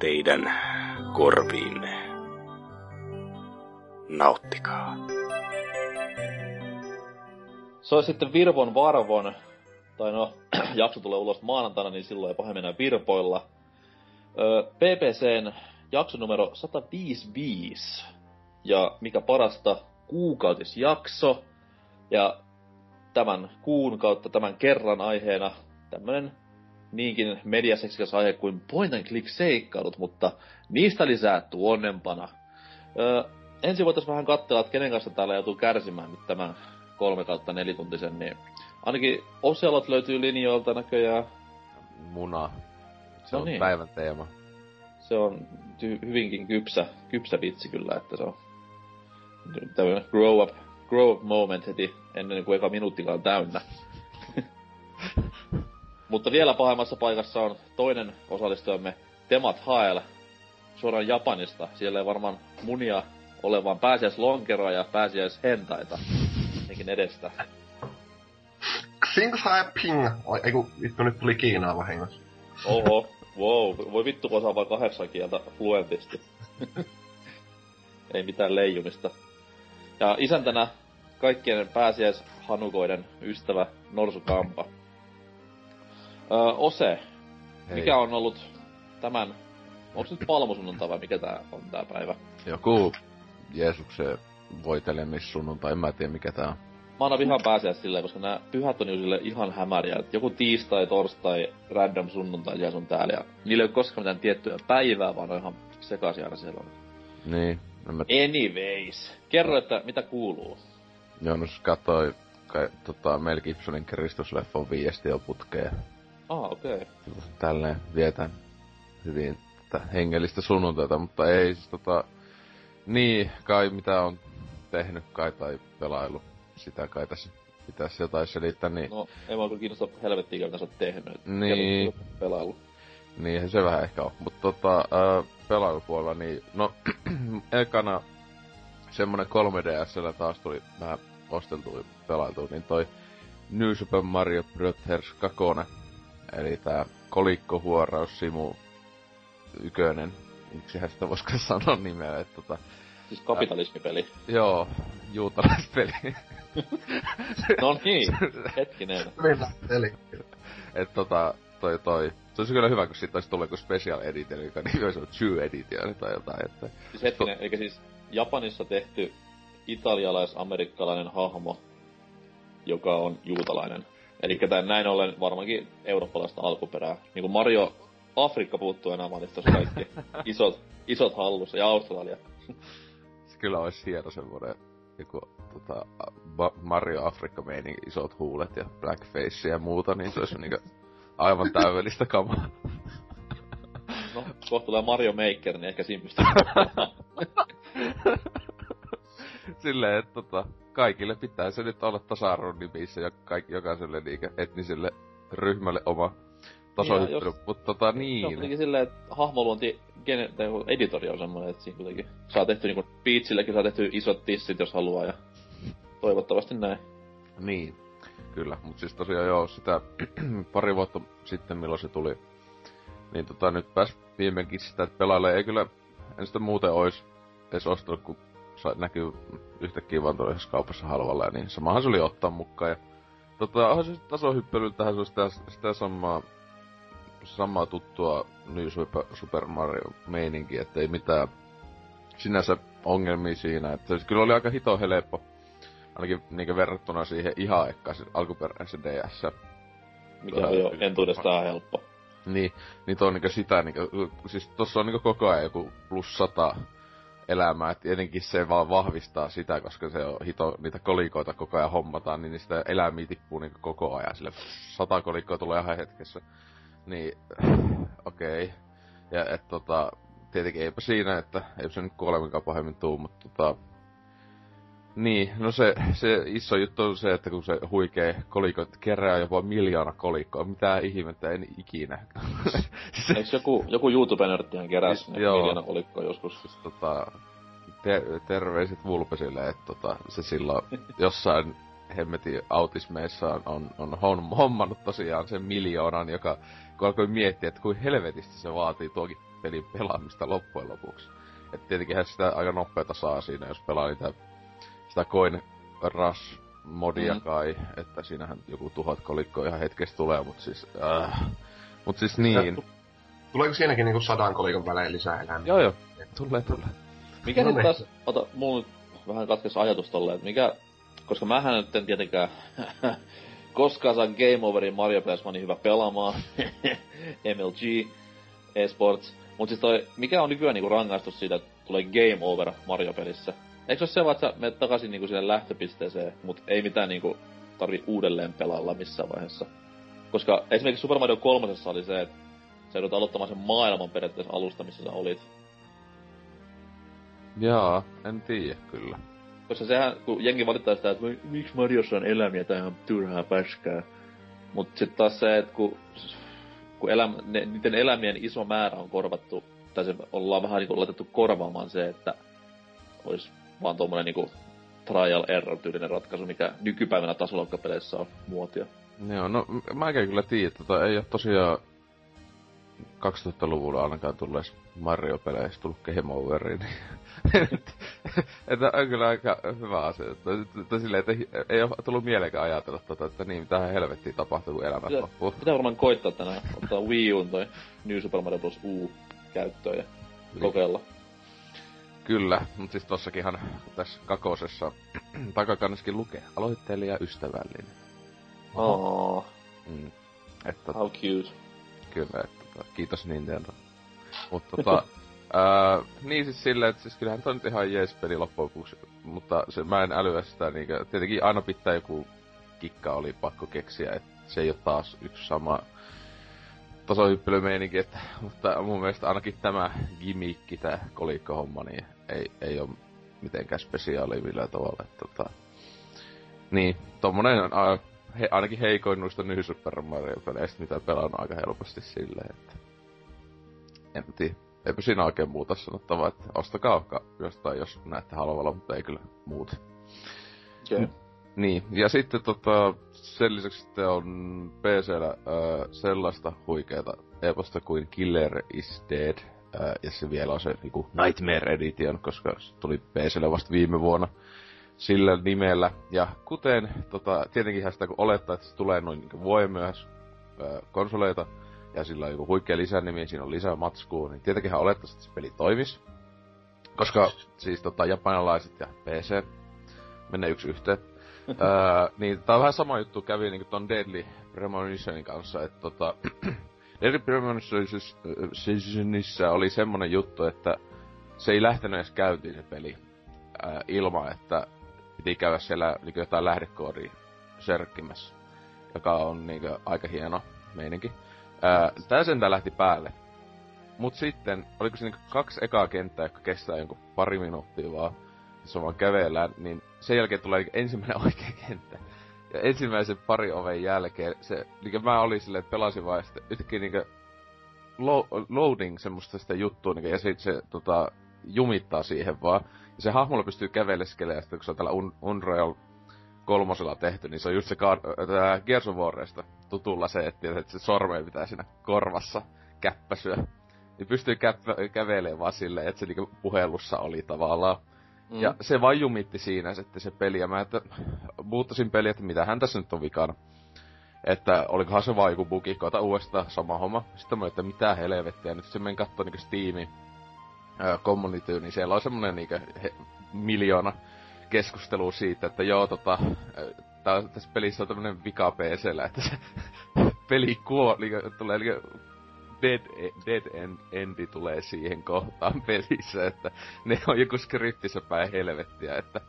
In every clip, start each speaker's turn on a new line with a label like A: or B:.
A: teidän korviinne. Nauttikaa.
B: Se on sitten Virvon Varvon, tai no, jakso tulee ulos maanantaina, niin silloin ei pahe mennä Virpoilla. PPCn jakso numero 155. Ja mikä parasta, kuukautisjakso. Ja tämän kuun kautta tämän kerran aiheena tämmönen niinkin mediaseksikäs aihe kuin point and click seikkailut, mutta niistä lisää tuonnempana. Öö, ensin voitaisiin vähän katsella, että kenen kanssa täällä joutuu kärsimään nyt tämän kolme kautta nelituntisen, niin ainakin Oselot löytyy linjoilta näköjään.
C: Muna. Se
B: No
C: on
B: niin.
C: päivän teema.
B: Se on ty- hyvinkin kypsä, kypsä vitsi kyllä, että se on tämmöinen grow up, grow up moment heti ennen kuin eka minuuttikaan täynnä. Mutta vielä pahemmassa paikassa on toinen osallistujamme, Temat Hael, suoraan Japanista. Siellä ei varmaan munia ole vaan pääsiäislonkeroa ja pääsiäishentaita nekin edestä.
D: Xing Sai Ping. Oi, ei kun vittu nyt tuli Kiinaa vahingossa.
B: Oho, wow, voi vittu kun osaa vaan kahdeksan kieltä fluentisti. Ei mitään leijumista. Ja isäntänä kaikkien pääsiäishanukoiden ystävä Norsu Kampa. Öö, Ose,
C: Hei.
B: mikä on ollut tämän, onko nyt palmusunnuntai vai mikä tää on tää päivä?
C: Joku Jeesuksen voitelemissunnuntai, en mä tiedä mikä tää on.
B: Mä aina vihaan pääsiäis silleen, koska nämä pyhät on jo sille ihan hämäriä. Et joku tiistai, torstai, random sunnuntai ja sun täällä. Ja niillä ei ole koskaan mitään tiettyä päivää, vaan on ihan sekaisin aina siellä.
C: Niin, en mä
B: Anyways. Kerro, että mitä kuuluu.
C: Jonas katsoi kai, tota, Mel Gibsonin Kristusleffon viiesti jo putkeen.
B: Ah, okei. Okay.
C: Tälleen vietän hyvin tätä hengellistä sunnuntaita, mutta ei siis tota... Niin, kai mitä on tehnyt kai tai pelailu. Sitä kai tässä pitäisi jotain selittää, niin...
B: No, ei mua kyllä kiinnosta helvettiä, mitä sä oot tehnyt.
C: Niin.
B: Pelailu.
C: Niinhän se vähän ehkä on. Mutta tota, ää, pelailupuolella, niin no, ekana semmonen 3DSllä taas tuli vähän osteltua ja pelailtua, niin toi New Super Mario Brothers 2, eli tää kolikkohuoraus Simu ykönen, miksihän sitä voisikaan sanoa nimeä, että tota,
B: Siis kapitalismipeli.
C: joo, juutalaispeli.
B: No niin, hetkinen.
D: Millä? Eli.
C: Et tota, toi toi, se olisi kyllä hyvä, kun siitä olisi tullut joku special edition, joka nimi olisi ollut True Edition tai jotain, että
B: Siis hetkinen, eikä siis Japanissa tehty italialais-amerikkalainen hahmo, joka on juutalainen. Eli näin ollen varmaankin eurooppalaista alkuperää. Niinku Mario Afrikka puuttuu enää valitettavasti kaikki isot, isot hallussa ja Australia.
C: Se kyllä olisi hieno semmonen joku tota, Mario Afrikka meininki, isot huulet ja blackface ja muuta, niin se olisi niinku aivan täydellistä kamaa.
B: No, kohta tulee Mario Maker, niin ehkä siinä pystyy.
C: Silleen, että tota, kaikille pitää se nyt olla tasa-arvon nimissä ja kaikki, jokaiselle niinku etniselle ryhmälle oma tasohyppely. Mutta tota
B: Se on
C: niin,
B: kuitenkin silleen, että hahmoluonti gene- tai editori on semmoinen, että siinä kuitenkin saa tehty niinku Peachillekin saa tehty isot tissit, jos haluaa, ja toivottavasti näin.
C: Niin, kyllä. Mutta siis tosiaan joo, sitä pari vuotta sitten milloin se tuli, niin tota nyt pääs viimeinkin sitä että pelailee. Ei kyllä, en sitä muuten ois edes ostanut, kun näkyy yhtäkkiä vaan yhdessä kaupassa halvalla, ja niin samahan se oli ottaa mukaan. Ja, tota, onhan se tasohyppelyltähän se on sitä, sitä samaa, samaa tuttua New Super, Super Mario meininkiä, että ei mitään sinänsä ongelmia siinä. Että se kyllä oli aika hito helppo ainakin niinku verrattuna siihen ihan ekkaisen alkuperäisen DS.
B: Mikä on jo entuudestaan helppo.
C: Niin, niin tuo on niinku sitä niinku, siis tossa on niinku koko ajan joku plus sata elämää, että tietenkin se vaan vahvistaa sitä, koska se on hito, niitä kolikoita koko ajan hommataan, niin sitä elämiä tippuu niinku koko ajan, sille sata kolikkoa tulee ihan hetkessä. Niin, okei. Okay. Ja et tota, tietenkin eipä siinä, että eipä se nyt kuoleminkaan pahemmin tuu, mutta tota, niin, no se, se iso juttu on se, että kun se huikee kolikko kerää jopa miljoona kolikkoa, mitä ihmettä en ikinä.
B: se, Eikö joku, joku YouTube-nörttihän keräs siis, miljoona kolikkoa joskus?
C: Siis, tota, te, terveiset Vulpesille, että tota, se silloin jossain hemmetin autismeissa on, on, on hommannut tosiaan sen miljoonan, joka kun alkoi miettiä, että kuin helvetisti se vaatii tuokin pelin pelaamista loppujen lopuksi. Että tietenkin sitä aika nopeeta saa siinä, jos pelaa niitä sitä Coin Rush modia mm. kai, että siinähän joku tuhat kolikkoa ihan hetkessä tulee, mut siis, äh, mut siis niin.
D: Tuleeko siinäkin niinku sadan kolikon välein lisää elämää?
C: Joo joo, tulee tulee.
B: Mikä no nyt taas, ota, mulla vähän katkes ajatus tolle, että mikä, koska mähän nyt en tietenkään koskaan saa Game Overin Mario Plus niin hyvä pelaamaan. MLG, eSports. Mut siis toi, mikä on nykyään niinku rangaistus siitä, että tulee Game Over Mario-pelissä? Eikö se ole se, että menet takaisin niinku sinne lähtöpisteeseen, mut ei mitään niinku tarvi uudelleen pelailla missään vaiheessa? Koska esimerkiksi Super Mario 3 oli se, että sä joudut aloittamaan sen maailman periaatteessa alusta, missä sä olit.
C: Jaa, en tiedä kyllä.
B: Koska sehän, kun jengi valittaa sitä, että miksi Mariossa on elämiä tai ihan turhaa päskää. Mut sit taas se, että kun, kun eläm, ne, niiden elämien iso määrä on korvattu, tai se ollaan vähän niinku laitettu korvaamaan se, että olisi vaan tuommoinen niinku trial error tyylinen ratkaisu, mikä nykypäivänä tasoloikkapeleissä on muotia.
C: Joo, no mä kyllä tiedä, että tota, ei ole tosiaan 2000-luvulla ainakaan tulleessa Mario-peleissä tullut Game Overiin. Niin että on kyllä aika hyvä asia. Että, että silleen, että ei ole tullut mieleenkään ajatella tota, että niin, mitä helvettiin tapahtuu, kun elämä loppuu.
B: Pitää varmaan koittaa tänään ottaa Wii Uun toi New Super Mario Bros. U käyttöön ja niin. kokeilla.
C: Kyllä, mutta siis tossakinhan tässä kakosessa takakannaskin lukee aloittelija ystävällinen.
B: Oh.
C: Mm.
B: Että, How cute.
C: Kyllä, että tota, kiitos Nintendo. Mutta tota, niin siis silleen, että siis kyllähän toi nyt ihan jees peli loppujen lopuksi, mutta se, mä en älyä sitä niinkö, tietenkin aina pitää joku kikka oli pakko keksiä, että se ei ole taas yksi sama tasohyppelymeininki, että, mutta mun mielestä ainakin tämä gimmickki, tää kolikkohomma, niin ei, ei ole mitenkään spesiaali millään tavalla. Että, tota, niin, tommonen a, he, ainakin heikoin noista New Super Mario-peleistä, mitä pelaan aika helposti silleen, että en tiedä. Eipä siinä oikein muuta sanottavaa, että ostakaa jostain, jos näette halvalla, mutta ei kyllä muuta.
B: Okay.
C: Niin, ja sitten tota, sen lisäksi sitten on PCllä äh, sellaista huikeeta eposta kuin Killer is Dead, äh, ja se vielä on se niinku Nightmare Edition, koska se tuli PClle vasta viime vuonna sillä nimellä. Ja kuten tota, tietenkin sitä kun olettaa, että se tulee noin niin vuoden myöhässä äh, konsoleita, ja sillä on joku huikea lisänimi, siinä on lisää matskua, niin tietenkin olettaisi, että se peli toimis. Koska siis tota, japanilaiset ja PC menee yksi yhteen. öö, niin tää on vähän sama juttu kävi niinku ton Deadly Premonitionin kanssa, että tota... Deadly Premonitionissa oli semmonen juttu, että se ei lähtenyt edes käyntiin se peli ää, ilman, että piti käydä siellä niinku jotain lähdekoodia serkkimässä, joka on niinku aika hieno meininki. Ää, tää sentään lähti päälle. Mut sitten, oliko siinä kaksi ekaa kenttää, jotka kestää jonkun pari minuuttia vaan, on vaan kävellään, niin sen jälkeen tulee ensimmäinen oikea kenttä. Ja ensimmäisen pari oven jälkeen, se, niin mä olin silleen, että pelasin vaan sitten yhtäkkiä niinku lo, loading semmoista sitä juttua, niin, ja sit se tota, jumittaa siihen vaan. Ja se hahmolla pystyy käveleskelemään, ja sitten kun se on tällä Un- Unreal kolmosella tehty, niin se on just se ka- Gears of Warista tutulla se, että, että se sormeen pitää siinä korvassa käppäsyä. Niin pystyy käppä- kävelemään vaan silleen, että se niinku puhelussa oli tavallaan. Mm. Ja se vain jumitti siinä sitten se peli, ja mä että muuttasin peliä, että mitä hän tässä nyt on vikana. Että olikohan se vaan joku bugi, koita uudestaan sama homma. Sitten mä että mitä helvettiä, nyt se menen kattoo niinku Steamin community, niin siellä on semmonen niinku he, miljoona keskustelua siitä, että joo tota, tää, tässä pelissä on tämmönen vika PCllä, että se peli kuo, li, tulee li, dead, dead end, endi tulee siihen kohtaan pelissä, että ne on joku skriptissä päin helvettiä, että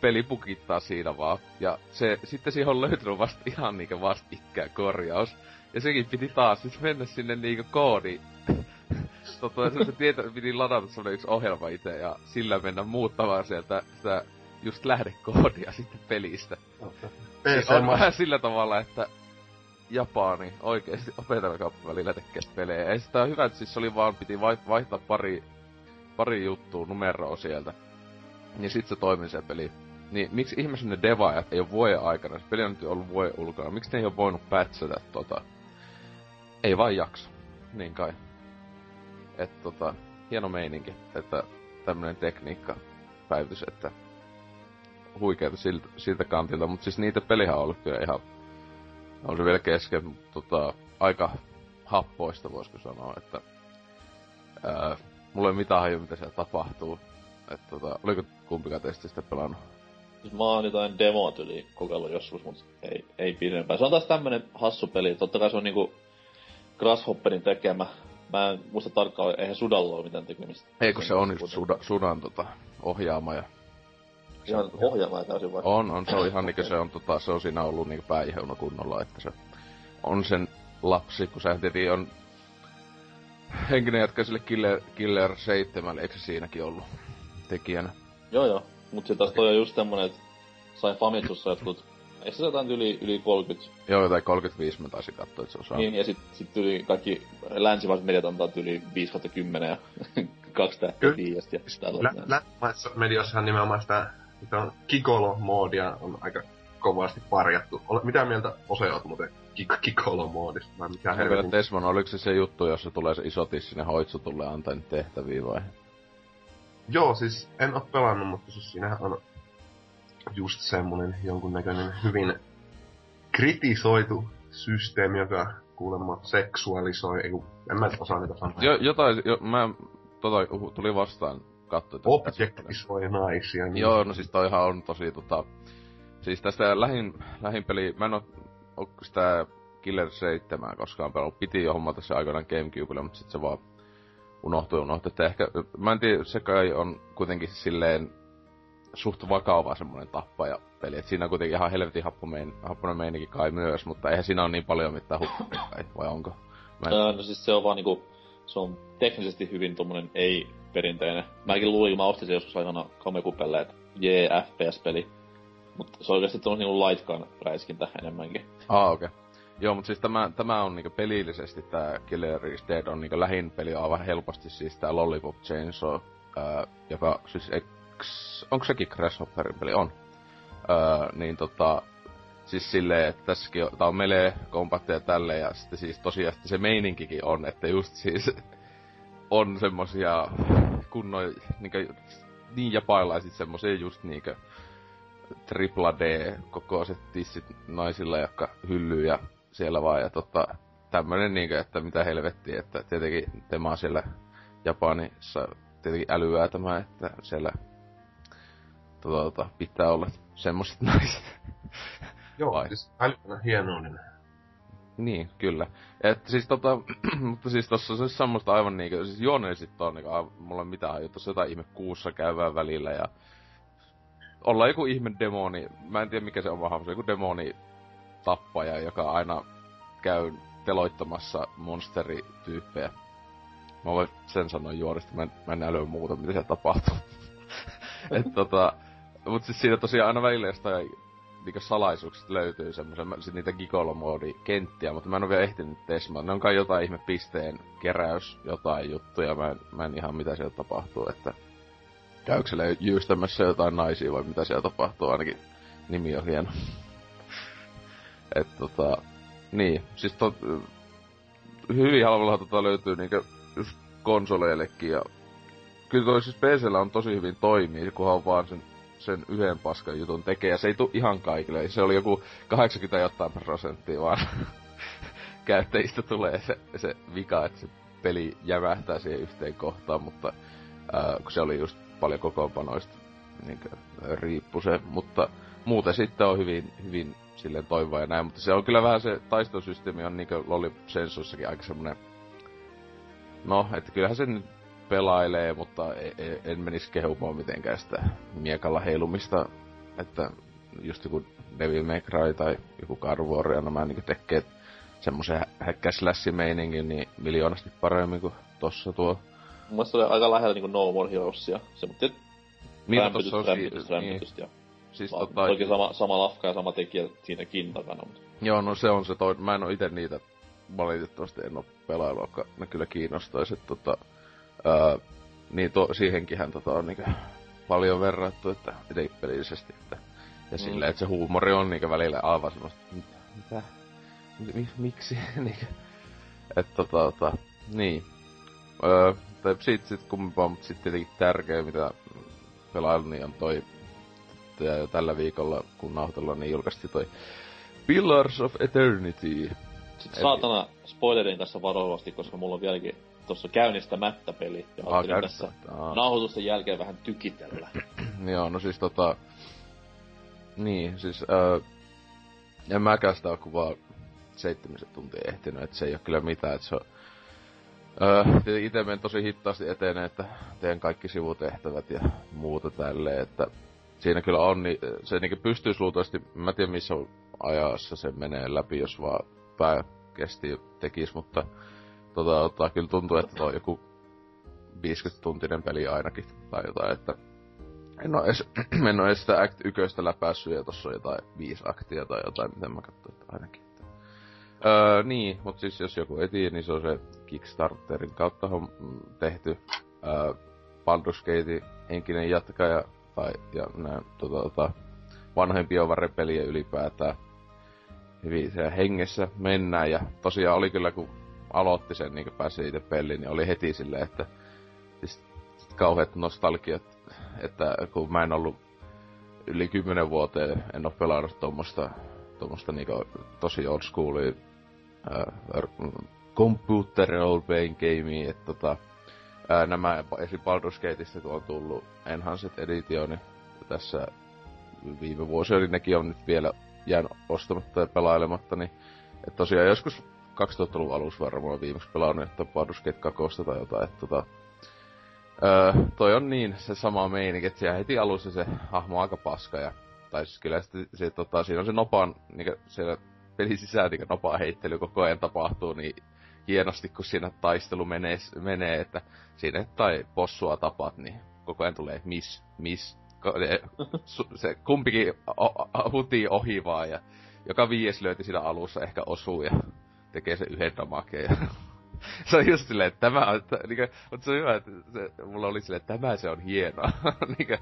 C: peli pukittaa siinä vaan. Ja se, sitten siihen on löytynyt vasta ihan niinku vastikään korjaus. Ja sekin piti taas siis mennä sinne niinku koodi tota, se, se tietä, piti ladata semmonen yksi ohjelma itse ja sillä mennä muuttamaan sieltä sitä just lähdekoodia sitten pelistä.
D: PC
C: on vähän sillä tavalla, että Japani oikeesti opetelkauppa välillä tekee pelejä. Ei sitä hyvä, että siis oli vaan, piti vaihtaa pari, pari juttua, numeroa sieltä. Niin sit se toimi se peli. Niin miksi ihmeessä ne devaajat ei ole vuoden aikana, se peli on nyt ollut vuoden ulkona, miksi ne ei ole voinut pätsätä tota? Ei vaan jaksa. Niin kai. Et tota, hieno meininki, että tämmönen tekniikka päivitys, että huikeeta siltä, siltä kantilta, mutta siis niitä pelihän on ollut kyllä ihan, on se vielä kesken, mutta tota, aika happoista voisiko sanoa, että ää, mulla ei mitään haju, mitä siellä tapahtuu. Että tota, oliko kumpikaan teistä sitä pelannut?
B: Siis mä oon jotain demoa yli kokeillut joskus, mutta ei, ei pidempään. Se on taas tämmönen hassu peli. Totta kai se on niinku Grasshopperin tekemä. Mä en muista tarkkaan, eihän Sudalla ole mitään tekemistä.
C: Ei, kun se on just suda, Sudan tota, ohjaama ja...
B: Ihan ohjaama täysin vai?
C: On, on, se on ihan niinku se on, tota, se on siinä ollut niinku pääiheuna kunnolla, että se on sen lapsi, kun sehän tietenkin on henkinen jätkä sille Killer, Killer 7, eikö se siinäkin ollut tekijänä?
B: Joo joo, mut se taas toi on just tämmönen, että sai Famitsussa jotkut Eikö se jotain yli, yli 30?
C: Joo, jotain 35 mä taisin katsoa, että se osaa.
B: Niin, ja sit, sit tuli kaikki länsimaiset mediat antaa yli 5 10 ja kaksi tähteä viidestä ja tällaista.
D: Lä- Länsimaisessa mediassahan nimenomaan sitä, on Kikolo-moodia on aika kovasti parjattu. Ole, mitä mieltä Ose oot muuten kik- Kikolo-moodista? Vai mikä
C: helvetin? Tesman, oliko se se juttu, jossa tulee se iso tissinen hoitsu tulee antaa tehtäviä vai?
D: Joo, siis en oo pelannut, mutta siis siinähän on just semmonen jonkunnäköinen hyvin kritisoitu systeemi, joka kuulemma seksuaalisoi, ei en mä osaa niitä sanoa.
C: Jo, jotain, jo, mä tota, tuli vastaan katsoa.
D: Objektisoi naisia.
C: Niin. Joo, no siis toihan on tosi tota... Siis tästä lähin, lähin peli, mä en oo, oo sitä Killer 7 koskaan pelannut. Piti jo hommata se aikanaan Gamecubelle, mutta sit se vaan unohtui unohtui. Että ehkä, mä en tiedä, se kai on kuitenkin silleen suht vakava semmonen tappaja peli. Et siinä on kuitenkin ihan helvetin happomein, happonen meininki kai myös, mutta eihän siinä ole niin paljon mitään hukkia kai, vai onko?
B: Mä en... no siis se on vaan niinku, se on teknisesti hyvin tommonen ei-perinteinen. Mäkin luulin, mä ostin sen joskus aikana Kamekupelle, että jee, FPS-peli. Mutta se on oikeesti tommonen niinku lightkaan räiskintä enemmänkin.
C: Ah, okei. Okay. Joo, mutta siis tämä, tämä on niinku pelillisesti tää Killer is Dead on niinku lähin peli aivan helposti siis tää Lollipop Chainsaw, ää, joka siis onko sekin Grasshopperin peli? On. Öö, niin tota, siis silleen, että tässäkin on, tää on melee, kompatteja ja tälle, ja sitten siis tosiaan se meininkikin on, että just siis on semmosia kunnon, niinkö, niin japailaisia semmosia just niinkö tripla D kokoiset tissit naisilla, jotka hyllyy ja siellä vaan, ja tota, tämmönen niinkö, että mitä helvettiä, että tietenkin tema siellä Japanissa tietenkin älyää tämä, että siellä tuota, pitää olla semmoset naiset.
D: Joo, Vai? siis älyttömän hienoinen.
C: Niin, kyllä. Et siis tota, mutta siis tossa se semmoista aivan niinkö, siis juoneelliset on niinku, mulla on mitään juttu, jotain ihme kuussa käyvää välillä ja olla joku ihme demoni, mä en tiedä mikä se on vaan, se joku demoni tappaja, joka aina käy teloittamassa monsterityyppejä. Mä voin sen sanoa juorista, mä en, mä en älyä muuta, mitä siellä tapahtuu. Et tota, Mut siis siinä tosiaan aina välillä jostain niinku salaisuuksista löytyy semmoisen, sit niitä gigolo kenttiä, mutta mä en oo vielä ehtinyt tesmaa. Ne on kai jotain ihme pisteen keräys, jotain juttuja, mä en, mä en ihan mitä siellä tapahtuu, että käykö siellä jyystämässä jotain naisia vai mitä siellä tapahtuu, ainakin nimi on hieno. Et tota, niin, siis tot, hyvin halvalla tota löytyy niinkö just konsoleillekin ja kyllä toi siis PCllä on tosi hyvin toimii, kunhan on vaan sen sen yhden paskan jutun tekee, ja se ei tule ihan kaikille. Se oli joku 80 jotain prosenttia vaan käyttäjistä tulee se, se vika, että se peli jävähtää siihen yhteen kohtaan, mutta ää, kun se oli just paljon kokoonpanoista niin riippu se, mutta muuten sitten on hyvin, hyvin silleen toivoa ja näin, mutta se on kyllä vähän se taistosysteemi on niinkö Lolli Sensuissakin aika semmonen No, että kyllähän se nyt pelailee, mutta en, e, en menisi kehumaan mitenkään sitä miekalla heilumista, että just joku Devil May Cry tai joku God Warrior, nämä niin tekee semmoisen häkkäslässimeiningin niin miljoonasti paremmin kuin tossa tuo
B: Mun mielestä oli aika lähellä niinku No More Heroesia. Se, mutta
C: Niin, no
B: rämpytys,
C: tossa on
B: rämpytystä.
C: niin,
B: Ja
C: siis
B: Va-
C: tota,
B: Toki sama, sama lafka ja sama tekijä siinäkin takana, mutta...
C: Joo, no se on se toi. Mä en oo ite niitä valitettavasti en oo pelailu, vaikka ne kyllä kiinnostais, että tota, ää, niin to, siihenkinhän tota on niinku paljon verrattu, että pelillisesti, että ja
B: Mm.
C: silleen, että se huumori on niinku välillä aivan semmoista, mitä, mitä, mi, miksi, niinku, että tota, tota, niin. Öö, tai sit, sit kummempaa, mutta sit tietenkin tärkeä, mitä pelailun, niin on toi, ja jo tällä viikolla, kun nauhoitellaan, niin julkaistiin toi Pillars of Eternity.
B: Sitten saatana spoilerin tässä varovasti, koska mulla on vieläkin tuossa käynnistämättä peli. Ja
C: Ah,
B: ajattelin tässä
C: aa.
B: nauhoitusten jälkeen vähän tykitellä.
C: Joo, no siis tota... Niin, siis öö, en mäkään sitä oo kuin vaan seitsemisen tuntia ehtinyt, että se ei oo kyllä mitään, että se on... Öö, tietenkin ite menen tosi hitaasti eteneen, että teen kaikki sivutehtävät ja muuta tälleen, että siinä kyllä on, niin se niinku pystyisi luultavasti, mä en tiedä missä ajassa se menee läpi, jos vaan pää kesti tekis, mutta tota, tota, kyllä tuntuu, että tuo on joku 50-tuntinen peli ainakin, tai jotain, että en oo edes, en oo edes sitä Act 1 läpässyt, ja tossa on jotain viisi aktia tai jotain, miten mä katsoin, että ainakin. Öö, niin, mut siis jos joku etii, niin se on se Kickstarterin kautta on tehty öö, Baldur's Gate henkinen jatkaja, tai ja nää, tota, tota, vanhojen BioWare-pelien ylipäätään hyvin se hengessä mennään, ja tosiaan oli kyllä, kun aloitti sen, niin pääsi itse peliin, niin oli heti silleen, että siis kauheat nostalgiat, että kun mä en ollut yli kymmenen vuoteen, en ole pelannut tuommoista tuommoista niinku tosi old schoolia uh, computer role playing gamea, että tota, ää, nämä esim. Baldur's Gateista kun on tullut Enhanced niin tässä viime vuosi oli nekin on nyt vielä jäänyt ostamatta ja pelailematta, niin että tosiaan joskus 2000-luvun alussa varmaan viimeksi pelannut, että Baldur's Gate 2 tai jotain, että tota, Öö, toi on niin se sama meininki, että siellä heti alussa se hahmo on aika paska ja tai siis kyllä se, se tota, siinä on se nopan, niinku siellä pelin sisään niinku nopan heittely koko ajan tapahtuu niin hienosti, kun siinä taistelu menee, menee että siinä tai possua tapat, niin koko ajan tulee miss, miss, se kumpikin hutii ohi vaan ja joka viies lyöti siinä alussa ehkä osuu ja tekee se yhden damakeen ja se on just silleen, että tämä on, niinku, mutta se on hyvä, että se, mulla oli silleen, että tämä se on hienoa. niinku,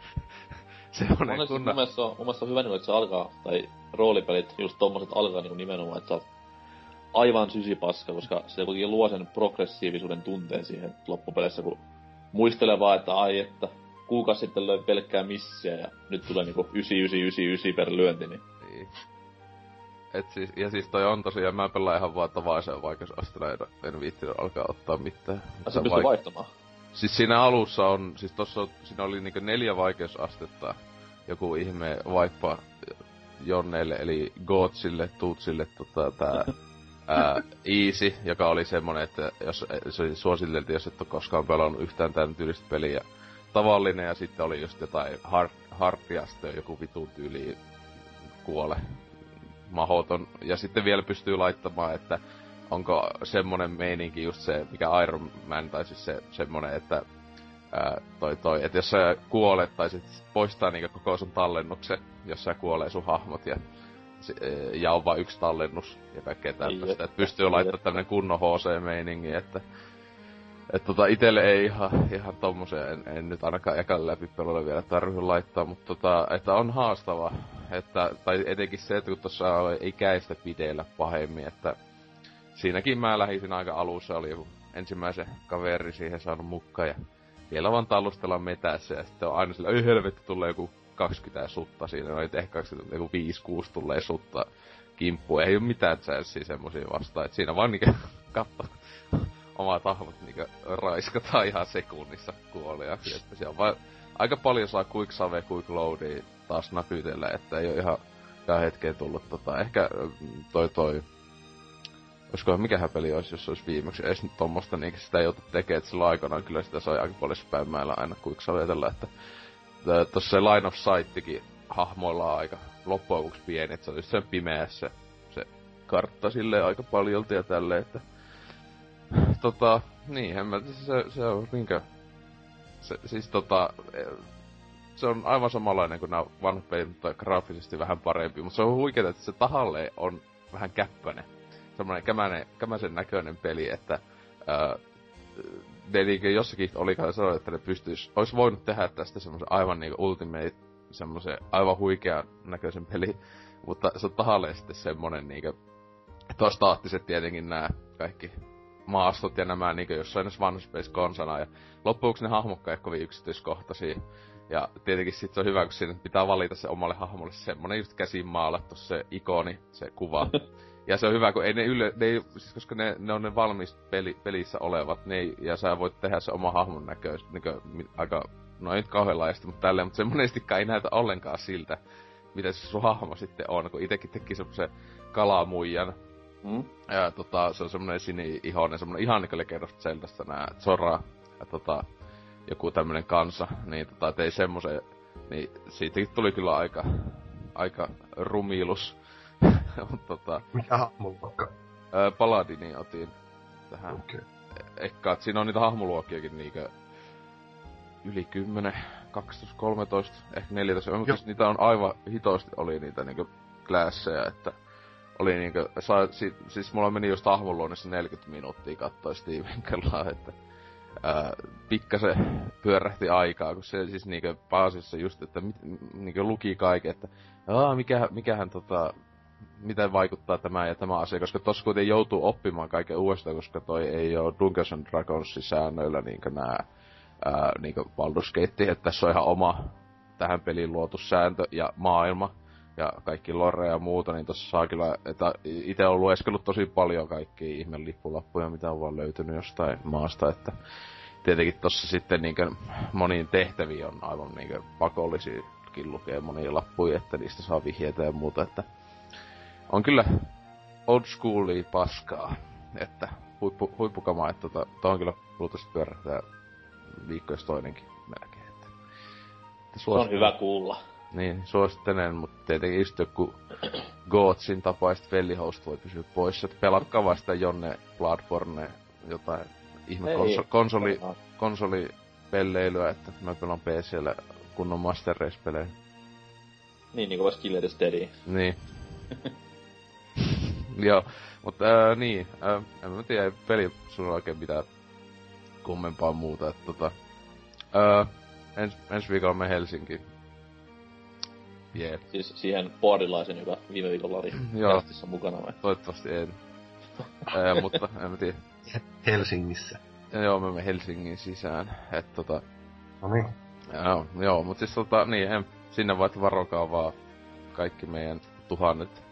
C: se on
B: Monesti mun
C: kunnon...
B: mielestä, on, mun mielestä on hyvä, niinku, että se alkaa, tai roolipelit, just tommoset alkaa niinku nimenomaan, että sä oot aivan sysipaska, koska se kuitenkin luo sen progressiivisuuden tunteen siihen loppupeleissä, kun muistelee vaan, että ai että kuukausi sitten löi pelkkää missiä ja nyt tulee niinku 9999 per lyönti, niin
C: Niin. Et siis, ja siis toi on tosiaan, mä pelaan ihan vaan tavaisen vaikeusasteella, en, en viittinyt alkaa ottaa mitään.
B: ja se pystyy vaihtamaan.
C: Siis siinä alussa on, siis tossa siinä oli niinku neljä vaikeusastetta. Joku ihme vaippa Jonneille, eli Gootsille, Tuutsille, tota, tää ää, Easy, joka oli semmonen, että jos, se oli suositeltiin, jos et ole koskaan pelannut yhtään tämän tyylistä peliä. Tavallinen, ja sitten oli just jotain hard, joku vitun tyyli kuole. Mahoton. Ja sitten vielä pystyy laittamaan, että onko semmonen meininki just se, mikä Iron Man, tai siis se semmonen, että ää, toi, toi, että jos sä kuolet, tai sit poistaa niinku koko sun tallennuksen, jos sä kuolee sun hahmot, ja, ja on vain yksi tallennus, ja kaikkea tämmöistä,
B: että,
C: pystyy laittamaan tämmönen kunnon HC-meiningi, että et tota, itelle ei ihan, ihan tommoseen, en, en nyt ainakaan ekan läpi pelolle vielä tarvitse laittaa, mutta tota, että on haastava. Että, tai etenkin se, että kun tuossa ei käistä pideillä pahemmin, että siinäkin mä lähisin aika alussa, oli joku ensimmäisen kaveri siihen saanut mukaan ja vielä vaan tallustellaan metässä ja sitten on aina sillä, ei helvetti, tulee joku 20 sutta siinä, no ehkä 20, joku 5-6 tulee sutta kimppu, ei oo mitään chanssiä semmosia vastaan, että siinä vaan niinku katso omat hahmot niinku raiskataan ihan sekunnissa kuolee. Että siellä on vaan aika paljon saa quick save, quick loadia taas näpytellä, että ei oo ihan tähän hetkeen tullut tota, ehkä mm, toi toi Olisiko mikähän peli olisi, jos olisi viimeksi edes nyt tommosta, niin sitä joutu tekemään, että silloin aikanaan kyllä sitä sai aika paljon spämmäillä aina quick savetella, että tossa se line of sighttikin hahmoilla on aika loppujen pieni, että se on just sen pimeässä se kartta silleen aika paljolti ja tälleen, että tota, niin, en mä, se, se on minkä se, siis tota, eh, se on aivan samanlainen kuin nämä vanhat pelit, mutta graafisesti vähän parempi. Mutta se on huikeeta, että se tahalle on vähän käppäinen. Semmoinen kämänen, kämäsen näköinen peli, että ää, ne niin jossakin oli sanoa, että ne pystyis, olisi voinut tehdä tästä semmoisen aivan niinku ultimate, semmoisen aivan huikean näköisen peli, mutta se on tahalleen sitten semmonen niinku, että on staattiset tietenkin nämä kaikki maastot ja nämä niinku jossain edes One Space konsana ja loppujen ne hahmokkaan ei kovin yksityiskohtaisia. Ja tietenkin sit se on hyvä, kun siinä pitää valita se omalle hahmolle semmonen just käsin maalattu se ikoni, se kuva. Ja se on hyvä, kun ei ne yle, ne ei, siis koska ne, ne on ne valmis peli, pelissä olevat, ne ei, ja sä voit tehdä se oma hahmon näköis, näkö, aika, no ei nyt kauhean laajasti, mutta tälleen, mutta se monestikaan ei näytä ollenkaan siltä, mitä se sun hahmo sitten on, kun itekin teki semmosen kalamuijan, mm. ja tota, se on semmonen sini-ihoinen, semmonen ihan niinku Legendosta Zeldasta nää Zora, ja tota, joku tämmönen kansa, niin tota, tei semmosen, niin siitäkin tuli kyllä aika, aika rumilus Mut tota...
D: Mikä hahmoluokka?
C: Öö, Paladini otin tähän.
D: Okei. Okay.
C: Ehkä, että siinä on niitä hahmoluokkiakin niinkö yli 10, 12, 13, ehkä 14. Mutta niitä on aivan hitosti oli niitä niinkö klassejä, että oli niinkö, saa, si, siis mulla meni just hahmoluonnissa 40 minuuttia kattoi Steven kellaan, että ää, pikkasen pyörähti aikaa, kun se siis niinkö paasissa just, että mit, niinkö luki kaiken, että Aa, mikä, mikähän tota, miten vaikuttaa tämä ja tämä asia, koska tossa kuitenkin joutuu oppimaan kaiken uudestaan, koska toi ei ole Dungeons and Dragonsin säännöillä niinkö nää ää, niinkö Baldur's Gate, että tässä on ihan oma tähän peliin luotu sääntö ja maailma ja kaikki lore ja muuta, niin tossa saa kyllä, että itse on lueskellut tosi paljon kaikkia ihme lippulappuja, mitä on vaan löytynyt jostain maasta, että tietenkin tossa sitten niinkö moniin tehtäviin on aivan niinkö pakollisiakin lukee monia lappuja, että niistä saa vihjeitä ja muuta, että on kyllä old schoolia paskaa. Että huippu, huippukamaa, että tota, to on kyllä luultavasti pyörähtää viikko toinenkin melkein. Että,
B: että. Se on hyvä kuulla.
C: Niin, suosittelen, mutta tietenkin just joku Goatsin tapaista vellihost voi pysyä poissa. Että pelatkaa vaan sitä Jonne Bloodborne jotain ihme konso- konsoli, konsolipelleilyä, että mä pelaan PCllä kunnon Master Race-pelejä.
B: Niin, niin kuin Killer Steady.
C: Niin. Joo, mutta ää, niin, ää, en mä tiedä, peli sulla oikein mitään kummempaa muuta, että tota... Ää, ens, ensi viikolla me Helsinki.
B: Jee. Siis siihen boardilaisen, joka viime viikolla oli Joo. mukana vai?
C: Toivottavasti en. ää, mutta en mä tiedä.
D: Helsingissä.
C: Ja joo, me Helsingin sisään, että tota...
D: No niin.
C: Joo, joo, mutta siis tota, niin, en, sinne vaan varokaa vaan kaikki meidän tuhannet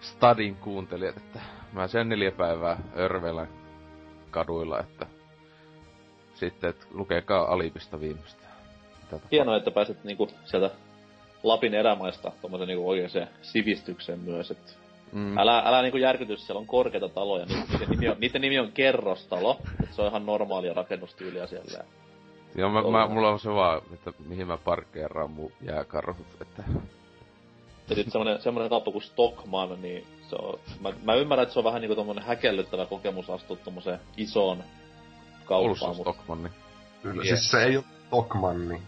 C: stadin kuuntelijat, että mä sen neljä päivää örvelän kaduilla, että sitten, että lukekaa Alipista viimeistä.
B: Hienoa, että pääset niinku sieltä Lapin erämaista tommosen niinku oikeeseen sivistykseen myös, että mm. älä, älä niinku järkytys, siellä on korkeita taloja, niiden nimi on, niiden nimi on kerrostalo, että se on ihan normaalia rakennustyyliä siellä.
C: Joo, mä, mä, mulla on se vaan, että mihin mä parkkeeraan mun jääkarhut, että
B: ja sitten semmonen, semmonen kauppa kuin Stockman, niin se on, mä, mä ymmärrän, että se on vähän niinku tommonen häkellyttävä kokemus astua tommoseen isoon kauppaan.
C: Oulussa Stockmanni.
D: Kyllä, yes. siis se ei oo Stockmanni.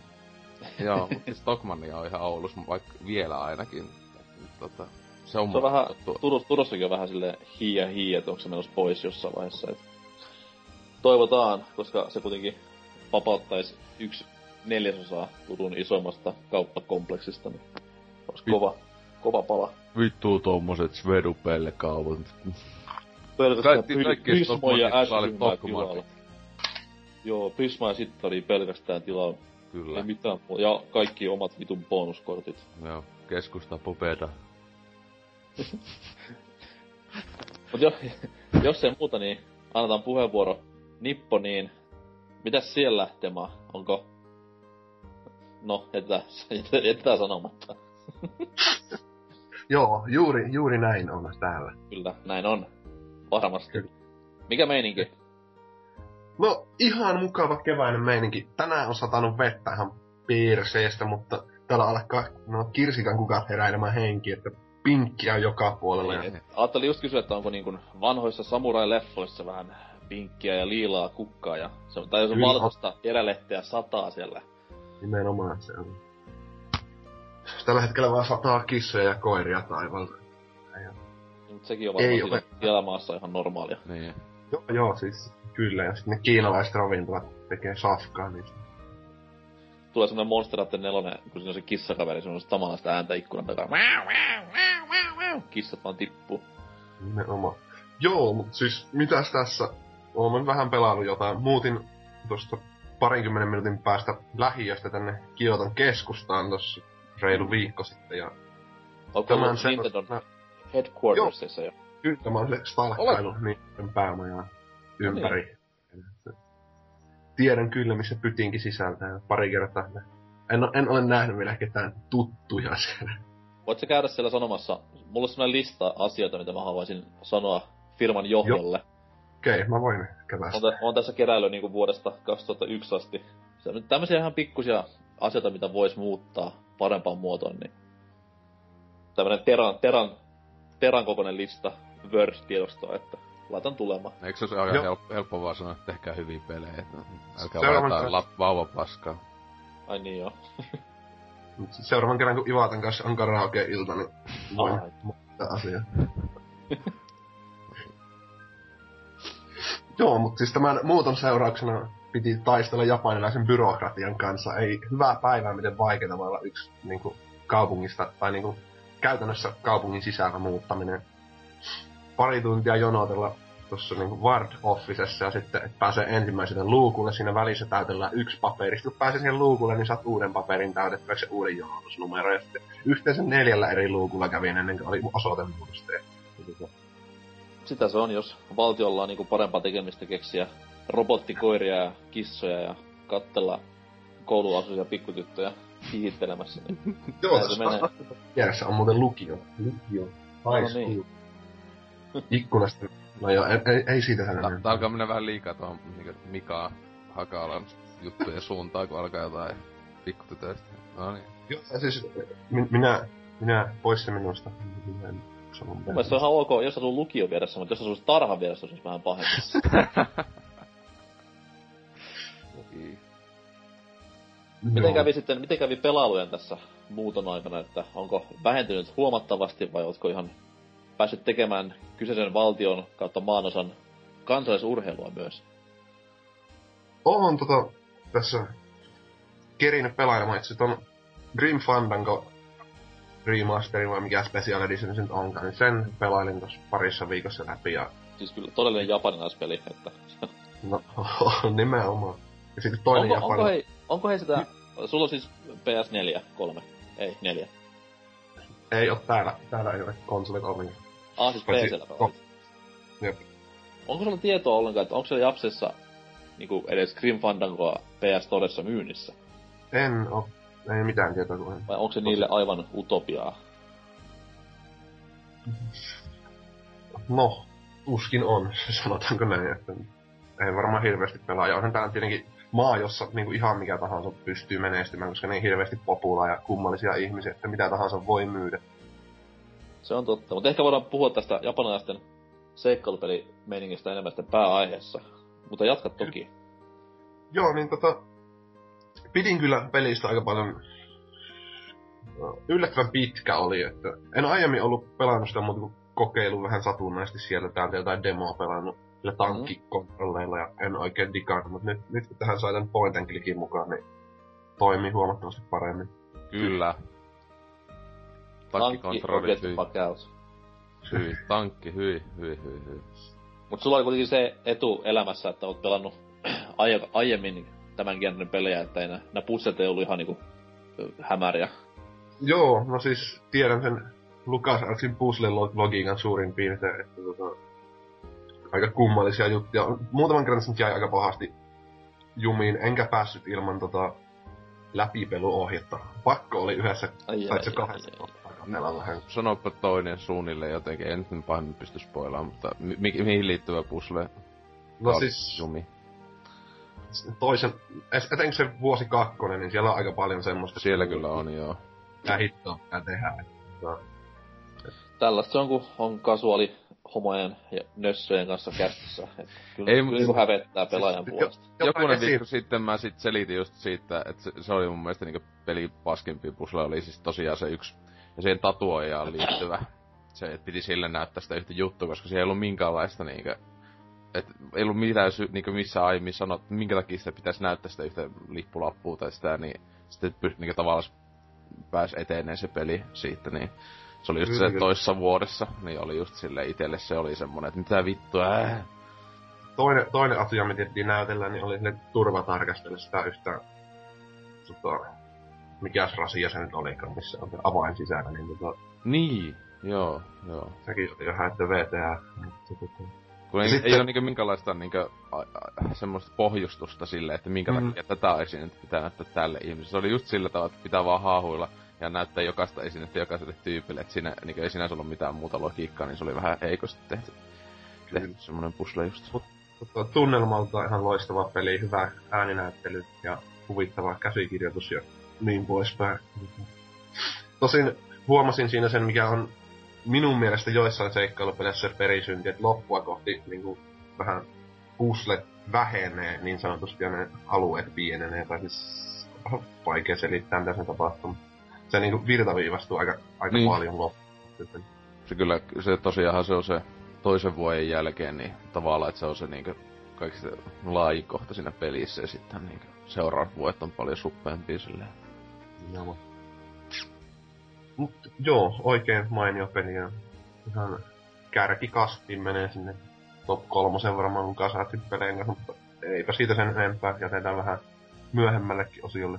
C: Joo, mutta siis Stockmanni on ihan Oulussa, vaikka vielä ainakin. Tota,
B: se on, se on vähän, Turus, Turussakin on vähän sille hiiä hiiä, että onko se menossa pois jossain vaiheessa. Et toivotaan, koska se kuitenkin vapauttaisi yksi neljäsosaa Turun isommasta kauppakompleksista. Niin olisi kova, kova pala.
C: Vittu tommoset Svedupelle-kaavut.
B: Pelkästään Prisma ja Ashwin Joo, Prisma ja sitten oli pelkästään tilaa.
C: Kyllä.
B: Ei mitään Ja kaikki omat vitun bonuskortit.
C: Joo, keskusta pupeda.
B: Mut jo, jos ei muuta, niin annetaan puheenvuoro Nipponiin. Mitäs siellä, Tema? Onko... No, jätetään, jätetään sanomatta.
D: Joo, juuri, juuri näin on täällä.
B: Kyllä, näin on. Varmasti. Mikä meininki?
D: No, ihan mukava keväinen meininki. Tänään on satanut vettä ihan piirseestä, mutta täällä alkaa no, kirsikan kukat heräilemään henki, että pinkkiä joka puolella.
B: Niin, ajattelin just kysyä, että onko niin kuin vanhoissa samurai-leffoissa vähän pinkkiä ja liilaa kukkaa ja se on, tai jos on
D: Kyllä.
B: valkoista erälehteä sataa siellä.
D: Nimenomaan se on. Tällä hetkellä vaan sataa kissoja ja koiria taivalta.
B: Mutta sekin on
D: Ei
B: varmaan siellä maassa ihan normaalia.
C: Niin.
D: Joo, joo, siis kyllä. Ja sitten ne kiinalaiset ravintolat tekee safkaa, niin
B: Tulee semmonen Monster Hunter 4, kun siinä on se kissakaveri, se on samanlaista ääntä ikkunan takaa. Wow, wow, wow, wow, wow. Kissat vaan tippuu.
D: nimenomaan. Joo, mut siis mitäs tässä? Olen vähän pelannut jotain. Muutin tuosta parinkymmenen minuutin päästä lähiöstä tänne Kioton keskustaan tossa reilu viikko sitten. Ja
B: Onko ollut Nintendon headquartersissa jo?
D: Kyllä mä oon se stalkkailu niiden päämajaa ympäri. Tiedän kyllä, missä pytinkin sisältää pari kertaa. En, o- en ole nähnyt vielä ketään tuttuja siellä.
B: Voit sä käydä siellä sanomassa, mulla on semmonen lista asioita, mitä mä haluaisin sanoa firman johdolle.
D: Okei, okay, mä voin käydä.
B: On, on tässä keräily niinku vuodesta 2001 asti. Se on nyt tämmöisiä ihan pikkusia asioita, mitä vois muuttaa parempaan muotoon, niin tämmönen teran, teran, teran kokoinen lista Word-tiedostoa, että laitan tulemaan.
C: Eikö se ole aika
D: Joo.
C: helppo, helppo vaan sanoa, että tehkää hyviä pelejä, että älkää
D: Seuraavan
C: vaan jotain
D: kerran-
C: lap, vauvapaskaa.
B: Ai niin joo.
D: Seuraavan kerran, kun Ivatan kanssa on karaoke-ilta, niin voin
B: Ai.
D: muuttaa asiaa. Joo, mutta siis tämän muuton seurauksena piti taistella japanilaisen byrokratian kanssa. Ei hyvää päivää, miten vaikeaa voi olla yksi niin kuin, kaupungista, tai niin kuin, käytännössä kaupungin sisällä muuttaminen. Pari tuntia jonotella tuossa niin Ward Officessa ja sitten et pääsee ensimmäiselle luukulle. Siinä välissä täytellään yksi paperi. Sitten kun pääsee siihen luukulle, niin saat uuden paperin täytettäväksi uuden jonotusnumero. Ja sitten yhteensä neljällä eri luukulla kävin ennen kuin oli osoitemuutos.
B: Sitä se on, jos valtiolla on niinku parempaa tekemistä keksiä robottikoiria ja kissoja ja kattella kouluasuisia pikkutyttöjä hihittelemässä. Niin
D: Joo,
B: Näin se menee.
D: tässä vieressä on muuten lukio. Lukio. High
B: No
D: school.
B: niin.
D: Ikkunasta. No joo, ei, ei, ei siitä sen
C: Tää alkaa mennä vähän liikaa tuohon niinku Mika Hakalan juttujen suuntaan, kun alkaa jotain pikkutytöistä. No niin.
D: Joo, ja siis mi- minä, minä pois se minusta. Minä en mitään.
B: mielestä se on ihan ok, jos asuu lukion vieressä, mutta jos asuu tarhan vieressä, se olisi vähän pahempi.
C: Niin.
B: Miten
D: Joo.
B: kävi sitten, miten kävi pelailujen tässä muuton aikana, että onko vähentynyt huomattavasti vai oletko ihan päässyt tekemään kyseisen valtion kautta maanosan kansallisurheilua myös?
D: Oon tota, tässä kerinyt pelailemaan itse ton Grim Fandango remasterin vai mikä Special Edition se nyt onkaan, niin sen pelailin tossa parissa viikossa läpi ja
B: Siis kyllä todellinen japanilaispeli, että...
D: no, nimenomaan. Ja sitten toinen
B: onko, onko,
D: japani...
B: hei, onko hei sitä... Sulla on siis PS4, 3, ei, 4.
D: Ei oo täällä, täällä ei ole konsolit ollenkaan.
B: Ah, siis
D: Paitsi-
B: PCllä pelaat.
D: Jep.
B: Onko sulla tietoa ollenkaan, että onko siellä Japsessa niinku edes Grim Fandangoa PS Storessa myynnissä?
D: En oo, ei mitään tietoa kuin
B: Vai onko se niille aivan utopiaa?
D: No, tuskin on, sanotaanko näin, että ei varmaan hirveästi pelaa. Ja onhan tää tietenkin maa, jossa niinku ihan mikä tahansa pystyy menestymään, koska niin hirveästi populaa ja kummallisia ihmisiä, että mitä tahansa voi myydä.
B: Se on totta, mutta ehkä voidaan puhua tästä japanilaisten seikkailupelimeiningistä enemmän sitten pääaiheessa. Mutta jatka toki.
D: Joo, niin tota, pidin kyllä pelistä aika paljon no, yllättävän pitkä oli, että en aiemmin ollut pelannut sitä muuta kuin kokeilu vähän satunnaisesti sieltä täältä jotain demoa pelannut sillä tankkikontrolleilla ja en oikein digannut, mutta nyt, nyt kun tähän sai tämän point and clickin mukaan, niin toimii huomattavasti paremmin.
C: Kyllä.
B: Tankki the
C: hyi, hyi, tankki, hyi, hyi, hyi, hyi.
B: Mut sulla oli kuitenkin se etu elämässä, että oot pelannut aie- aiemmin tämän genren pelejä, että ei nää, nää pusset ei ollut ihan niinku hämäriä.
D: Joo, no siis tiedän sen Lukas Artsin puzzle-logiikan suurin piirtein, että tota, aika kummallisia juttuja. Muutaman kerran se nyt jäi aika pahasti jumiin, enkä päässyt ilman tota läpipeluohjetta. Pakko oli yhdessä,
B: Ai,
D: sait se
B: ai,
D: kahdessa
B: ai, ai.
D: kohtaa vähän.
C: Sanopa toinen suunnilleen jotenkin, en nyt pahemmin pysty spoilaamaan, mutta mi- mi- mihin liittyvä puzzle
D: No
C: oli
D: siis
C: jumi?
D: toisen, et- etenkin se vuosi kakkonen, niin siellä on aika paljon semmoista.
C: Siellä kyllä on, joo.
D: Mitä hittoa pitää tehdä. Tota,
B: Tällaista se on, kun on kasuaali homojen ja nössöjen kanssa kästissä. Kyllä,
C: Ei,
B: kyllä
C: siis-
B: hävettää pelaajan
D: siis-
B: puolesta.
C: Jokunen
D: esi-
C: viikko sitten mä sit selitin just siitä, että se, se oli mun mielestä niinku peli paskimpi pusle oli siis tosiaan se yksi, ja siihen tatuoijaan liittyvä. Se, että piti sille näyttää sitä yhtä juttua, koska siellä ei ollut minkäänlaista niinkö, et ei ollut mitään sy, niinkö missä aiemmin sanot, että minkä takia sitä pitäisi näyttää sitä yhtä lippulappua tai sitä, niin sitten pyst, niinkö tavallaan pääs eteneen se peli siitä, niin se oli just se toissa vuodessa, niin oli just sille itelle se oli semmonen, että mitä vittua, äh.
D: Toinen, toinen asia, mitä tiettiin näytellä, niin oli ne turvatarkastella sitä yhtä... Tota, mikäs rasia se nyt olikaan, missä on se avain sisällä, niin tota,
C: Niin, joo, joo.
D: sekin oli ihan, että VTää. Mutta, tota,
C: Kun ei,
D: sitten-
C: ei ole niinku minkäänlaista niinku, a, a, semmoista pohjustusta sille, että minkä takia tätä esinettä pitää näyttää tälle ihmiselle. Se oli just sillä tavalla, että pitää vaan haahuilla ja näyttää jokaista esinettä jokaiselle tyypille, että siinä niinku, ei sinänsä ollut mitään muuta logiikkaa, niin se oli vähän heikosti tehty, tehty semmonen pusle just.
D: tota, tunnelmalta ihan loistava peli, hyvä ääninäyttely ja huvittava käsikirjoitus ja niin poispäin. Tosin huomasin siinä sen, mikä on minun mielestä joissain seikkailupeleissä se perisynti, että loppua kohti niin kuin, vähän puslet vähenee niin sanotusti ja ne alueet pienenee, tai siis vaikea selittää mitä se tapahtuu. Se niin kuin virtaviivastuu aika, aika
C: Niin.
D: paljon loppuun.
C: Se kyllä, se tosiaanhan se on se toisen vuoden jälkeen, niin tavallaan, että se on se niinku kaikista laajin kohta siinä pelissä ja sitten niinku seuraavat vuodet on paljon suppeampia silleen.
D: Joo. Mut joo, oikein mainio peli ja ihan kärkikastiin menee sinne top kolmosen varmaan mun kasaatin peleen kanssa, mutta eipä siitä sen enempää, jätetään vähän myöhemmällekin osiolle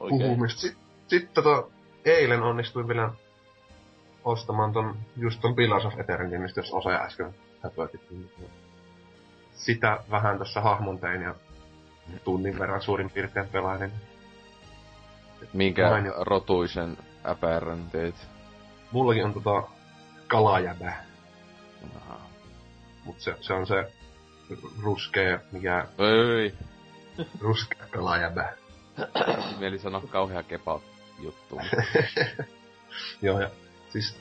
B: Oikein.
D: puhumista. Sitten sit, tota, eilen onnistuin vielä ostamaan ton, just ton Pillars of Eternity, mistä jos osa äsken häpöitit. Sitä vähän tässä hahmon tein ja tunnin verran suurin piirtein pelailin.
C: Minkä
D: Mainio.
C: rotuisen äpärän teit?
D: Mullakin on tota kalajäbä,
C: Aha.
D: mut se, se on se ruskea, mikä
C: Ei,
D: ruskea kalajäbä.
C: mieli sanoa kauhea kepa juttu.
D: Joo, ja siis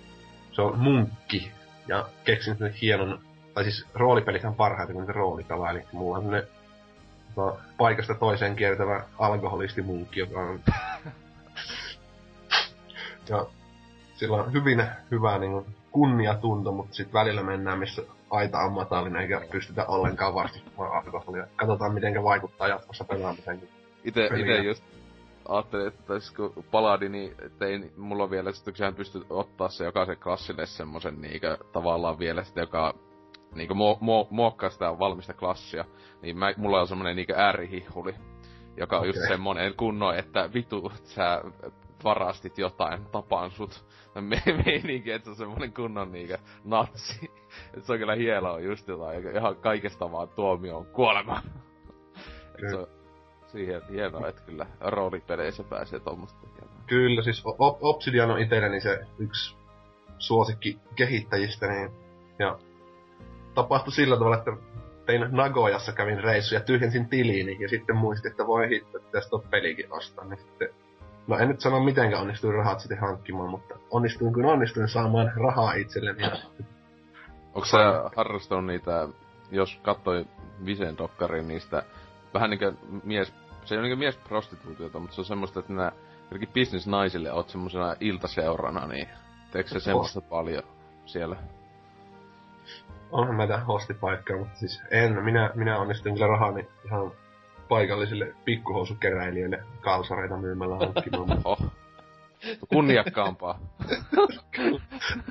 D: se on munkki. Ja keksin sen hienon, tai siis roolipelithän parhaita, kun niitä roolikala, eli mulla on semmonen tota, paikasta toiseen kiertävä alkoholistimunkki, joka on... ja sillä on hyvin hyvä niin kunniatunto, mutta sitten välillä mennään, missä aita on matalinen eikä pystytä ollenkaan vastustamaan alkoholia. Katsotaan, miten vaikuttaa jatkossa pelaamiseen.
C: Ite,
D: Peliä.
C: ite just ajattelin, että tais kun Paladini, että ei mulla on vielä sehän pystyt ottaa se jokaisen klassille semmosen niinkö tavallaan vielä sitä, joka niinkö mo, mo, muokkaa sitä valmista klassia, niin mä, mulla on semmonen niinkö äärihihuli, joka on just
D: Okei.
C: semmonen kunnon, että vitu, sä varastit jotain, tapaan sut. Me, meininki, että se on semmonen kunnon niinkö natsi. Et se on kyllä hienoa just jotain, ihan kaikesta vaan tuomio on kuolema. Et se on siihen hienoa, että kyllä roolipeleissä pääsee tommoista tekemään.
D: Kyllä, siis Obsidian on itselleni se yksi suosikki kehittäjistä, niin, ja tapahtui sillä tavalla, että tein Nagojassa kävin reissu ja tyhjensin tiliini, ja sitten muistin, että voi hitto, että tästä on pelikin ostaa, niin sitten No en nyt sano mitenkään onnistuin rahat sitten hankkimaan, mutta onnistuin kun onnistuin saamaan rahaa itselleni. Ja
C: Onko sä harrastanut niitä, jos kattoi Visen dokkarin niistä, vähän niinkö mies, se ei ole niinkö miesprostituutiota, mutta se on semmoista, että nää jotenkin bisnesnaisille oot semmosena iltaseurana, niin teekö se semmoista paljon siellä?
D: Onhan näitä hostipaikkaa, mutta siis en. Minä, minä onnistuin kyllä rahani ihan paikallisille pikkuhousukeräilijöille kalsareita myymällä hankkimaan.
C: Oh. Kunniakkaampaa.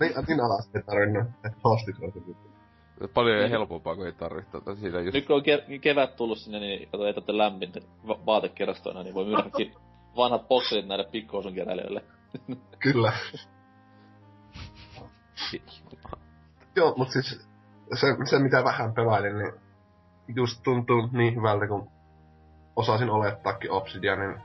D: niin, niin alas ei tarvinnut hostikoita.
C: Paljon helpompaa, kun ei tarvitse tota siinä just...
B: Nyt kun on ke- kevät tullut sinne, niin kato, ei tarvitse lämmintä va- vaatekerastoina, niin voi myydäkin vanhat bokselit näille pikkuosun keräilijöille.
D: Kyllä. Joo, mutta siis se, se, mitä vähän pelailin, niin just tuntuu niin hyvältä, kun osasin olettaakin Obsidianin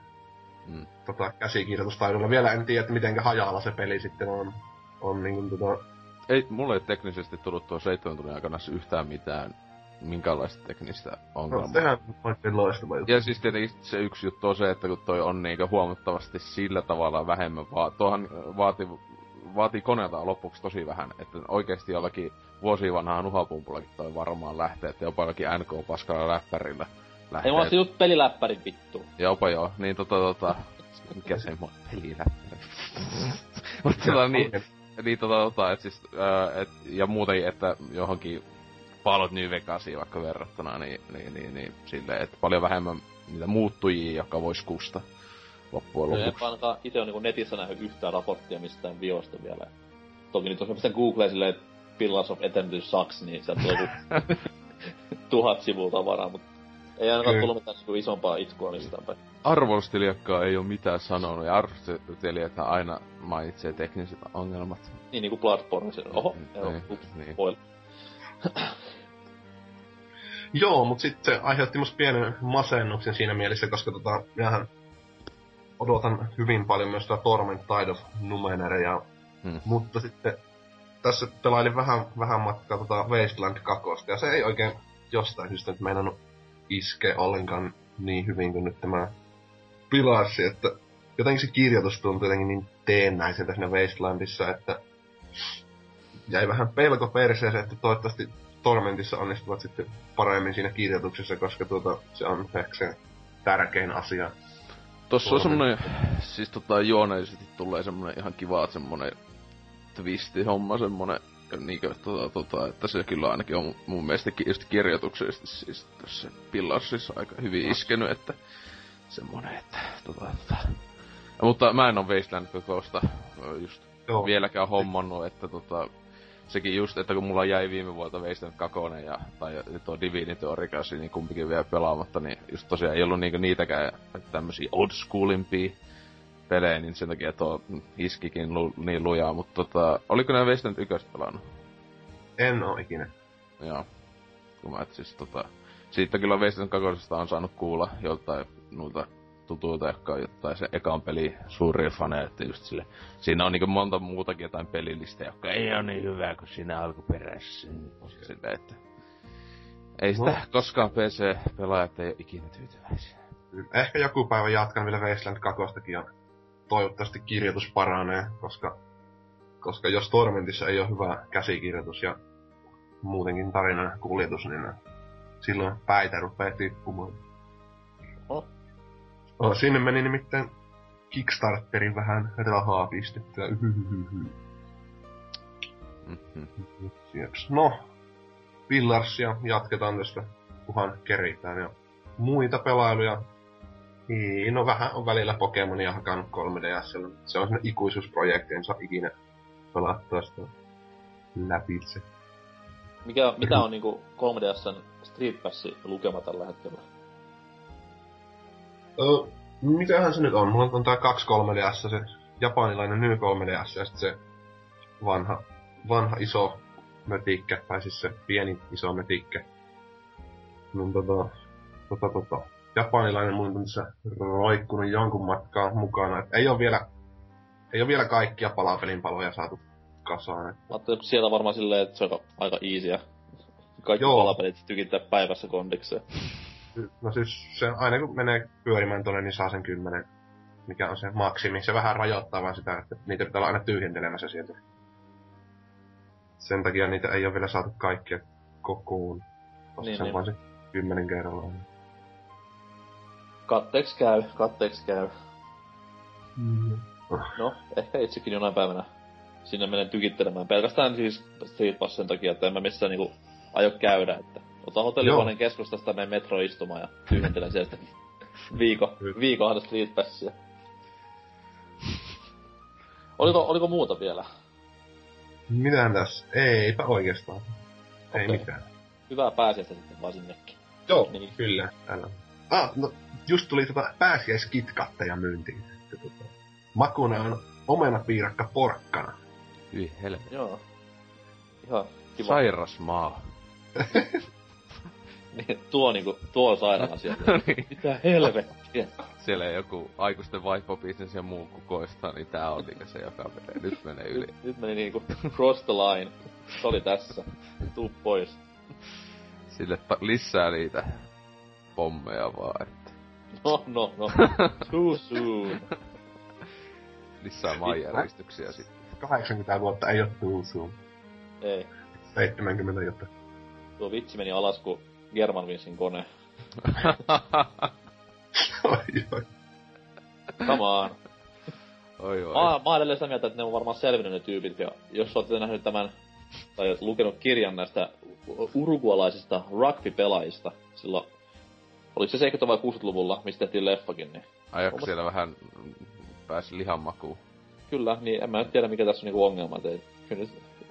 C: Mm.
D: tota, käsikirjoitustaidolla. Vielä en tiedä, että mitenkä hajalla se peli sitten on. on niin kuin, tota,
C: Ei, mulle ei teknisesti tullut tuon seitsemän tunnin aikana yhtään mitään minkäänlaista teknistä
D: no,
C: ongelmaa.
D: sehän on loistava juttu.
C: Ja siis tietenkin se yksi juttu on se, että kun toi on niinku huomattavasti sillä tavalla vähemmän, vaan tuohan vaati vaatii koneelta lopuksi tosi vähän. Että oikeesti jollakin vuosi vanhaa nuhapumpullakin toi varmaan lähtee, että jopa jollakin NK-paskalla läppärillä lähtee.
B: Ei mulla just peliläppärin vittu.
C: Jopa joo, niin tota tota... Mikä se on peliläppäri? Mutta tota niin, niin tota tota, et siis, ää, et, ja muutenkin, että johonkin Fallout New Vegasiin vaikka verrattuna, niin, niin, niin, niin silleen, että paljon vähemmän niitä muuttujia, jotka vois kusta loppujen
B: En
C: lopuksi.
B: ainakaan itse on niinku netissä nähnyt yhtään raporttia mistään viosta vielä. Toki nyt jos mä pistän Googleen silleen, että Pillars of Eternity sucks, niin sieltä tulee tuhat sivua tavaraa, mutta ei ainakaan tullut mitään niinku isompaa itkua mistään päin.
C: Arvostelijakkaan ei ole mitään sanonut, ja arvostelijat aina mainitsee tekniset ongelmat.
B: Niin niinku Bloodborne, se, oho,
C: Niin,
B: joo,
C: niin,
B: ups,
C: niin.
D: Joo, mutta sitten se aiheutti musta pienen masennuksen siinä mielessä, koska tota, minähän odotan hyvin paljon myös tätä Torment Tide of Numeneria,
C: Hmm.
D: mutta sitten tässä pelailin vähän, vähän matkaa tota Wasteland 2, ja se ei oikein jostain syystä nyt meinannut iske ollenkaan niin hyvin kuin nyt tämä Pilarsi, että jotenkin se kirjoitus tuntui jotenkin niin teennäiseltä siinä Wastelandissa, että jäi vähän pelko perseeseen, että toivottavasti Tormentissa onnistuvat sitten paremmin siinä kirjoituksessa, koska tuota, se on ehkä se tärkein asia.
C: Tossa on semmonen, siis tota juoneisesti tulee semmonen ihan kiva semmonen twisti homma semmonen, niinkö tota, tota, että se kyllä ainakin on mun mielestä just kirjoituksellisesti siis tässä Pillarsissa aika hyvin iskenyt, että semmonen, että tota, tota. Ja, mutta mä en oo Wasteland kokoista just
D: Joo.
C: vieläkään hommannut, että tota, sekin just, että kun mulla jäi viime vuodelta Wasteland 2 ja, tai tuo Divinity Origasi, niin kumpikin vielä pelaamatta, niin just tosiaan ei ollut niinku niitäkään tämmösiä old schoolimpia pelejä, niin sen takia tuo iskikin lu, niin lujaa, mutta tota, oliko ne Wasteland 1 pelannut?
D: En oo ikinä.
C: Joo. Kun mä et siis tota... Siitä kyllä Wasteland 2 on saanut kuulla joltain noilta tutuilta, jotka on jotain se ekan peli suuria faneja, että just sille, siinä on niinku monta muutakin jotain pelillistä, jotka ei ole niin hyvää kuin siinä alkuperäisessä. Okay. Sille, että ei sitä
D: No.
C: koskaan PC-pelaajat ei ole ikinä tyytyväisiä.
D: Ehkä joku päivä jatkan vielä Wasteland 2 ja toivottavasti kirjoitus paranee, koska, koska jos Tormentissa ei ole hyvä käsikirjoitus ja muutenkin tarinan kuljetus, niin silloin päitä rupeaa tippumaan.
B: Oh.
D: Sinne meni nimittäin Kickstarterin vähän rahaa pistettyä.
C: Mm-hmm.
D: Jeps. No, Pillarsia jatketaan tästä, kunhan keritään. Ja muita pelailuja. Ei, no vähän on välillä Pokemonia hakannut 3DSllä. Se on sellainen ikuisuusprojekti, en saa ikinä pelattua sitä läpi se.
B: Mikä, mitä on niinku 3DSn Street Passin lukema tällä hetkellä?
D: Ö, mitähän se nyt on? Mulla on tää 2 3DS, se japanilainen New 3DS ja sitten se vanha, vanha iso mötikkä, tai siis se pieni iso mötikkä. No tota, tota, tota. Japanilainen mun on tässä roikkunut jonkun matkaa mukana. Et ei ole vielä, ei ole vielä kaikkia palapelin paloja saatu kasaan. Et
B: Mä ajattelin, sieltä varmaan silleen, että se on aika easyä. Kaikki
D: Joo.
B: palapelit tykittää päivässä kondikseen.
D: No siis se aina kun menee pyörimään tonne, niin saa sen kymmenen, mikä on se maksimi. Se vähän rajoittaa vaan sitä, että niitä pitää olla aina tyhjentelemässä sieltä. Sen takia niitä ei ole vielä saatu kaikkia kokoon.
B: Niin,
D: se on
B: niin.
D: vaan se kymmenen kerralla.
B: Katteeksi käy, katteeksi käy.
D: Mm.
B: No, ehkä itsekin jonain päivänä sinne menen tykittelemään. Pelkästään siis Street Pass sen takia, että en mä missään niinku aio käydä, että otan hotellihuoneen keskustasta menen metro istumaan ja tyhjentelen sieltä viikon, viikon aina Street Passia. Oliko, oliko muuta vielä?
D: Mitähän tässä? Eipä oikeastaan. Ei
B: Okei.
D: mitään.
B: Hyvää pääsiäistä sitten vaan sinnekin.
D: Joo,
B: Niin.
D: kyllä. On. Ah, no, just tuli tota pääsiäiskitkatteja myyntiin. Että Tota, makuna on omenapiirakka porkkana.
C: Hyi helvetti.
B: Joo. Ihan kiva.
C: Sairas maa.
B: Niin, tuo niinku, tuo on sairaan asia.
C: Niin.
B: Mitä helvettiä?
C: Siellä joku aikuisten vaihtobisnes ja muu kukoistaa, niin tää on niinku se, joka menee. Nyt menee yli.
B: Nyt, nyt meni niinku cross the line. Se oli tässä. Tuu pois.
C: Sille ta- lisää niitä pommeja vaan, että
B: No, no, no. Too soon.
C: lisää maanjäristyksiä sitten.
D: 80 vuotta ei oo Tuusuun.
B: Ei.
D: 70 jotta.
B: Tuo vitsi meni alas, kun Germanwingsin kone.
D: oi, oi.
B: Come on.
C: Oi oi.
B: Mä, mä edelleen sitä mieltä, että ne on varmaan selvinnyt ne tyypit, ja jos olette nähnyt tämän, tai lukenut kirjan näistä urugualaisista rugby-pelaajista, silloin, oliko se 70- vai 60-luvulla, mistä tehtiin leffakin, niin
C: Ajako siellä vähän pääsi lihan makuun?
B: kyllä, niin en mä nyt tiedä mikä tässä on niinku ongelma, että kyllä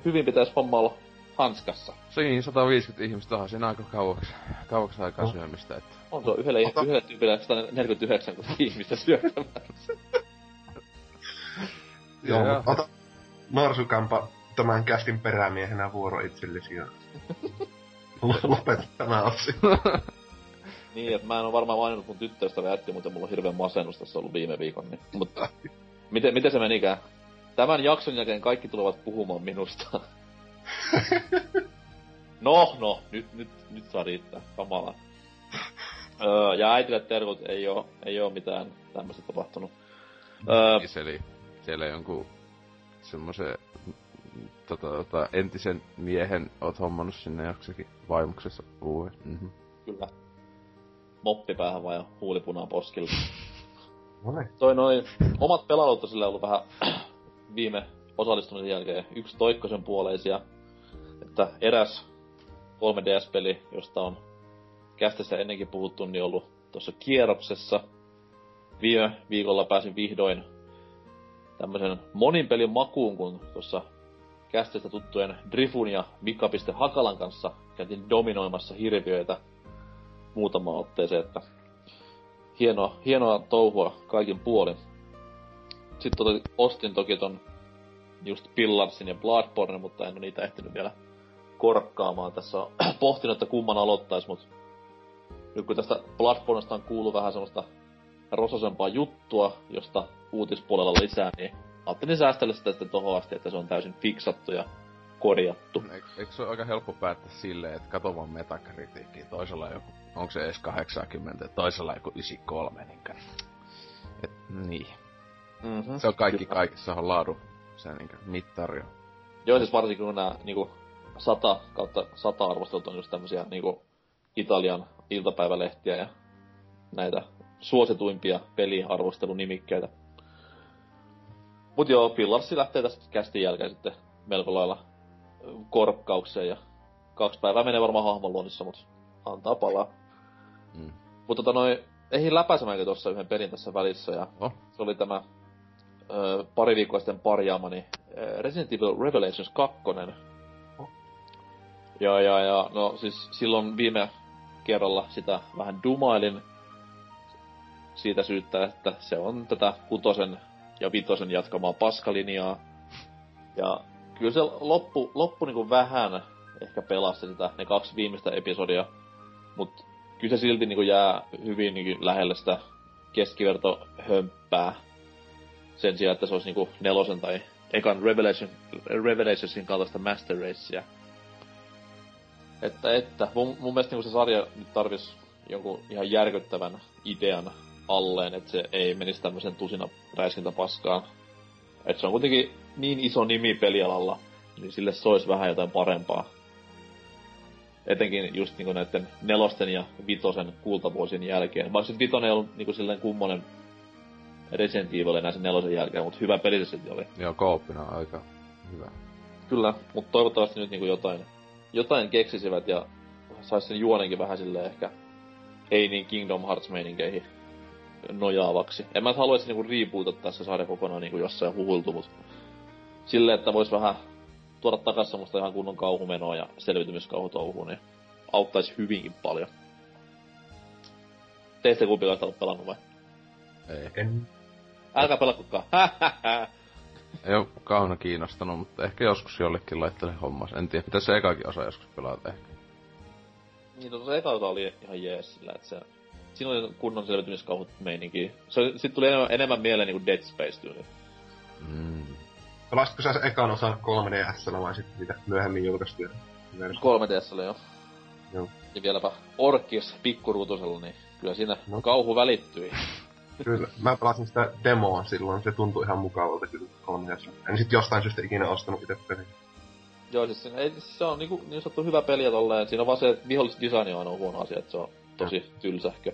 B: hyvin pitäisi homma olla hanskassa.
C: Siinä 150 ihmistä onhan siinä aika kauaksi, kauaksi aikaa
D: No.
C: syömistä, että...
B: On se yhdelle,
D: Ota-
B: yhdelle tyypille 149 kun ihmistä syöttämässä.
D: Joo,
C: Joo.
D: ota Norsukampa tämän kästin perämiehenä vuoro itsellesi ja lopeta tämä ossi.
B: Niin, että mä en oo varmaan maininnut mun tyttöystävä jätti, mutta mulla on hirveän masennus tässä ollut viime viikon. Niin. Mutta miten, miten se menikään? Tämän jakson jälkeen kaikki tulevat puhumaan minusta. no, no, nyt, nyt, nyt saa riittää. Kamala. Öö, ja äitille terkut, ei oo, ei oo mitään tämmöistä tapahtunut. Öö,
C: Siis eli siellä jonkun semmoisen tota, tota, entisen miehen oot hommannut sinne jaksakin vaimuksessa uuden. Mm-hmm.
B: kyllä. Moppi päähän vai huulipunaa poskille.
D: No niin.
B: toi noin omat pelailut on sille ollut vähän viime osallistumisen jälkeen yksi toikkosen puoleisia. Että eräs 3DS-peli, josta on kästissä ennenkin puhuttu, niin ollut tuossa kierroksessa. Viime viikolla pääsin vihdoin tämmöisen monin pelin makuun, kun tuossa kästestä tuttujen Drifun ja Mika.Hakalan kanssa käytiin dominoimassa hirviöitä muutama otteeseen, että hienoa, hienoa touhua kaikin puolin. Sitten ostin toki ton just Pillarsin ja Bloodborne, mutta en ole niitä ehtinyt vielä korkkaamaan. Tässä on pohtinut, että kumman aloittais, mut nyt kun tästä Bloodbornesta on kuullut vähän semmoista rososempaa juttua, josta uutispuolella lisää, niin ajattelin säästellä sitä sitten tohon asti, että se on täysin fiksattu ja korjattu.
C: Eikö, eikö se ole aika helppo päättää silleen, että kato vaan metakritiikkiä, toisella joku, onko se edes 80, ja toisella joku 93, niin et, niin.
B: Mm-hmm.
C: Se on kaikki kaikessa on laadu, se niin mittari.
B: Joo, siis varsinkin kun nämä niinku, sata kautta sata arvostelut on just tämmösiä niinku, Italian iltapäivälehtiä ja näitä suosituimpia peliarvostelunimikkeitä. Mut joo, Pillarsi lähtee tästä kästin jälkeen sitten melko lailla korkkaukseen ja kaksi päivää menee varmaan hahmon luonnissa, mut antaa palaa.
C: Mm.
B: Mutta tota noin, eihin läpäisemäänkö tuossa yhden pelin tässä välissä ja
C: Oh.
B: se oli tämä ö, pari viikkoa sitten parjaamani Resident Evil Revelations 2. Ja, ja, ja, no siis silloin viime kerralla sitä vähän dumailin siitä syyttä, että se on tätä kutosen ja vitosen jatkamaa paskalinjaa. Ja kyllä se loppu, loppu niinku vähän ehkä pelasti sitä, ne kaksi viimeistä episodia. Mut kyllä se silti niinku jää hyvin niinku lähelle sitä keskivertohömppää. Sen sijaan, että se olisi niinku nelosen tai ekan Revelation, Revelationsin kaltaista Master Racea. Että, että. Mun, mun mielestä niinku se sarja nyt tarvis jonkun ihan järkyttävän idean alleen, että se ei menisi tämmöisen tusina räiskintäpaskaan. Että se on kuitenkin niin iso nimi pelialalla, niin sille sois vähän jotain parempaa. Etenkin just niinku näiden nelosten ja vitosen kultavuosien jälkeen. Vaikka se vitonen ei ollut niinku silleen kummonen Resident Evil enää sen nelosen jälkeen, mutta hyvä peli se silti oli.
C: Joo, kooppina aika hyvä.
B: Kyllä, mutta toivottavasti nyt niinku jotain, jotain keksisivät ja sais sen juonenkin vähän silleen ehkä ei niin Kingdom Hearts meininkeihin nojaavaksi. En mä haluaisi niinku reboota tässä sarja kokonaan niinku jossain huhultu, mut silleen, että vois vähän tuoda takas semmoista ihan kunnon kauhumenoa ja selviytymiskauhutouhua, niin auttaisi hyvinkin paljon. Teistä kumpikaan sitä pelannut vai?
C: Ei.
D: En...
B: Älkää pelakkukaan.
C: Ei oo kauheena kiinnostanut, mutta ehkä joskus jollekin laittele hommas. En tiedä, pitäisi se ekakin osa joskus pelata ehkä.
B: Niin, tuossa eka osa oli ihan jees sillä, että se... Siinä oli kunnon selviytymiskauhut meininki. Se, sit tuli enemmän, enemmän mieleen niinku Dead Space tyyli.
C: Mm.
D: Pelasitko sä ekan osan 3DS vai sitten niitä myöhemmin julkaistuja? versio?
B: 3DS oli jo.
D: Joo.
B: Ja vieläpä Orkis pikkuruutusella, niin kyllä siinä
D: No.
B: kauhu välittyi.
D: Kyllä. Mä pelasin sitä demoa silloin, se tuntui ihan mukavalta kyllä 3DS. En sit jostain syystä ikinä ostanut itse peliä.
B: Joo, siis ei, se on niinku, niin sanottu hyvä peli ja tolleen. Siinä on vaan se, että vihollisdesign on aina huono asia, että se on tosi tylsähkö.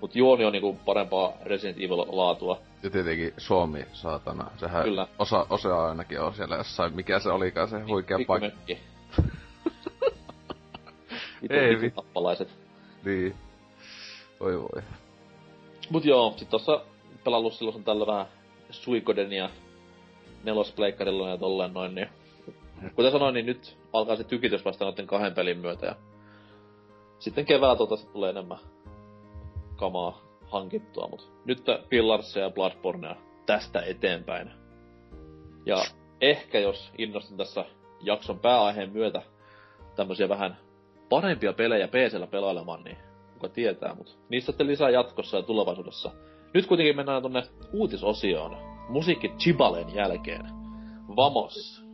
B: Mut juoni on niinku parempaa Resident Evil-laatua.
C: Ja tietenkin Suomi, saatana. Sehän
B: Kyllä.
C: osa, osa ainakin on siellä jossain. Mikä se olikaan se huikea paikka?
B: Pikkumökki.
C: Ei
B: Ei
C: vi-
B: vi... tappalaiset.
C: Niin. Voi voi.
B: Mut joo, sit tossa pelannut silloin tällä vähän Suikodenia nelospleikkarilla ja tolleen noin, niin kuten sanoin, niin nyt alkaa se tykitys vasta noiden kahden pelin myötä ja sitten keväällä sit tulee enemmän kamaa hankittua, mut nyt Pillarsia ja Bloodbornea tästä eteenpäin. Ja ehkä jos innostun tässä jakson pääaiheen myötä tämmösiä vähän parempia pelejä PCllä pelailemaan, niin kuka tietää, mut niistä sitten lisää jatkossa ja tulevaisuudessa. Nyt kuitenkin mennään tonne uutisosioon. Musiikki Chibalen jälkeen. Vamos!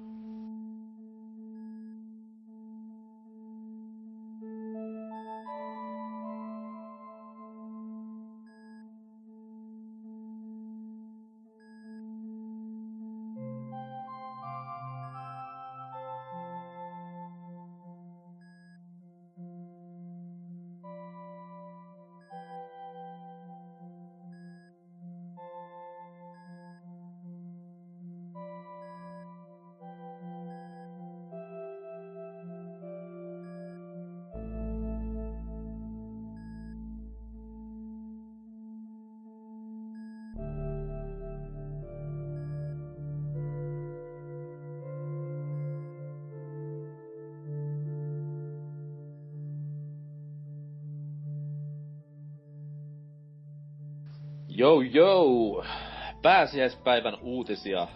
B: Jou! Pääsiäispäivän uutisia.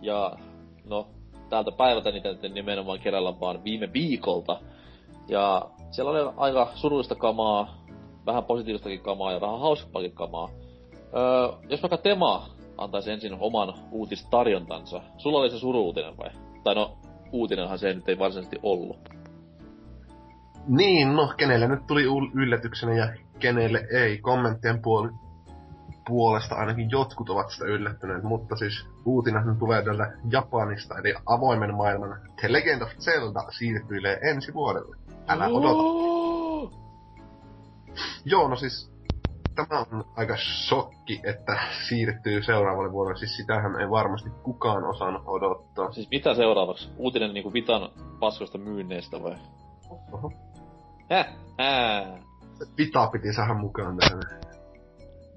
B: Ja no, täältä päivältä niitä nyt en nimenomaan kerralla vaan viime viikolta. Ja siellä oli aika surullista kamaa, vähän positiivistakin kamaa ja vähän hauskaakin kamaa. Öö, jos vaikka Tema antaisi ensin oman uutistarjontansa. Sulla oli se suruutinen vai? Tai no, uutinenhan se nyt ei varsinaisesti ollut.
D: Niin, no, kenelle nyt tuli ul- yllätyksenä ja kenelle ei. Kommenttien puol- puolesta ainakin jotkut ovat sitä yllättyneet, mutta siis uutinahan tulee täältä Japanista, eli avoimen maailman The Legend of Zelda siirtyilee ensi vuodelle. Älä odota. Joo, no siis tämä on aika shokki, että siirtyy seuraavalle vuodelle. Siis sitähän ei varmasti kukaan osannut odottaa.
B: Siis mitä seuraavaksi? Uutinen niinku Vitan paskoista myynneistä vai?
D: Oho.
B: Häh? Hää.
D: Vita piti saada mukaan tähän.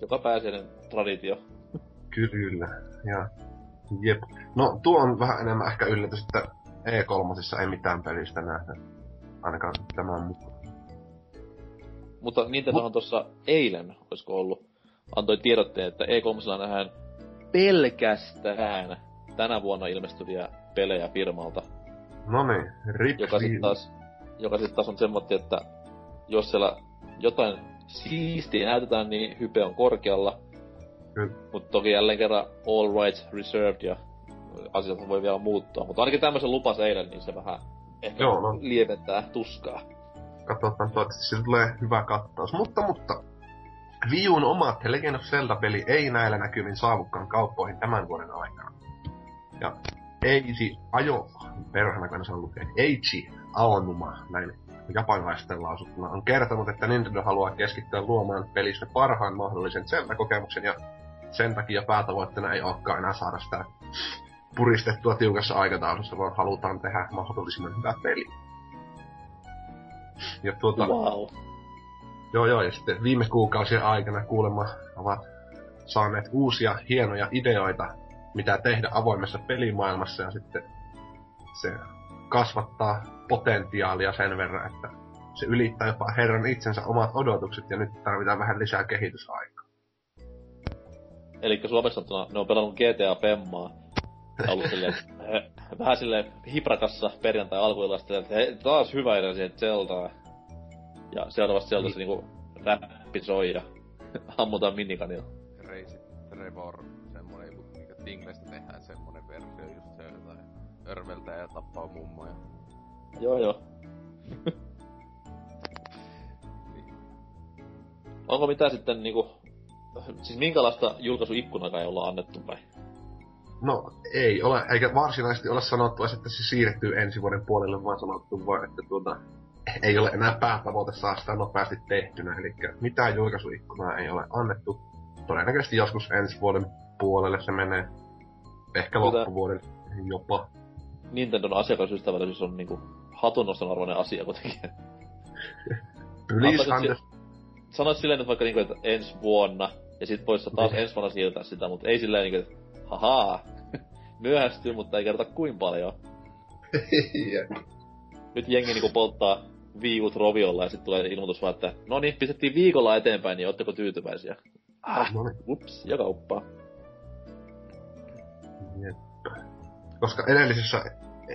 B: Joka pääsiäinen traditio.
D: Kyllä. Ja jep. No tuo on vähän enemmän ehkä yllätys, että E3 ei mitään pelistä nähdä. Ainakaan tämän mukaan.
B: Mutta Nintendohan tuossa eilen, olisiko ollut, antoi tiedotteen, että E3 nähdään pelkästään tänä vuonna ilmestyviä pelejä firmalta.
D: No niin, rip
B: Joka sitten taas, joka sit taas on semmoinen, että jos siellä jotain siistiä näytetään, niin hype on korkealla.
D: Kyllä.
B: Mutta toki jälleen kerran all rights reserved ja asiat voi vielä muuttua. Mutta ainakin tämmöisen lupas eilen, niin se vähän ehkä
D: Joo, no.
B: lieventää tuskaa.
D: Katsotaan, toivottavasti sillä tulee hyvä kattaus. Mutta, mutta, Viun oma The Legend of Zelda-peli ei näillä näkymin saavukaan kauppoihin tämän vuoden aikana. Ja Eiji Ajo, perhana kannassa on lukee, Eiji Aonuma, näin japanilaisten lausuttuna, on kertonut, että Nintendo haluaa keskittyä luomaan pelistä parhaan mahdollisen Zelda-kokemuksen ja sen takia päätavoitteena ei olekaan enää saada sitä puristettua tiukassa aikataulussa, vaan halutaan tehdä mahdollisimman hyvä peli. Ja tuota,
B: Wow.
D: Joo, joo, ja sitten viime kuukausien aikana kuulemma ovat saaneet uusia hienoja ideoita, mitä tehdä avoimessa pelimaailmassa, ja sitten se kasvattaa potentiaalia sen verran, että se ylittää jopa herran itsensä omat odotukset, ja nyt tarvitaan vähän lisää kehitysaikaa.
B: Eli suomeksi sanottuna ne on pelannut GTA Pemmaa. Ja ollut silleen, eh, vähän silleen hiprakassa perjantai alkuillasta, että hei, taas hyvä idea siihen Zeldaa. Ja seuraavassa Zeldassa niinku räppi soi ja ammutaan minikanilla.
C: Crazy Trevor, semmonen joku, mikä Tinglestä tehdään semmonen se örveltää ja tappaa mummoja.
B: Joo joo.
C: Niin.
B: Onko mitään sitten niinku siis minkälaista julkaisuikkunakaan ei olla annettu vai?
D: No ei ole, eikä varsinaisesti ole sanottu, että se siirtyy ensi vuoden puolelle, vaan sanottu vaan, että tuota, ei ole enää päätavoite saa sitä nopeasti tehtynä, eli mitään julkaisuikkunaa ei ole annettu. Todennäköisesti joskus ensi vuoden puolelle se menee. Ehkä Mitä? loppuvuoden jopa.
B: Nintendon asiakasystävällisyys on niinku hatunnoston arvoinen asia kuitenkin.
D: Please,
B: Sanois silleen että vaikka niinku, että ensi vuonna, ja sit voisi taas niin. ensi vuonna siirtää sitä, mutta ei silleen niinku, että hahaa, myöhästyy, mutta ei kerta kuin paljon. Nyt jengi niinku polttaa viikut roviolla ja sitten tulee ilmoitus vaan, että no niin, pistettiin viikolla eteenpäin, niin ootteko tyytyväisiä? Ah, no niin. ups, ja kauppaa.
D: Koska edellisessä,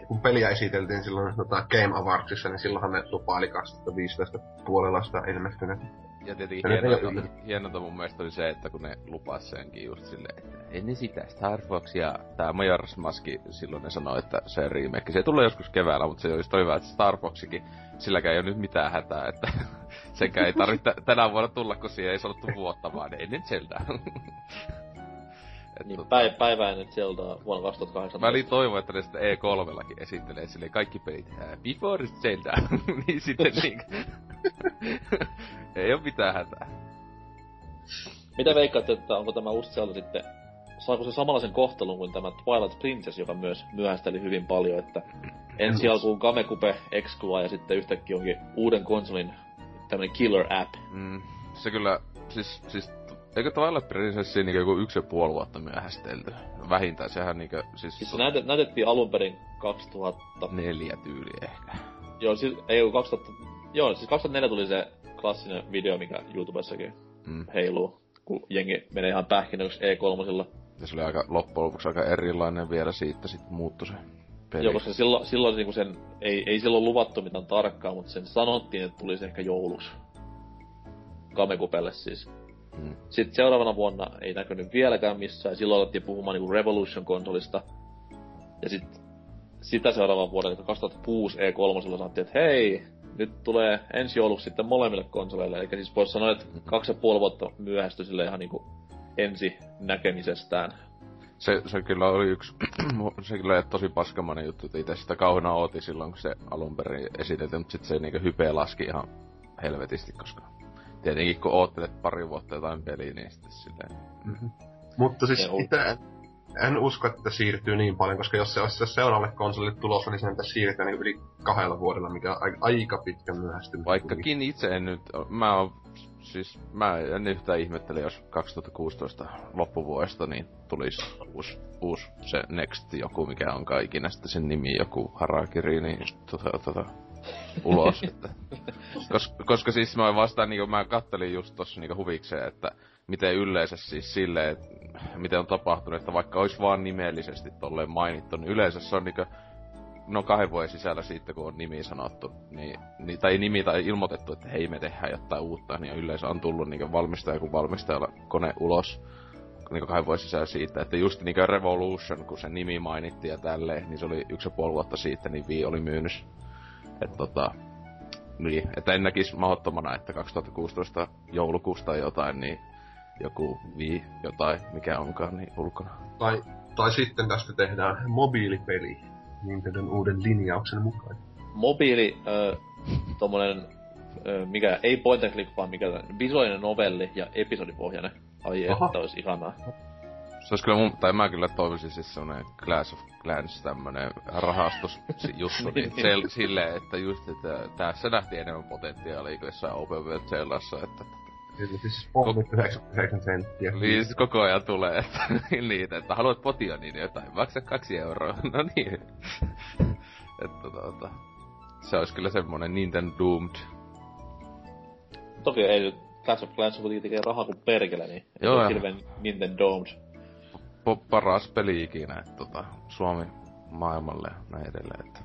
D: kun peliä esiteltiin silloin tota Game Awardsissa, niin silloinhan ne lupaili 2015 puolella sitä ilmestynyt.
C: Ja tietenkin hienointa, hienointa mun mielestä oli se, että kun ne lupas senkin just silleen, että ennen sitä Star Fox ja tää Majora's Mask, silloin ne sanoi, että se remake, se tulee joskus keväällä, mutta se olisi hyvä, että Star Foxikin, silläkään ei ole nyt mitään hätää, että sekä ei tarvitse tänä vuonna tulla, kun siihen ei sanottu vuotta, vaan ennen Zelda.
B: niin, tota... päivä, päivä ennen Zeldaa vuonna 2018.
C: Mä olin toivon, että ne sitten E3-llakin esittelee sille kaikki pelit. Before Zelda. niin sitten niin... ei oo mitään hätää.
B: Mitä veikkaatte, että onko tämä uusi Zelda sitten saako se samanlaisen kohtelun kuin tämä Twilight Princess, joka myös myöhästeli hyvin paljon, että ensi alkuun Kamekupe Exclua ja sitten yhtäkkiä onkin uuden konsolin tämmönen killer app.
C: Mm, se kyllä, siis, siis Eikö Twilight Princess niinku joku yksi ja puoli vuotta myöhästelty? Vähintään sehän niinku, siis...
B: Siis se näytet, näytettiin alun perin 2000...
C: Neljä tyyli ehkä.
B: Joo, siis ei 2000... Joo, siis 2004 tuli se klassinen video, mikä YouTubessakin mm. heiluu, kun jengi menee ihan pähkinöksi E3.
C: Ja se oli aika, loppujen lopuksi aika erilainen vielä siitä, sitten muuttui se peli.
B: Joo, koska silloin, silloin niinku sen, ei, ei silloin luvattu mitään tarkkaa, mutta sen sanottiin, että tulisi ehkä joulus. Kamekupelle siis. Hmm. Sitten seuraavana vuonna ei näkynyt vieläkään missään, silloin alettiin puhumaan niinku Revolution-konsolista. Ja sitten sitä seuraavan vuoden, eli 2006 E3 sanottiin, että hei, nyt tulee ensi jouluksi sitten molemmille konsoleille. Eli siis voisi sanoa, että hmm. kaksi ja puoli vuotta myöhästyi sille ihan niinku ensi näkemisestään.
C: Se, se kyllä oli yksi, se kyllä oli tosi paskamainen juttu, että itse sitä kauheena ooti silloin, kun se alun perin esitettiin, mutta sitten se niinku hype laski ihan helvetisti, koska tietenkin kun oottelet pari vuotta jotain peliä, niin sitten silleen... Mm-hmm.
D: Mutta siis itse en usko, että siirtyy niin paljon, koska jos se olisi se seuraavalle konsolille tulossa, niin sen pitäisi siirtyä niin yli kahdella vuodella, mikä on aika pitkä myöhästyminen.
C: Vaikkakin itse en nyt, mä oon siis mä en yhtään ihmettele, jos 2016 loppuvuodesta niin tulisi uusi, uusi se Next joku, mikä on ikinä sitten sen nimi, joku Harakiri, niin tota, tota, ulos. että. Koska, koska siis mä vastaan, niin mä kattelin just tossa niin huvikseen, että miten yleensä siis silleen, miten on tapahtunut, että vaikka olisi vaan nimellisesti tolleen mainittu, niin yleensä se on niinku no kahden vuoden sisällä siitä, kun on nimi sanottu, niin, niin tai nimi tai ilmoitettu, että hei me tehdään jotain uutta, niin yleensä on tullut niin valmistaja kuin valmistajalla kone ulos niin kahden vuoden sisällä siitä, että just niin Revolution, kun se nimi mainittiin ja tälleen, niin se oli yksi ja puoli vuotta siitä, niin Wii oli myynnys. Että tota, niin, että en näkisi mahdottomana, että 2016 joulukuusta jotain, niin joku Wii jotain, mikä onkaan, niin ulkona.
D: Tai, tai sitten tästä tehdään mobiilipeli Nintendon uuden linjauksen mukaan.
B: Mobiili, äh, tommonen, äh, mikä, ei point and click, vaan mikä, visuaalinen novelli ja episodipohjainen. Ai Aha. että olisi ihanaa.
C: Se olisi kyllä mun, tai mä kyllä toivoisin siis semmonen Class of Clans tämmönen rahastus juttu, niin, niin sel, silleen, että just, että tässä nähtiin enemmän potentiaalia kuin jossain Open World Zeldassa, että
D: Kyllä siis pommit 99 senttiä.
C: Niin, siis koko ajan tulee, että niitä, että haluat potia niin jotain, maksa kaksi euroa. No niin. että tota, se olisi kyllä semmonen Nintendo Doomed.
B: Toki ei nyt Clash of Clans kuitenkin tekee rahaa kuin perkele, niin Joo, ei hirveen Nintendo Doomed.
C: Po- paras peli ikinä, että tota, Suomi maailmalle ja näin edelleen, että...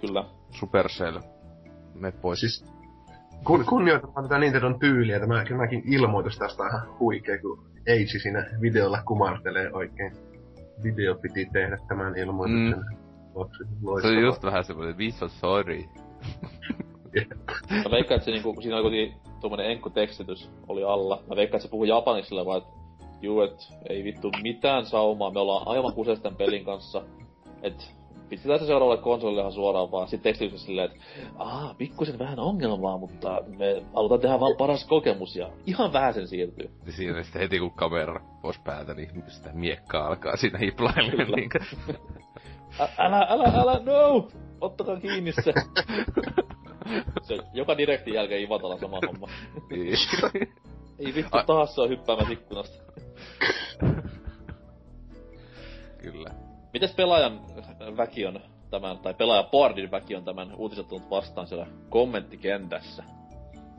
B: Kyllä.
C: Supercell, me pois.
D: Siis kun, kunnioitetaan tätä Nintendon tyyliä, tämä tämäkin ilmoitus tästä on ihan huikea, kun Eiji siinä videolla kumartelee oikein. Video piti tehdä tämän ilmoituksen. Mm.
C: Se on just vähän semmoinen, we so sorry.
B: Mä veikkaan, että se niinku, siinä oli tuommoinen enkkutekstitys oli alla. Mä veikkaan, että se puhuu japaniksi sillä vaan, että juu, et ei vittu mitään saumaa, me ollaan aivan kusesten pelin kanssa. Et pistetään se seuraavalle konsolille ihan suoraan vaan. Sitten tekstityksessä silleen, että aah, pikkusen vähän ongelmaa, mutta me halutaan tehdä vaan paras kokemus ja ihan vähän sen siirtyy.
C: Siinä sitten heti kun kamera pois päältä, niin sitä miekkaa alkaa siinä hiplaille. Niin
B: älä, älä, älä, no! Ottakaa kiinni se. se joka direktin jälkeen Ivatalla sama homma.
C: niin.
B: Ei vittu,
C: Ai-
B: taas se on hyppäämässä ikkunasta.
C: Kyllä.
B: Mites pelaajan väki on tämän, tai pelaajaboardin väki on tämän uutiset tullut vastaan siellä kommenttikentässä?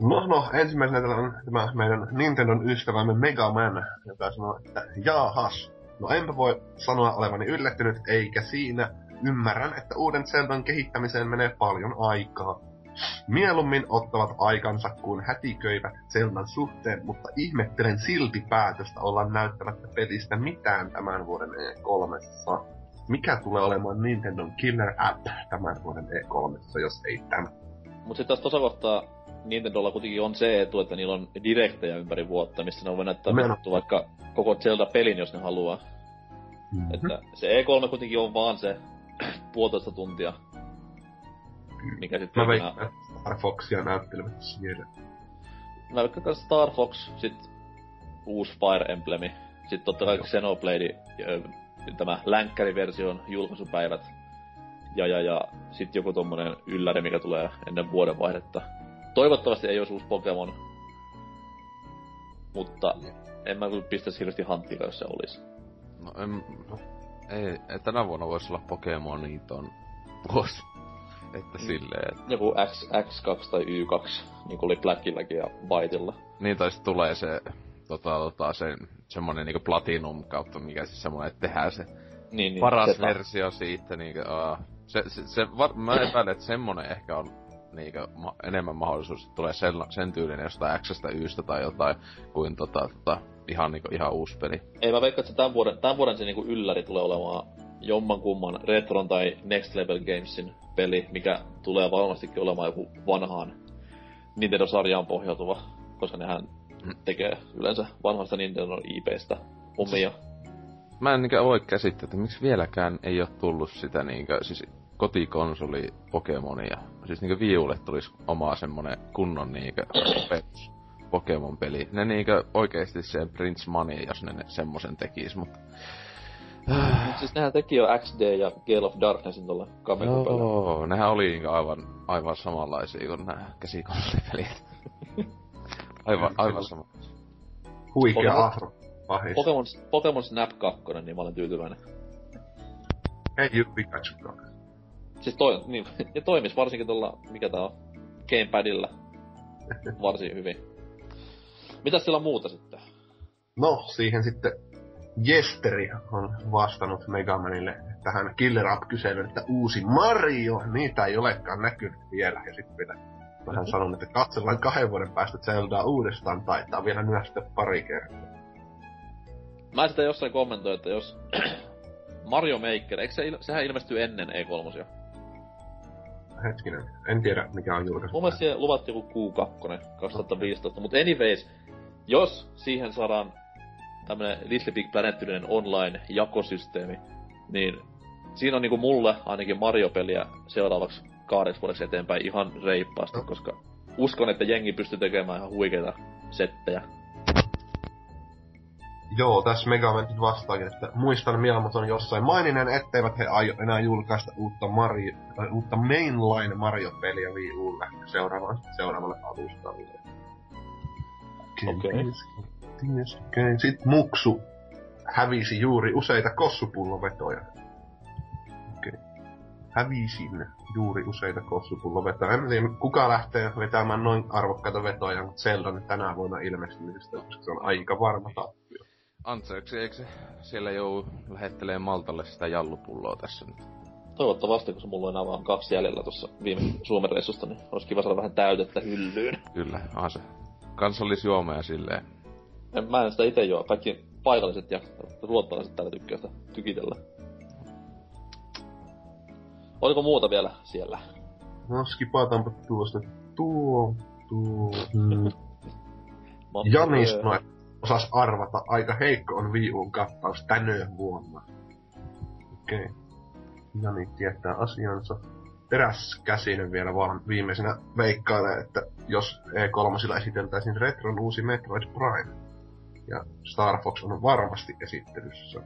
D: No, no, ensimmäisenä täällä on tämä meidän Nintendon ystävämme Mega Man, joka sanoo, että jaahas. No enpä voi sanoa olevani yllättynyt, eikä siinä. Ymmärrän, että uuden Zeldan kehittämiseen menee paljon aikaa. Mieluummin ottavat aikansa, kun hätiköivät Zeldan suhteen, mutta ihmettelen silti päätöstä olla näyttämättä pelistä mitään tämän vuoden E3. Mikä tulee olemaan Nintendon Killer App tämän vuoden E3, jos ei tämä?
B: Mut sit taas tossa kohtaa Nintendolla kuitenkin on se etu, että niillä on direktejä ympäri vuotta, missä ne voi näyttää vittu vaikka koko Zelda-pelin, jos ne haluaa.
D: Mm-hmm.
B: Että se E3 kuitenkin on vaan se puolitoista tuntia. Mikä sitten
D: Mä veikkaan, Star Foxia näyttelevät siellä.
B: Mä vaikka kans Star Fox, sit uusi Fire Emblemi, sit totta kai Xenoblade, tämä länkkäriversion julkaisupäivät, ja, ja, ja sit joku tommonen ylläri, mikä tulee ennen vuodenvaihdetta. Toivottavasti ei olisi uusi Pokemon, mutta en mä kyllä pistäisi hirveästi hanttia, jos se olisi.
C: No, en, ei, ei, tänä vuonna voisi olla Pokemoniton vuosi. Että silleen, että
B: Joku X, X2 tai Y2, niin kuin oli Blackilläkin ja Whiteilla.
C: niin tai tulee se, tota, tota, se, semmonen niinku Platinum kautta, mikä siis semmonen, että tehdään se
B: Niin, niin,
C: paras
B: Zeta.
C: versio siitä, niinku, uh, se, se, se var, mä epäilen, että semmonen ehkä on niinku, ma, enemmän mahdollisuus, että tulee sen, sen tyylinen jostain Xstä, Ystä tai jotain, kuin tota, tota, ihan niinku, ihan uusi peli.
B: Ei mä veikkaan, että tämän vuoden, tämän vuoden se niinku ylläri tulee olemaan jomman kumman Retron tai Next Level Gamesin peli, mikä tulee varmastikin olemaan joku vanhaan Nintendo-sarjaan pohjautuva, koska nehän
C: Mm.
B: tekee yleensä vanhasta Nintendo IPstä omia.
C: Mä en niinkö voi käsittää, että miksi vieläkään ei ole tullut sitä niinkö, siis kotikonsoli Pokemonia. Siis niinkö Viulle tulisi oma semmonen kunnon niinkö perus Pokemon-peli. Ne niinkö oikeesti se Prince Money, jos ne, ne semmosen tekis, mutta...
B: Mut siis nehän teki jo XD ja Gale of Darknessin tuolla Kamekupella.
C: Joo, nehän oli aivan, aivan samanlaisia kuin nämä käsikonsolipelit. aivan, aivan sama.
D: Huikea pahis.
B: Pokemon, Pokemon Snap 2, niin mä olen tyytyväinen.
D: Ei juu Pikachu 2.
B: Siis toi, niin, ja toimis varsinkin tuolla, mikä tää on, Gamepadilla varsin hyvin. Mitäs sillä muuta sitten?
D: No, siihen sitten Jesteri on vastannut Megamanille tähän Killer Up-kyselyyn, että uusi Mario, niitä ei olekaan näkynyt vielä. Ja sitten vielä vähän sanon, että katsellaan kahden vuoden päästä Zeldaa uudestaan, taitaa vielä myöstä pari kertaa.
B: Mä sitä jossain kommentoin, että jos Mario Maker, eikö se, il- sehän ilmestyy ennen E3?
D: Hetkinen, en tiedä mikä on julkaisu.
B: Mun mielestä siihen luvattiin joku Q2 2015, mutta anyways, jos siihen saadaan tämmönen Little Big Planet-tyylinen online-jakosysteemi, niin siinä on niinku mulle ainakin Mario-peliä seuraavaksi kahdeksi vuodeksi eteenpäin ihan reippaasti, koska uskon, että jengi pystyy tekemään ihan huikeita settejä.
D: Joo, tässä Megaman nyt vastaakin, että muistan Miyamoton jossain maininen, etteivät he aio enää julkaista uutta, Mario, tai uutta mainline Mario-peliä Wii Ulle seuraavalle, seuraavalle alustalle.
B: Okei.
D: Kenties, okei. Sitten Muksu hävisi juuri useita kossupullovetoja. Okei. Hävisin juuri useita kossupullovetoja. En tiedä, kuka lähtee vetämään noin arvokkaita vetoja, mutta Zelda nyt tänä vuonna ilmestymisestä, koska se on aika varma tappio.
C: Anteeksi, eikö se siellä jou lähettelee Maltalle sitä jallupulloa tässä nyt?
B: Toivottavasti, koska mulla on enää vaan kaksi jäljellä tuossa viime Suomen reissusta, niin olisi kiva saada vähän täytettä hyllyyn.
C: Kyllä, on se kansallisjuoma ja silleen.
B: En, mä en sitä itse juo. Kaikki paikalliset ja ruottalaiset täällä tykkää sitä tykitellä. Oliko muuta vielä siellä?
D: No skipataanpa tuosta tuo, tuo, mm, Jani sanoi, osas arvata, aika heikko on Wii Uun kattaus tänä vuonna. Okei. Okay. Jani tietää asiansa. Teräskäsinen vielä vaan viimeisenä veikkailee, että jos E3 esiteltäisiin Retron uusi Metroid Prime. Ja Star Fox on varmasti esittelyssä.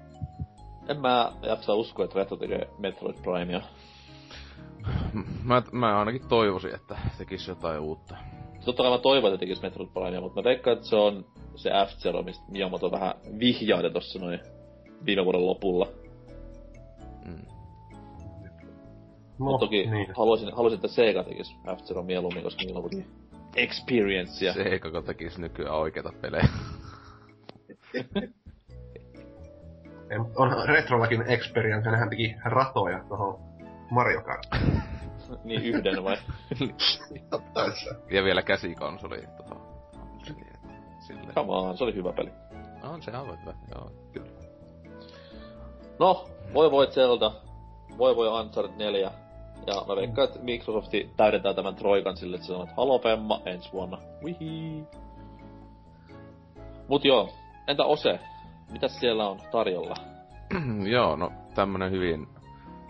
B: En mä jaksa uskoa, että Retro tekee Metroid Primea.
C: Mä, mä ainakin toivoisin, että tekisi jotain uutta.
B: Totta kai mä toivon, että tekisi Metroid Primea, mutta mä veikkaan, että se on se F-Zero, mistä Miyamoto vähän vihjaili tossa noin viime vuoden lopulla. Mm. No, toki niin. haluaisin, haluaisin, että Sega tekisi F-Zero mieluummin, koska niillä on kuitenkin experience.
C: Sega, kun tekisi nykyään oikeita pelejä.
D: on Retrollakin experience, nehän teki ratoja tuohon Mario Kart.
B: niin yhden vai?
C: ja vielä käsikonsoli tuohon.
B: Come on, se oli hyvä peli.
C: On se aivan hyvä, joo, kyllä.
B: No, voi voi Zelda, voi voi Uncharted 4. Ja mä veikkaan, että Microsofti täydentää tämän Troikan sille, että se sanoo, että halo Pemma ensi vuonna. Wihi. Mut joo, entä Ose? Mitäs siellä on tarjolla?
C: joo, no tämmönen hyvin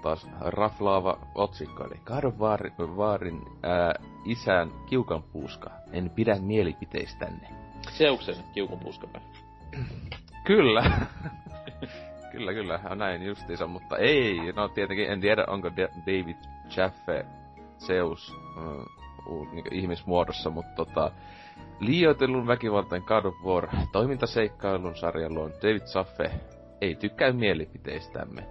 C: taas raflaava otsikko, eli Warin ää, isän kiukanpuuska. En pidä mielipiteistänne.
B: Seuksen kiukanpuuskamme.
C: kyllä. kyllä, kyllä, näin justiinsa, mutta ei, no tietenkin en tiedä, onko David Jaffe Zeus uh, niin ihmismuodossa, mutta tota, liioitellun väkivaltainen God of War toimintaseikkailun sarjan luon David Jaffe ei tykkää mielipiteistämme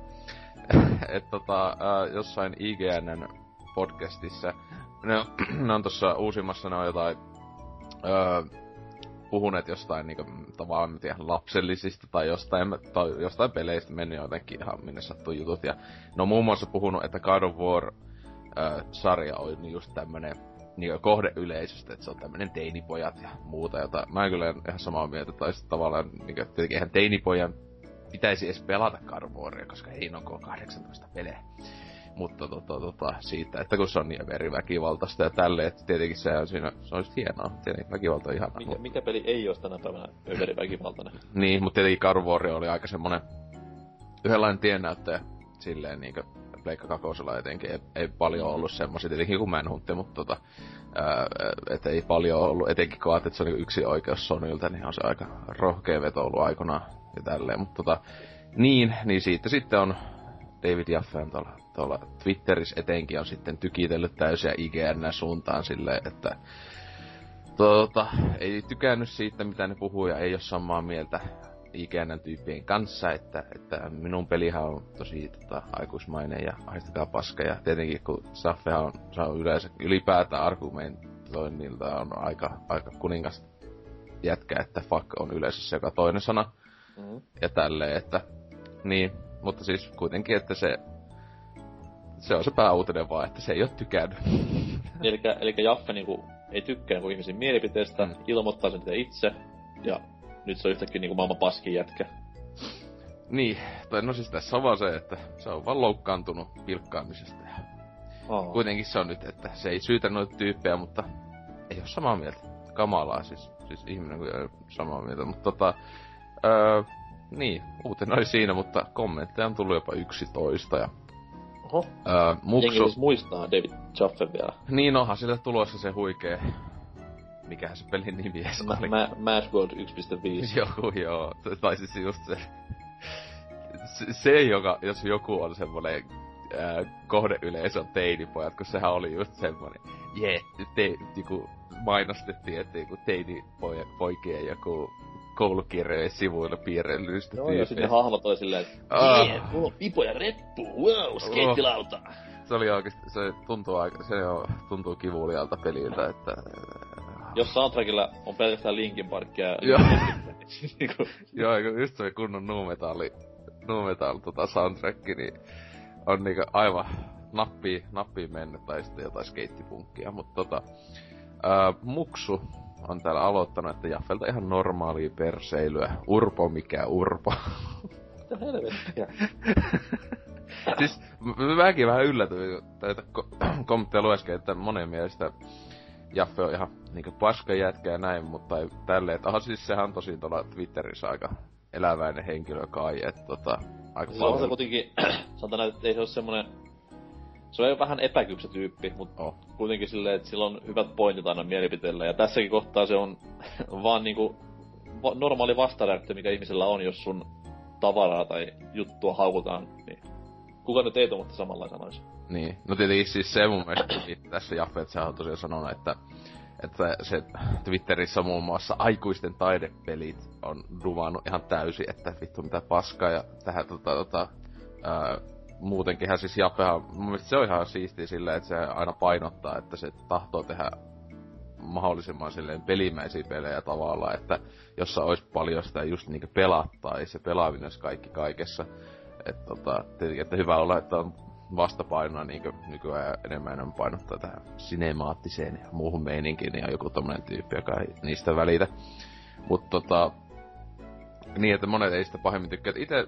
C: että tota, äh, jossain IGNn podcastissa, ne on, ne on tossa uusimmassa, ne on jotain äh, puhuneet jostain niinku tavallaan tiedä, lapsellisista tai jostain, tai jostain peleistä mennyt jotenkin ihan minne sattuu jutut. Ja ne on muun muassa puhunut, että God of War äh, sarja on just tämmönen niin kohdeyleisöstä, että se on tämmönen teinipojat ja muuta, jota mä en kyllä ihan samaa mieltä, tai sitten tavallaan niin kuin, tietenkin eihän teinipojan pitäisi edes pelata Carvoria, koska ei on 18 pelejä. Mutta tota, tota, siitä, että kun se on niin veriväkivaltaista ja tälleen, että tietenkin se on siinä, se olisi hienoa. Tietenkin väkivalta on ihan...
B: Mikä, mikä peli ei ole tänä päivänä veriväkivaltainen?
C: niin, mutta tietenkin Carvoria oli aika semmonen yhdenlainen tiennäyttäjä silleen niinkö Pleikka kakosella etenkin. Ei, ei paljon ollut semmoisia, tietenkin kuin Manhuntti, mutta tota, että ei paljon ollut, etenkin kun että se on yksi oikeus Sonylta, niin on se aika rohkea veto ollut aikanaan ja tälleen, mutta tota, niin, niin siitä sitten on David Jaffen tuolla, tuolla Twitterissä etenkin on sitten tykitellyt täysiä IGN suuntaan silleen, että tota, ei tykännyt siitä, mitä ne puhuu ja ei ole samaa mieltä IGN tyyppien kanssa, että, että minun pelihän on tosi tota, aikuismainen ja haistakaa paska. Ja tietenkin kun Saffehan on, se on yleensä ylipäätään argumentoinnilta on aika, aika kuningas jätkä, että fuck on yleensä joka toinen sana. Mm. Ja tälleen, että niin, mutta siis kuitenkin, että se se on se pääuutinen vaan, että se ei ole tykännyt.
B: eli, eli Jaffe niinku ei tykkää niinku ihmisen mielipiteestä, mm. ilmoittaa sen itse, ja nyt se on yhtäkkiä niinku maailman paskin jätkä.
C: Niin, tai no siis tässä on vaan se, että se on vaan loukkaantunut pilkkaamisesta. Ja oh. Kuitenkin se on nyt, että se ei syytä noita tyyppejä, mutta ei ole samaa mieltä. Kamalaa siis, siis ihminen kuin ei ole samaa mieltä, mutta tota, öö, niin, uutena oli siinä, mutta kommentteja on tullut jopa 11 ja
B: Oho. Öö, muksu... Jengi siis muistaa David Chaffen vielä.
C: Niin onhan sille tulossa se huikee mikähän se pelin nimi edes
B: Ma- oli. Ma- Mad World 1.5.
C: Joku, joo. Tai siis just se... se, se joka, jos joku on semmonen äh, kohdeyleisö on teinipojat, kun sehän oli just semmonen, jee, yeah, te, joku mainostettiin, että joku teinipoikien joku koulukirjojen sivuilla piirrellyistä
B: Joo, ja sitten hahmo toi silleen, että ah. yeah, mulla on pipo ja reppu, wow, skeittilauta. Oh.
C: Se oli oikeesti, se tuntuu aika, se on, tuntuu kivulialta peliltä, että
B: jos soundtrackilla on pelkästään Linkin Parkia
C: Joo. niinku... Joo, just se kunnon nuumetalli, nuumetal tota soundtrack, niin on niinku aivan nappi, nappi mennyt tai sitten jotain skeittipunkkia, mutta tota, ää, Muksu on täällä aloittanut, että Jaffelta ihan normaalia perseilyä. Urpo mikä urpo.
B: Mitä helvettiä?
C: siis mäkin vähän yllätyin tätä kommentteja luesken, että monen mielestä Jaffe on ihan niinku paska jätkä ja näin, mutta ei tälleen, että aha, siis sehän on tosi tuolla Twitterissä aika eläväinen henkilö kai, että tota, aika
B: Se on se kuitenkin, sanotaan että ei se ole semmonen... Se on vähän epäkypsä tyyppi, mutta
C: Oh.
B: kuitenkin silleen, että sillä on hyvät pointit aina mielipiteellä. Ja tässäkin kohtaa se on vaan niinku va- normaali vastareaktio, mikä ihmisellä on, jos sun tavaraa tai juttua haukutaan, niin kuka nyt ei tuommoista samalla sanoisi.
C: Niin, no tietenkin siis se mun mielestä tässä Jaffe, että sehän on tosiaan sanonut, että, että se Twitterissä muun muassa aikuisten taidepelit on duvannut ihan täysin, että vittu mitä paskaa ja tähän tota, tota, ää, muutenkin hän siis Jafehan, mun mielestä se on ihan siistiä silleen, että se aina painottaa, että se tahtoo tehdä mahdollisimman silleen pelimäisiä pelejä tavallaan, että jossa olisi paljon sitä just niinku pelattaa, ja se pelaaminen olisi kaikki kaikessa. Että tota, tietenkin, että hyvä olla, että on vastapainoa niinku nykyään enemmän enemmän painottaa tähän sinemaattiseen ja muuhun meininkiin ja joku tommonen tyyppi, joka ei niistä välitä. Mut tota, niin, että monet ei sitä pahemmin tykkää. Itse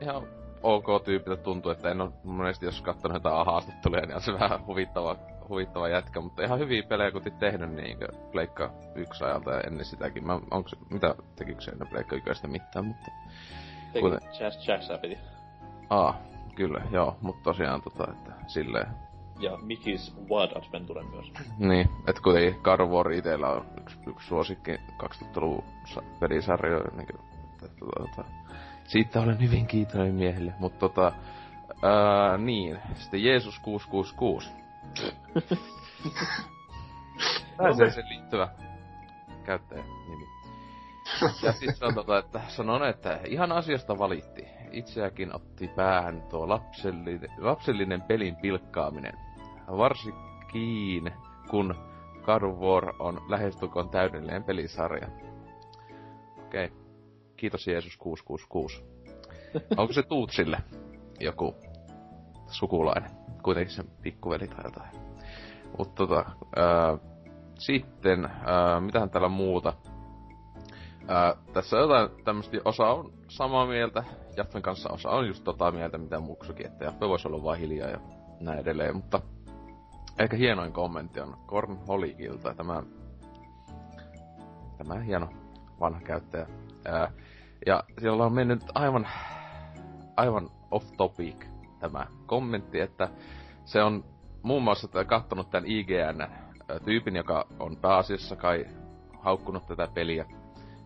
C: ihan ok tyypiltä tuntuu, että en ole monesti jos katsonut jotain haastatteluja, niin on se vähän huvittava, huvittava jätkä, mutta ihan hyviä pelejä kun tehnyt niin Pleikka yksi ajalta ja ennen sitäkin. Mä, onko se, mitä tekikö se ennen Pleikka yköistä mitään, mutta...
B: Teki
C: Kuten-
B: Jazz Jacksa piti.
C: Aa, kyllä, joo, mutta tosiaan tota, että silleen...
B: Ja Mickey's Wild Adventure myös.
C: Niin, että kuitenkin God of War itellä on yksi, yksi suosikki 2000-luvun sa- pelisarjoja, niin kuin, että, tota, siitä olen hyvin kiitollinen miehelle, mutta tota, ää, niin, sitten Jeesus 666. Pääsee liittyvä käyttäjän nimi. Ja siis on tota, että sanon, että ihan asiasta valitti. Itseäkin otti päähän tuo lapsellinen, lapsellinen pelin pilkkaaminen. Varsinkin kun God of War on lähestulkoon täydellinen pelisarja. Okei. Okay. Kiitos Jeesus 666. Onko se Tuutsille joku sukulainen? Kuitenkin sen pikkuveli tai jotain. Mutta tota, ää, sitten, ää, mitähän täällä muuta? Ää, tässä jotain tämmöstä, osa on samaa mieltä. Jaffen kanssa, osa on just tota mieltä, mitä Muksukin, että Jaffe voisi olla vaan hiljaa ja näin edelleen, mutta ehkä hienoin kommentti on Korn Holikilta, tämä, tämä hieno vanha käyttäjä. Ää, ja siellä on mennyt aivan, aivan off topic tämä kommentti, että se on muun muassa tää kattonut tämän IGN-tyypin, joka on pääasiassa kai haukkunut tätä peliä,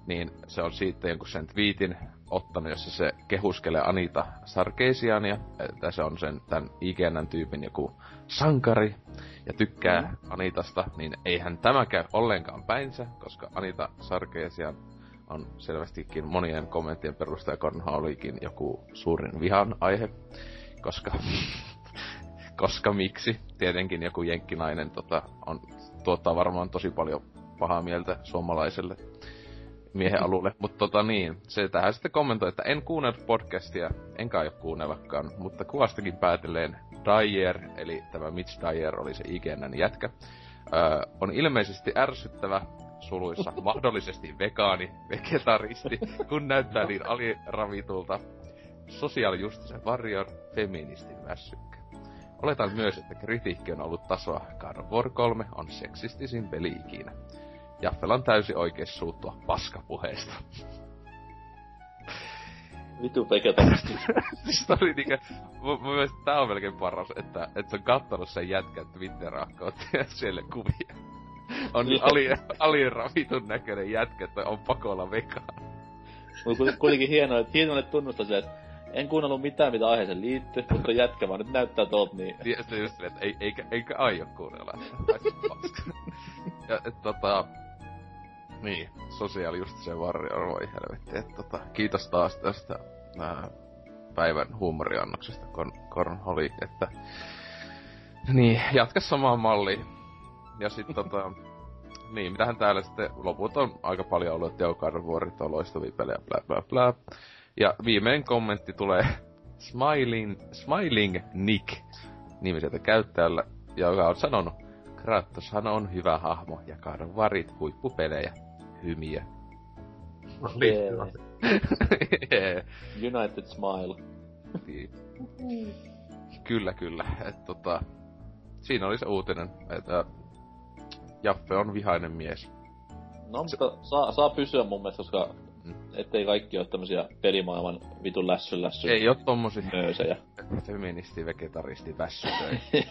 C: niin se on siitä jonkun sen tweetin ottanut, jossa se kehuskelee Anita Sarkeesiania, että se on sen tämän IGN-tyypin joku sankari, ja tykkää mm. Anitasta, niin eihän tämä käy ollenkaan päinsä, koska Anita Sarkeesian on selvästikin monien kommenttien perusteella Kornha olikin joku suurin vihan aihe, koska koska miksi? Tietenkin joku jenkkinainen tota, on, tuottaa varmaan tosi paljon pahaa mieltä suomalaiselle miehen alulle. Mutta tota niin, se tähän sitten kommentoi, että en kuunnellut podcastia, enkä aio kuunnellakaan, mutta kuvastakin päätellen Dyer, eli tämä Mitch Dyer oli se IGNn jätkä, öö, on ilmeisesti ärsyttävä suluissa, mahdollisesti vegaani, vegetaristi, kun näyttää niin aliravitulta sosiaalijustisen varjon feministin väsykkä. Oletan myös, että kritiikki on ollut tasoa. God of War 3 on seksistisin peli ikinä. Jaffel on täysi oikeus suuttua paskapuheesta.
B: Vitu vegetaristi.
C: siis oli niinkö, mun, mun mielestä tää on melkein paras, että, että se on kattonut sen jätkän Twitter-akkautta ja siellä kuvia. On niin ali, aliravitun näköinen jätkä, että on pakolla vegaani.
B: Mutta kuitenkin hienoa, että hienoa, että tunnustaa se, että en kuunnellut mitään, mitä aiheeseen liittyy, mutta jätkä vaan nyt näyttää tuolta niin.
C: Ja sitten just silleen, että ei, eikä, eikä aio kuunnella. ja et, tota, niin, sosiaali just se varjo, voi helvetti. Et, tota, kiitos taas tästä ää, päivän huumoriannoksesta, Korn, Korn oli, että niin, jatka samaan malliin. Ja sit tota, niin, mitähän täällä sitten, loput on aika paljon ollut, että Carvuorit on loistavia pelejä, bla bla bla. Ja viimeinen kommentti tulee Smiling, Smiling Nick nimiseltä käyttäjällä, joka on sanonut, Kratoshan on hyvä hahmo ja karvarit huippupelejä. Hymiä.
D: No, liittyy
B: Jee. United Smile.
C: Niin. kyllä, kyllä. Et, tota, siinä oli se uutinen, että Jaffe on vihainen mies.
B: No, mutta saa, saa pysyä mun mielestä, koska
C: Mm.
B: ettei kaikki ole tämmösiä pelimaailman vitun lässyn lässyn
C: Ei oo tommosia
B: nöösejä.
C: feministi, vegetaristi, vässytöi.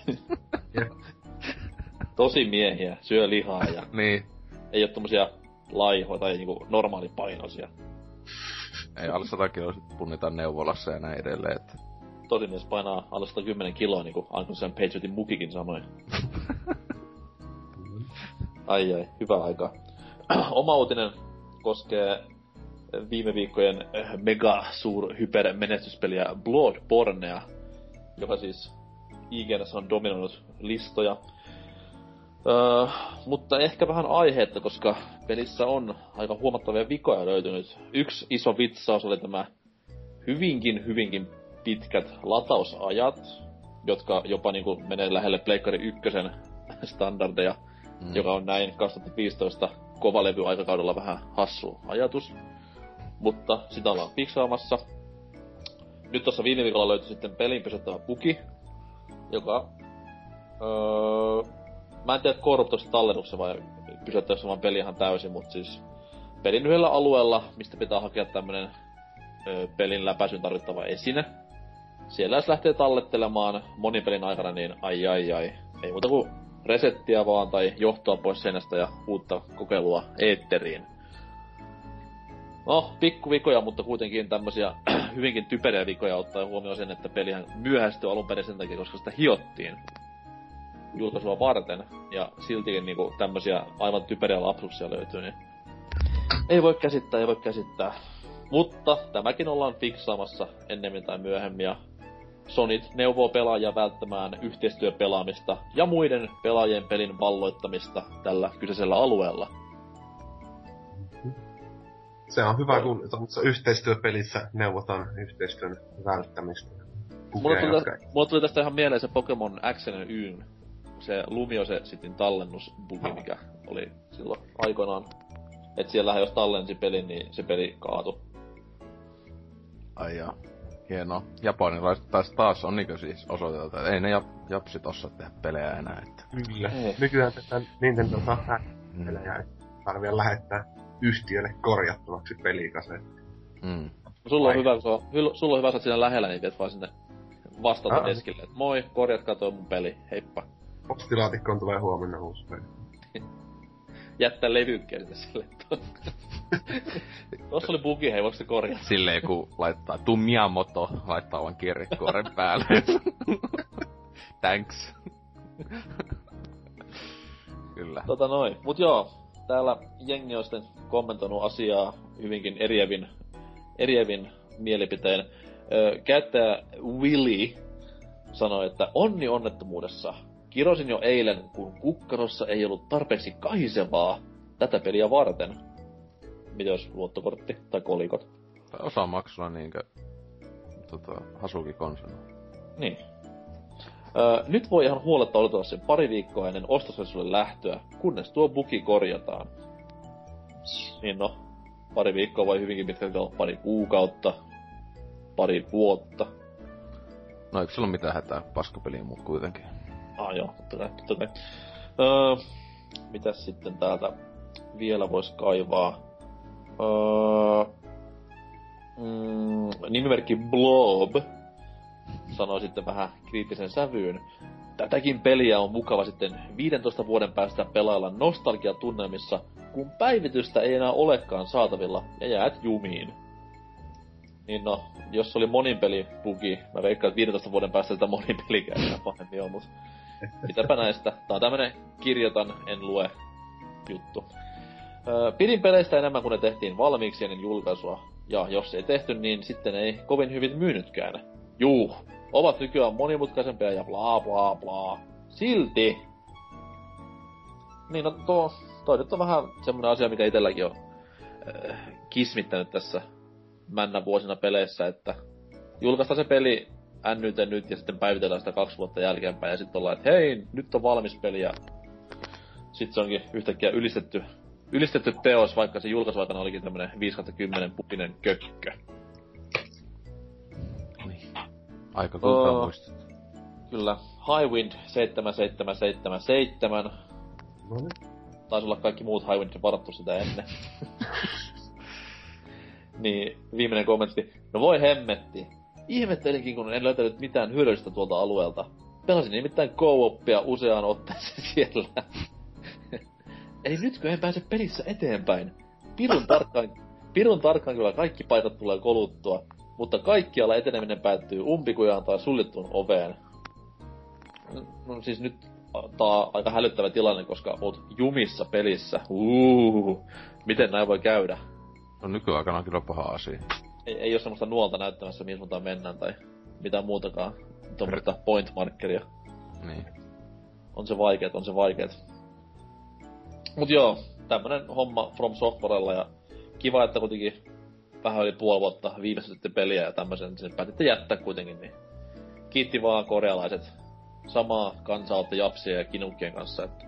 B: Tosi miehiä, syö lihaa ja
C: niin.
B: ei oo tommosia laihoja tai niinku normaalipainoisia.
C: Ei alle 100 kiloa sit punnitaan neuvolassa ja näin edelleen, että...
B: Tosi mies painaa alle 110 kiloa niinku Sam Patriotin mukikin samoin. Ai ai, hyvä aika. Oma uutinen koskee viime viikkojen eh, mega suur hyper menestyspeliä Bloodbornea, joka siis IGNS on dominoinut listoja. Öö, mutta ehkä vähän aiheetta, koska pelissä on aika huomattavia vikoja löytynyt. Yksi iso vitsaus oli tämä hyvinkin, hyvinkin pitkät latausajat, jotka jopa niinku menee lähelle Pleikkari ykkösen standardeja mm. joka on näin 2015 kovalevy-aikakaudella vähän hassu ajatus. Mutta sitä ollaan fiksaamassa. Nyt tuossa viime viikolla löytyi sitten pelin bugi, joka... Öö, mä en tiedä korruptoiko se tallennuksen vai pysyttävässä vaan peli ihan täysin, mutta siis pelin yhdellä alueella, mistä pitää hakea tämmönen öö, pelin läpäisyn tarvittava esine. Siellä jos lähtee tallettelemaan monin pelin aikana, niin ai ai ai. Ei muuta kuin resettiä vaan tai johtoa pois seinästä ja uutta kokeilua eetteriin. No, pikkuvikoja, mutta kuitenkin tämmösiä hyvinkin typeriä vikoja ottaa huomioon sen, että pelihän myöhästyi alun perin sen takia, koska sitä hiottiin julkaisua varten. Ja siltikin niinku tämmösiä aivan typeriä lapsuksia löytyy, niin ei voi käsittää, ei voi käsittää. Mutta tämäkin ollaan fiksaamassa ennemmin tai myöhemmin ja Sonit neuvoo pelaajia välttämään yhteistyöpelaamista ja muiden pelaajien pelin valloittamista tällä kyseisellä alueella.
D: Se on hyvä, kun tuossa yhteistyöpelissä neuvotaan yhteistyön välttämistä.
B: Mulle
D: Pukea
B: tuli,
D: jotka-
B: tästä, mulle tuli tästä ihan mieleen se Pokemon X ja Yn, se Lumio se sitten tallennusbugi, mikä oli silloin aikoinaan. Et siellä jos tallensi pelin, niin se peli kaatu.
C: Ai jaa. Hienoa. Japanilaiset taas, taas on niinkö siis osoiteltu, että ei ne jap, japsit osaa tehdä pelejä enää, että...
D: Kyllä.
B: Ei.
D: Nykyään tätä Nintendo saa
C: Mm.
D: pelejä, ei tarvitse lähettää yhtiölle korjattavaksi pelikaseet.
C: Mm.
B: Sulla on
D: Ai.
B: hyvä, kun on, hyl- sulla on hyvä, että siinä lähellä, niin viet vaan sinne vastata
D: Aa.
B: deskille, että moi, korjatkaa toi mun peli, heippa.
D: Postilaatikkoon tulee huomenna uusi peli.
B: jättää levykkeen sinne sille. Tossa oli bugi, hei, voiko se korjata?
C: Silleen kun laittaa tuu Miyamoto, laittaa vaan kirjekuoren päälle. Thanks. Kyllä.
B: Tota noin. Mut joo, täällä jengi on sitten kommentoinut asiaa hyvinkin eriävin, eriävin mielipiteen. Ö, käyttäjä Willy sanoi, että onni onnettomuudessa. Kirosin jo eilen, kun kukkarossa ei ollut tarpeeksi kahisevaa tätä peliä varten. Mitä jos luottokortti tai kolikot?
C: Tai osa maksulla niinkö tota, Hasuki konsona.
B: Niin. Öö, nyt voi ihan huoletta odotella sen pari viikkoa ennen ostosreissulle lähtöä, kunnes tuo bugi korjataan. Niin no, pari viikkoa voi hyvinkin pitkälti olla pari kuukautta, pari vuotta.
C: No eikö sulla ole mitään hätää paskapeliin mut kuitenkin?
B: Ah joo, totta kai, totta kai. Öö, mitäs sitten täältä vielä vois kaivaa? Öö, mm, nimimerkki Blob sanoi sitten vähän kriittisen sävyyn. Tätäkin peliä on mukava sitten 15 vuoden päästä pelailla nostalgiatunnelmissa, kun päivitystä ei enää olekaan saatavilla ja jäät jumiin. Niin no, jos oli monin peli bugi, mä veikkaan, että 15 vuoden päästä tätä monin pelikään enää pahemmin on, mutta mitäpä näistä. Tää on tämmönen kirjoitan, en lue juttu. Öö, pidin peleistä enemmän kuin ne tehtiin valmiiksi ennen julkaisua. Ja jos ei tehty, niin sitten ei kovin hyvin myynytkään. Juu, ovat nykyään monimutkaisempia ja bla bla bla. Silti! Niin no tuo, toi nyt on vähän semmonen asia, mikä itelläkin on äh, kismittänyt tässä männä vuosina peleissä, että julkaistaan se peli NYT nyt ja sitten päivitellään sitä kaksi vuotta jälkeenpäin ja sitten ollaan, että hei, nyt on valmis peli ja sitten se onkin yhtäkkiä ylistetty, ylistetty teos, vaikka se julkaisuaikana olikin tämmönen 5-10 pupinen kökkö.
C: Aika kultaa
B: Oo.
C: muistot.
B: Kyllä, Highwind 7777.
D: No niin.
B: taisi olla kaikki muut Highwindit varattu sitä ennen. niin, viimeinen kommentti. No voi hemmetti. Ihmettelinkin, kun en löytänyt mitään hyödyllistä tuolta alueelta. Pelasin nimittäin co useaan otteeseen siellä. Eli nytkö en pääse pelissä eteenpäin? Pirun tarkkaan, pirun tarkkaan kyllä kaikki paikat tulee koluttua, mutta kaikkialla eteneminen päättyy umpikujaan tai suljettuun oveen. No siis nyt tää aika hälyttävä tilanne, koska oot jumissa pelissä. Uuu, miten näin voi käydä?
C: No nykyaikana on kyllä paha asia.
B: Ei, ei ole semmoista nuolta näyttämässä, mihin suuntaan mennään tai mitään muutakaan. Tuommoista point markeria.
C: Niin.
B: On se vaikeet, on se vaikeet. Mut joo, tämmönen homma From Softwarella ja kiva, että kuitenkin vähän yli puoli vuotta viimeistetty peliä ja tämmöisen, sen päätitte jättää kuitenkin, niin kiitti vaan korealaiset samaa kansaa olette japsia ja kinukkien kanssa, että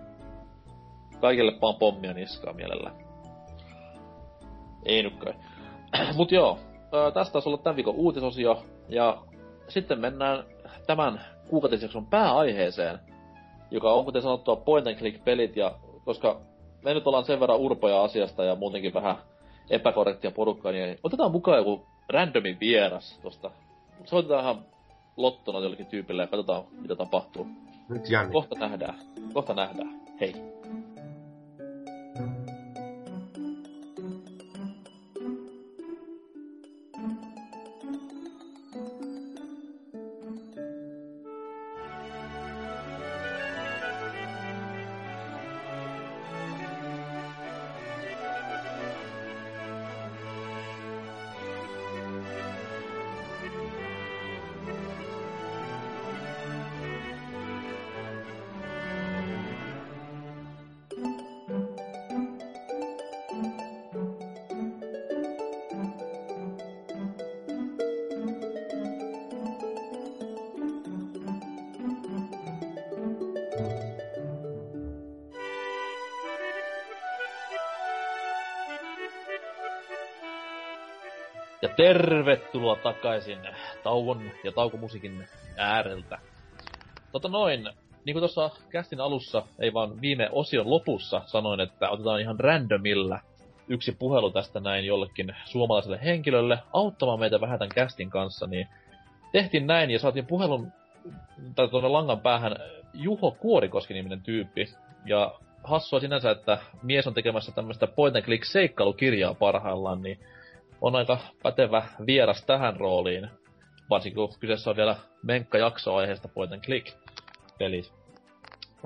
B: kaikille vaan pommia niskaa mielellä. Ei nyt kai. Mut joo, tästä taisi olla tämän viikon uutisosio, ja sitten mennään tämän kuukautisjakson pääaiheeseen, joka on kuten sanottua point and click pelit, ja koska me nyt ollaan sen verran urpoja asiasta ja muutenkin vähän epäkorrektia porukkaa, niin otetaan mukaan joku randomin vieras tosta. Soitetaan ihan lottona jollekin tyypille ja katsotaan mitä tapahtuu.
D: Nyt.
B: Kohta nähdään. Kohta nähdään. Hei. Tervetuloa takaisin tauon ja taukomusiikin ääreltä. Tota noin, niin kuin tuossa kästin alussa, ei vaan viime osion lopussa sanoin, että otetaan ihan randomilla yksi puhelu tästä näin jollekin suomalaiselle henkilölle auttamaan meitä vähän tämän kästin kanssa, niin tehtiin näin ja saatiin puhelun tai tuonne langan päähän Juho Kuorikoski-niminen tyyppi. Ja hassua sinänsä, että mies on tekemässä tämmöistä point and click seikkailukirjaa parhaillaan, niin on aika pätevä vieras tähän rooliin. Varsinkin kun kyseessä on vielä menkka jakso aiheesta point and click pelit.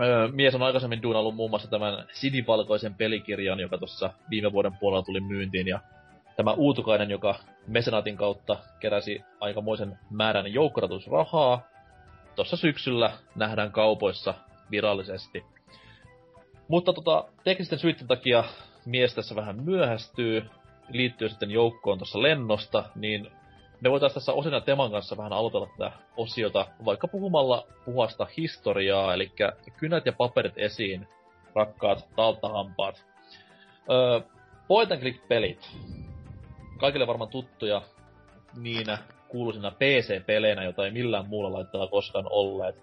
B: Öö, mies on aikaisemmin duunallut muun muassa tämän sinivalkoisen pelikirjan, joka tuossa viime vuoden puolella tuli myyntiin, ja tämä uutukainen, joka Mesenaatin kautta keräsi aikamoisen määrän joukkoratusrahaa, tuossa syksyllä nähdään kaupoissa virallisesti. Mutta tota, teknisten syiden takia mies tässä vähän myöhästyy, liittyy sitten joukkoon tuossa lennosta, niin me voitaisiin tässä Osina Teman kanssa vähän aloitella tätä osiota, vaikka puhumalla puhasta historiaa, eli kynät ja paperit esiin, rakkaat taltahampaat. Öö, point and click pelit. Kaikille varmaan tuttuja niinä kuuluisina PC-peleinä, joita ei millään muulla laitteella koskaan olleet.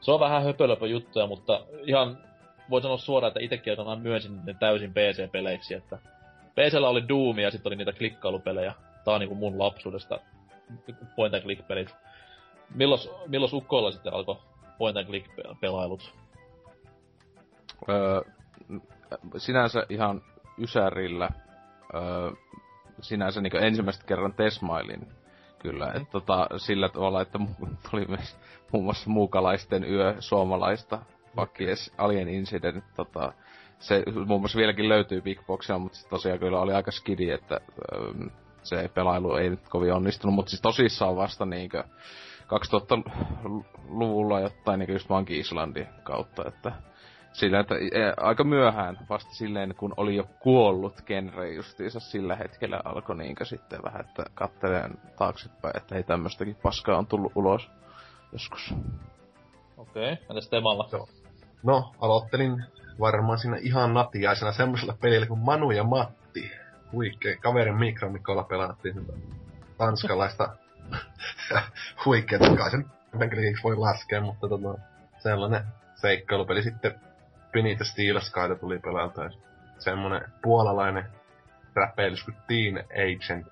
B: Se on vähän höpölöpö juttuja, mutta ihan voi sanoa suoraan, että itsekin myönsin ne täysin PC-peleiksi, että PCllä oli Doom ja sitten oli niitä klikkailupelejä. Tää on niinku mun lapsuudesta point and click pelit. Milloin, milloin ukkoilla sitten alkoi point and click pelailut?
C: Öö, sinänsä ihan Ysärillä öö, sinänsä niin ensimmäistä kerran tesmailin kyllä. Mm. Et, tota, sillä tavalla, että tuli myös muun muassa muukalaisten yö suomalaista Pakies Alien Incident tota, se muun muassa vieläkin löytyy Big Boxia, mutta sit tosiaan kyllä oli aika skidi, että ähm, se pelailu ei nyt kovin onnistunut, mutta siis tosissaan vasta niinkö 2000-luvulla jotain niinkö just Monkey Islandin kautta, että sillä, että e, aika myöhään vasta silleen, kun oli jo kuollut genre justiinsa sillä hetkellä alkoi niinkö sitten vähän, että katteleen taaksepäin, että ei tämmöstäkin paskaa on tullut ulos joskus.
B: Okei, okay. entäs Temalla?
D: Joo. No, aloittelin varmaan siinä ihan natiaisena semmoisella pelillä kuin Manu ja Matti. Huikee. Kaverin Mikromikolla pelattiin sitä tanskalaista huikeeta. Kai sen voi laskea, mutta tota, sellainen seikkailupeli sitten Pinita Steel Skyta tuli pelata. Semmonen puolalainen räpeilys kuin Teen Agent,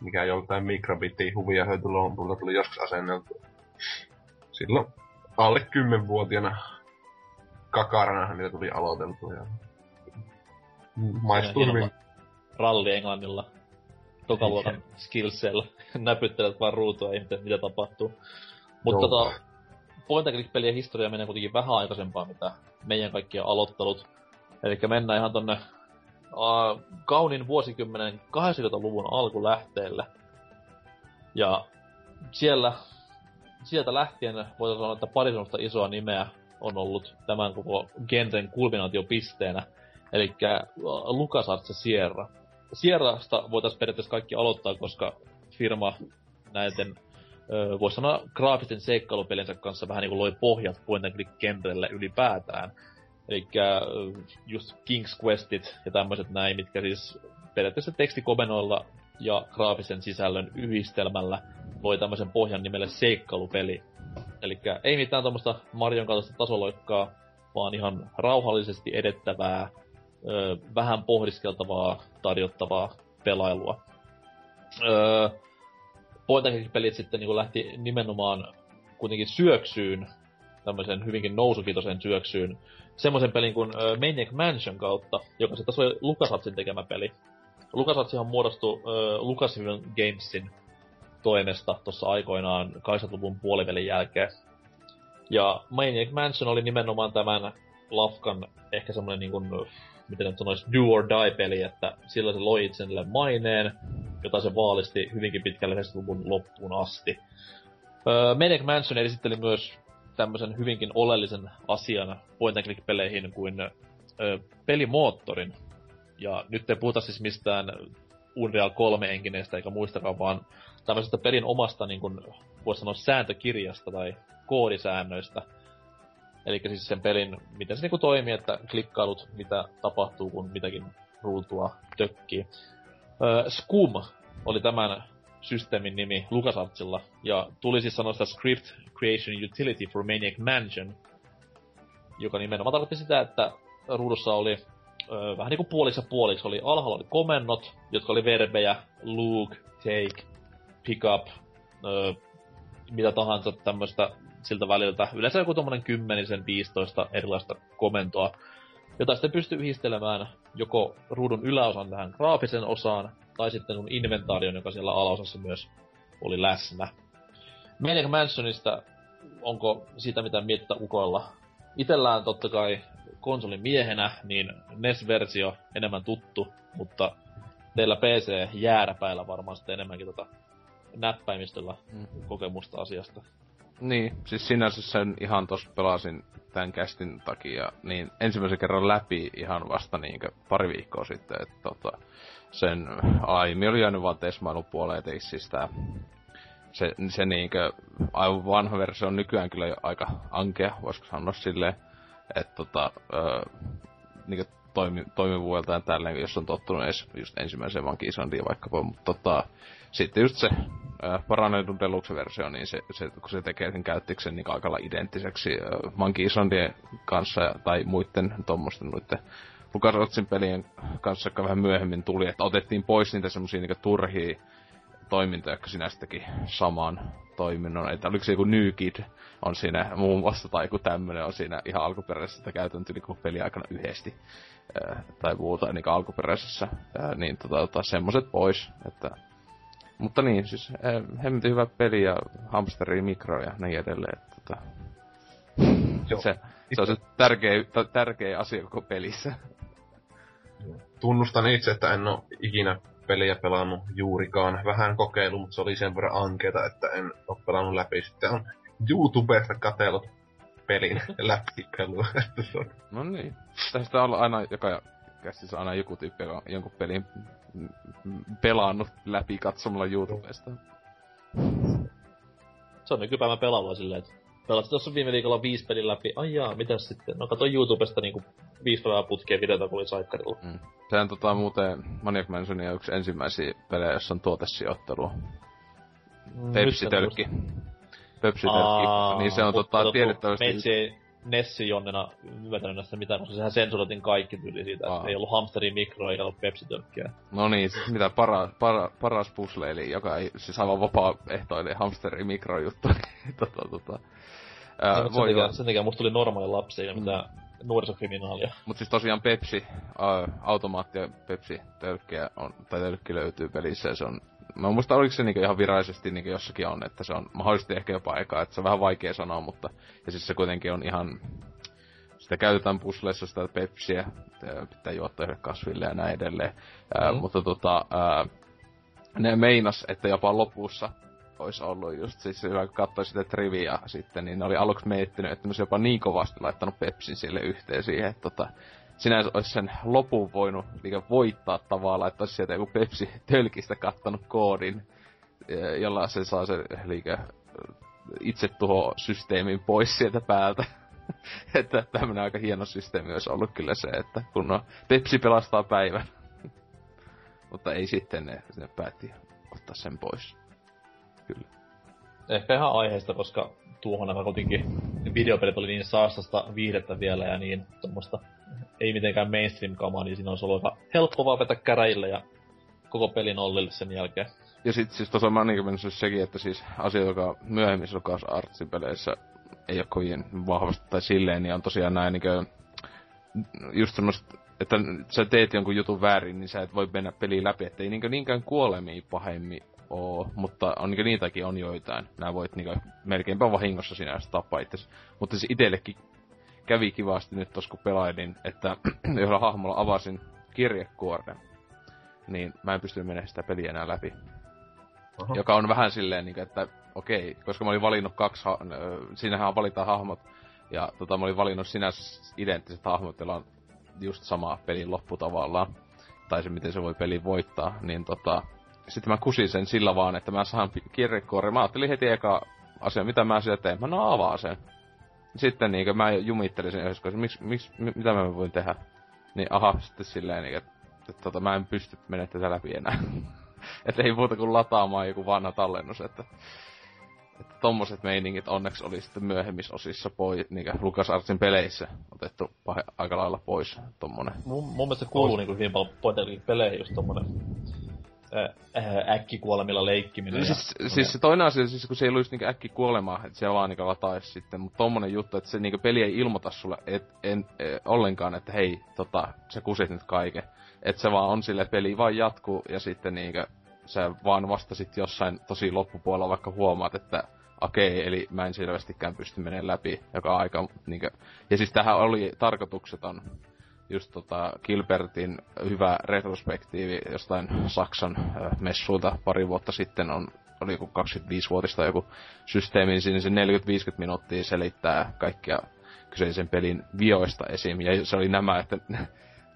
D: mikä joltain mikrobittiin huvia höyty lompulta tuli joskus asenneltu. Silloin alle kymmenvuotiaana kakarana niitä tuli aloiteltu ja maistuu hyvin.
B: Ralli Englannilla. Tokaluokan skillsellä. Näpyttelet vaan ruutua ja mitä tapahtuu. Mutta tota, point pelien historia menee kuitenkin vähän aikaisempaa, mitä meidän kaikkia aloittelut. Eli mennään ihan tonne uh, kaunin vuosikymmenen 80-luvun alkulähteelle. Ja siellä, sieltä lähtien voitaisiin sanoa, että pari isoa nimeä on ollut tämän koko genren kulminaatiopisteenä. Eli LucasArts ja Sierra. Sierrasta voitaisiin periaatteessa kaikki aloittaa, koska firma näiden voisi sanoa graafisten seikkailupelinsä kanssa vähän niin kuin loi pohjat point and click genrelle ylipäätään. Eli just King's Questit ja tämmöiset näin, mitkä siis periaatteessa tekstikobenoilla ja graafisen sisällön yhdistelmällä loi tämmöisen pohjan nimelle seikkailupeli. Eli ei mitään tuommoista Marion kaltaista tasoloikkaa, vaan ihan rauhallisesti edettävää, vähän pohdiskeltavaa, tarjottavaa pelailua. Öö, pelit sitten niin lähti nimenomaan kuitenkin syöksyyn, tämmöisen hyvinkin nousukitoisen syöksyyn, semmoisen pelin kuin uh, Maniac Mansion kautta, joka sitten oli LucasArtsin tekemä peli. LucasArtsihan muodostui Lucasfilm Gamesin toimesta tuossa aikoinaan 80-luvun puolivälin jälkeen. Ja Maniac Mansion oli nimenomaan tämän Lafkan ehkä semmoinen niin kuin, miten nyt sanoisi, do or die peli, että sillä se loi itselleen maineen, jota se vaalisti hyvinkin pitkälle 90-luvun loppuun asti. Öö, Maniac Mansion esitteli myös tämmöisen hyvinkin oleellisen asian point and click peleihin kuin öö, pelimoottorin. Ja nyt ei puhuta siis mistään Unreal 3 engineistä eikä muistakaan, vaan tämmöisestä pelin omasta, niin kuin, voisi sanoa, sääntökirjasta tai koodisäännöistä. Eli siis sen pelin, miten se niinku toimii, että klikkailut, mitä tapahtuu, kun mitäkin ruutua tökkii. Öö, Scum oli tämän systeemin nimi LucasArtsilla, ja tuli siis sanoa sitä Script Creation Utility for Maniac Mansion, joka nimenomaan tarkoitti sitä, että ruudussa oli öö, vähän niinku puoliksi ja puoliksi. Oli, alhaalla oli komennot, jotka oli verbejä, look, take, pick up, öö, mitä tahansa tämmöistä siltä väliltä. Yleensä joku tommonen kymmenisen, 15 erilaista komentoa, jota sitten pystyy yhdistelemään joko ruudun yläosan tähän graafisen osaan, tai sitten sun inventaarion, joka siellä alaosassa myös oli läsnä. Maniac Mansionista, onko siitä mitä miettä ukoilla? Itellään totta kai konsolin miehenä, niin NES-versio enemmän tuttu, mutta teillä PC jääräpäillä varmaan sitten enemmänkin tota näppäimistöllä mm. kokemusta asiasta.
C: Niin, siis sinänsä sen ihan tos pelasin tämän kästin takia, niin ensimmäisen kerran läpi ihan vasta niinkö pari viikkoa sitten, että tota, sen aimi oli jäänyt vaan tesmailupuoleen, että siis tää, se, se niinkö aivan vanha versio on nykyään kyllä jo aika ankea, voisiko sanoa silleen, että tota, öö, niinkö toimi, toimivuudelta ja tälleen, jos on tottunut edes just ensimmäiseen Monkey Islandiin vaikkapa, mutta tota, sitten just se äh, parannetun Deluxe-versio, niin se, se, kun se tekee sen käyttiksen niin aika identtiseksi äh, Monkey Islandien kanssa tai muiden tuommoisten noiden LucasArtsin pelien kanssa, jotka vähän myöhemmin tuli, että otettiin pois niitä semmosia niin turhia toimintoja, jotka sinänsä teki saman toiminnon. Että oliko se joku New Kid on siinä muun muassa, tai joku tämmönen on siinä ihan alkuperäisessä käytäntö niin peli aikana yhdesti. Ää, tai muuta niin alkuperäisessä. Ää, niin tota, tota semmoset pois. Että mutta niin, siis hemmetin hyvä peli ja hamsteri mikro ja niin edelleen. Että, tota, se, se on se tärkeä, tärkeä asia koko pelissä.
D: Tunnustan itse, että en ole ikinä peliä pelannut juurikaan. Vähän kokeilu, mutta se oli sen verran ankeeta, että en ole pelannut läpi. Sitten on YouTubesta katsellut pelin läpipelua.
C: no niin. Tästä on aina joka käsissä aina joku tyyppi, joka on jonkun pelin pelannut läpi katsomalla YouTubesta.
B: Se on nykypäivän pelailua silleen, että pelasit tuossa viime viikolla viisi pelin läpi, ai jaa, mitäs sitten? No katsoin YouTubesta niinku viisi päivää putkeen videota, kun oli saikkarilla. Mm.
C: Sehän tota muuten Maniac Mansionia yksi ensimmäisiä pelejä, jossa on tuotesijoittelua. Mm, Pepsi-tölkki. Pepsi-tölkki. Niin se on tota tiedettävästi...
B: Meitsi, Nessi Jonnena ymmärtänyt näistä mitään, koska sehän sensuroitiin kaikki tyyli siitä, että ei ollut hamsteri mikro eikä ollut pepsitölkkiä.
C: No niin, siis mitä para, para, paras pusle, eli joka ei, siis aivan vapaa-ehtoinen hamsteri mikro juttu. tota, tota.
B: Ää, no, voi sen, takia, sen takia musta tuli normaali lapsi, ja mitä nuorisokriminaalia.
C: Mut siis tosiaan Pepsi, uh, automaatti ja Pepsi tölkkiä on, tai tölkki löytyy pelissä ja se on Mä muista oliko se niinku ihan virallisesti niinku jossakin on, että se on mahdollisesti ehkä jopa aikaa, että se on vähän vaikea sanoa, mutta ja siis se kuitenkin on ihan sitä käytetään pusleissa sitä pepsiä, pitää juottaa yhdelle kasville ja näin edelleen. Mm. Ää, mutta tota, ää, ne meinas, että jopa lopussa olisi ollut just siis hyvä, kun katsoi sitä trivia sitten, niin ne oli aluksi miettinyt, että ne jopa niin kovasti laittanut Pepsin sille yhteen siihen, että tota, sinänsä olisi sen lopun voinut liikä voittaa tavallaan, että olisi sieltä joku Pepsi tölkistä kattanut koodin, jolla se saa se liikä itse tuho systeemin pois sieltä päältä. että tämmönen aika hieno systeemi olisi ollut kyllä se, että kun no, Pepsi pelastaa päivän. Mutta ei sitten ne, ne päätti ottaa sen pois. Kyllä.
B: Ehkä ihan aiheesta, koska tuohon aikaan kuitenkin videopelit oli niin saastasta viihdettä vielä ja niin tuommoista ei mitenkään mainstream-kamaa, niin siinä on ollut aika helppo vaan vetää käräjille ja koko pelin nollille sen jälkeen.
C: Ja sit siis tuossa mennyt sekin, että siis asia, joka myöhemmissä Lucas Artsin peleissä ei ole kovin vahvasti tai silleen, niin on tosiaan näin niin kuin, just semmoista, että sä teet jonkun jutun väärin, niin sä et voi mennä peliin läpi, että ei niin niinkään kuolemia pahemmin oo, mutta on niin niitäkin on joitain. Nää voit niin melkeinpä vahingossa sinä tappaa itse. Mutta siis itsellekin kävi kivasti nyt tos kun pelailin, että yhdellä hahmolla avasin kirjekuoren, niin mä en pystynyt menemään sitä peliä enää läpi. Oho. Joka on vähän silleen, niin, että okei, koska mä olin valinnut kaksi, ha- siinähän valitaan hahmot, ja tota, mä olin valinnut sinä identtiset hahmot, joilla on just sama pelin loppu tavallaan, tai se miten se voi peli voittaa, niin tota, sitten mä kusin sen sillä vaan, että mä saan kirjekuoren. Mä ajattelin heti eka asia, mitä mä sieltä teen. Mä no avaa sen sitten niinkö mä jumittelin sen yhdessä, miksi, miksi, mitä mä voin tehdä. Niin aha, sitten silleen niinkö, että, tota, mä en pysty menemään tätä läpi enää. että ei muuta kuin lataamaan joku vanha tallennus, että että tommoset meiningit onneksi oli sitten myöhemmissä osissa pois, niinkö LucasArtsin peleissä otettu pahe, aika lailla pois tommonen.
B: Mun, mun mielestä se kuuluu niinku hyvin paljon peleihin just tommonen äh, äkkikuolemilla leikkiminen.
C: Siis, ja, siis se toinen asia, siis kun se ei ollut just niinku äkkikuolemaa, että se vaan niinku lataisi sitten, mutta tommonen juttu, että se niinku peli ei ilmoita sulle et, en, e, ollenkaan, että hei, tota, sä kusit nyt kaiken. Että se vaan on sille, peli vaan jatkuu ja sitten niinku sä vaan vasta sit jossain tosi loppupuolella vaikka huomaat, että okei, okay, eli mä en selvästikään pysty menemään läpi, joka aika niinku... Ja siis tähän oli tarkoitukseton just tota Gilbertin hyvä retrospektiivi jostain Saksan messuilta pari vuotta sitten on oli joku 25-vuotista joku systeemi, niin siinä se 40-50 minuuttia selittää kaikkia kyseisen pelin vioista esim. Ja se oli nämä, että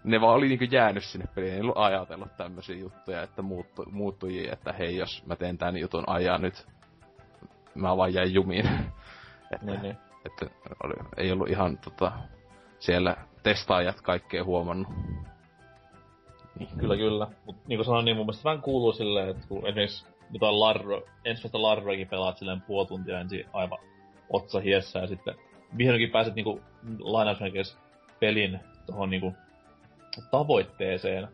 C: ne vaan oli niinku jäänyt sinne peliin, ei ollut ajatellut tämmöisiä juttuja, että muuttu, muuttujia, että hei jos mä teen tän jutun ajaa nyt, mä vaan jäin jumiin. että, niin, niin. että oli, ei ollut ihan tota, siellä testaajat kaikkea huomannut.
B: Niin. Kyllä, kyllä. Mut niin kuin sanoin, niin mun mielestä vähän kuuluu silleen, että kun esimerkiksi jotain Larro, ensimmäistä Larroakin pelaat silleen puoli tuntia ensin aivan otsa hiessä ja sitten vihdoinkin pääset niinku lainausmerkeissä pelin tohon niinku tavoitteeseen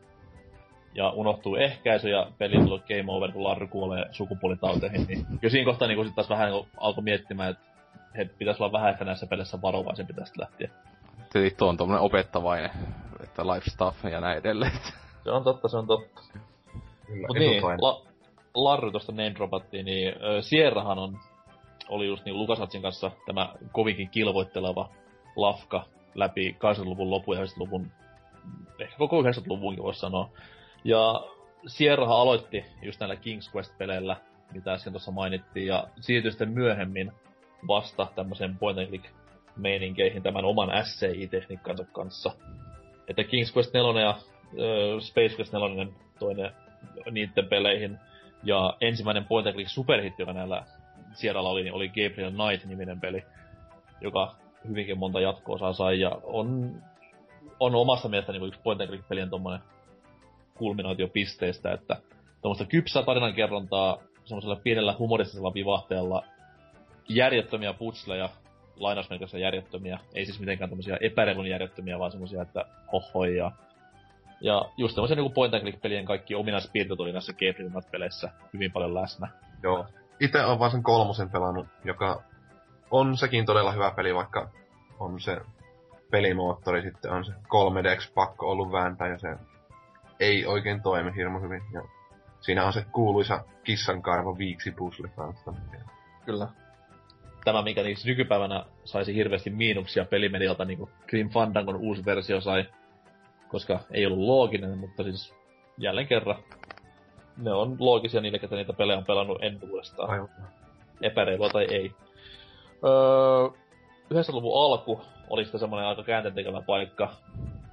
B: ja unohtuu ehkäisy ja peli on game over, kun Larry kuolee sukupuolitauteihin, niin jo siinä kohtaa niinku sit taas vähän niinku alkoi miettimään, että he pitäisi olla vähän ehkä näissä peleissä varovaisen pitäisi lähteä
C: tuo on tommonen opettavainen, että life stuff ja näin edelleen.
B: Se on totta, se on totta. Mut niin, la, Larry tosta name dropattiin, niin äh, Sierrahan on, oli just niin Lukasatsin kanssa tämä kovinkin kilvoitteleva lafka läpi 80-luvun lopun ja 90-luvun, ehkä koko 90-luvunkin voisi sanoa. Ja Sierrahan aloitti just näillä King's Quest-peleillä, mitä äsken tuossa mainittiin, ja siirtyi sitten myöhemmin vasta tämmöisen point and click meininkeihin tämän oman SCI-tekniikkansa kanssa. Että King's Quest 4 ja äh, Space Quest 4 toinen niiden peleihin. Ja ensimmäinen point and click superhitti, joka näillä Sierralla oli, niin oli Gabriel Knight-niminen peli, joka hyvinkin monta jatko-osaa sai, ja on, on omasta mielestä niin yksi point and click pelien tommonen kulminaatiopisteestä, että tuommoista kypsää tarinankerrontaa semmoisella pienellä humoristisella vivahteella, järjettömiä putsleja, lainausmerkissä järjettömiä. Ei siis mitenkään tämmöisiä epäreilun järjettömiä, vaan semmoisia, että hohoi ja... Ja just tämmöisiä niinku point and click pelien kaikki ominaispiirteet oli näissä Game peleissä hyvin paljon läsnä.
D: Joo. Itse on vaan sen kolmosen pelannut, joka on sekin todella hyvä peli, vaikka on se pelimoottori sitten on se 3Dx pakko ollut vääntää ja se ei oikein toimi hirmu hyvin. Ja siinä on se kuuluisa kissankarvo viiksi pusli kanssa.
B: Kyllä. Tämä, mikä niin nykypäivänä saisi hirveästi miinuksia pelimedialta, niin kuin Grim Fandangon uusi versio sai, koska ei ollut looginen, mutta siis jälleen kerran ne on loogisia niille, ketä niitä pelejä on pelannut entuudestaan. Aivan. Epäreilua tai ei. Öö, 90-luvun alku oli sitten semmoinen aika käänteentekevä paikka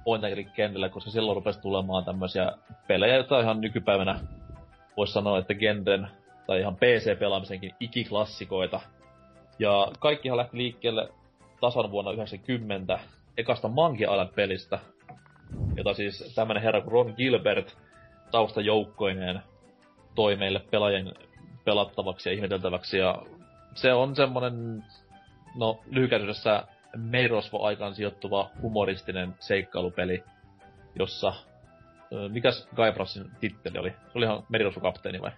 B: point kentällä, koska silloin rupesi tulemaan tämmöisiä pelejä, joita ihan nykypäivänä voisi sanoa, että genren tai ihan PC-pelaamisenkin ikiklassikoita. Ja kaikkihan lähti liikkeelle tasan vuonna 90 ekasta Monkey Island-pelistä, jota siis tämmönen herra kuin Ron Gilbert taustajoukkoineen toi meille pelaajien pelattavaksi ja ihmeteltäväksi. Ja se on semmonen, no lyhykäisyydessä Meirosvo-aikaan sijoittuva humoristinen seikkailupeli, jossa... Mikäs Guybrusin titteli oli? Se oli ihan Merirosvo-kapteeni vai?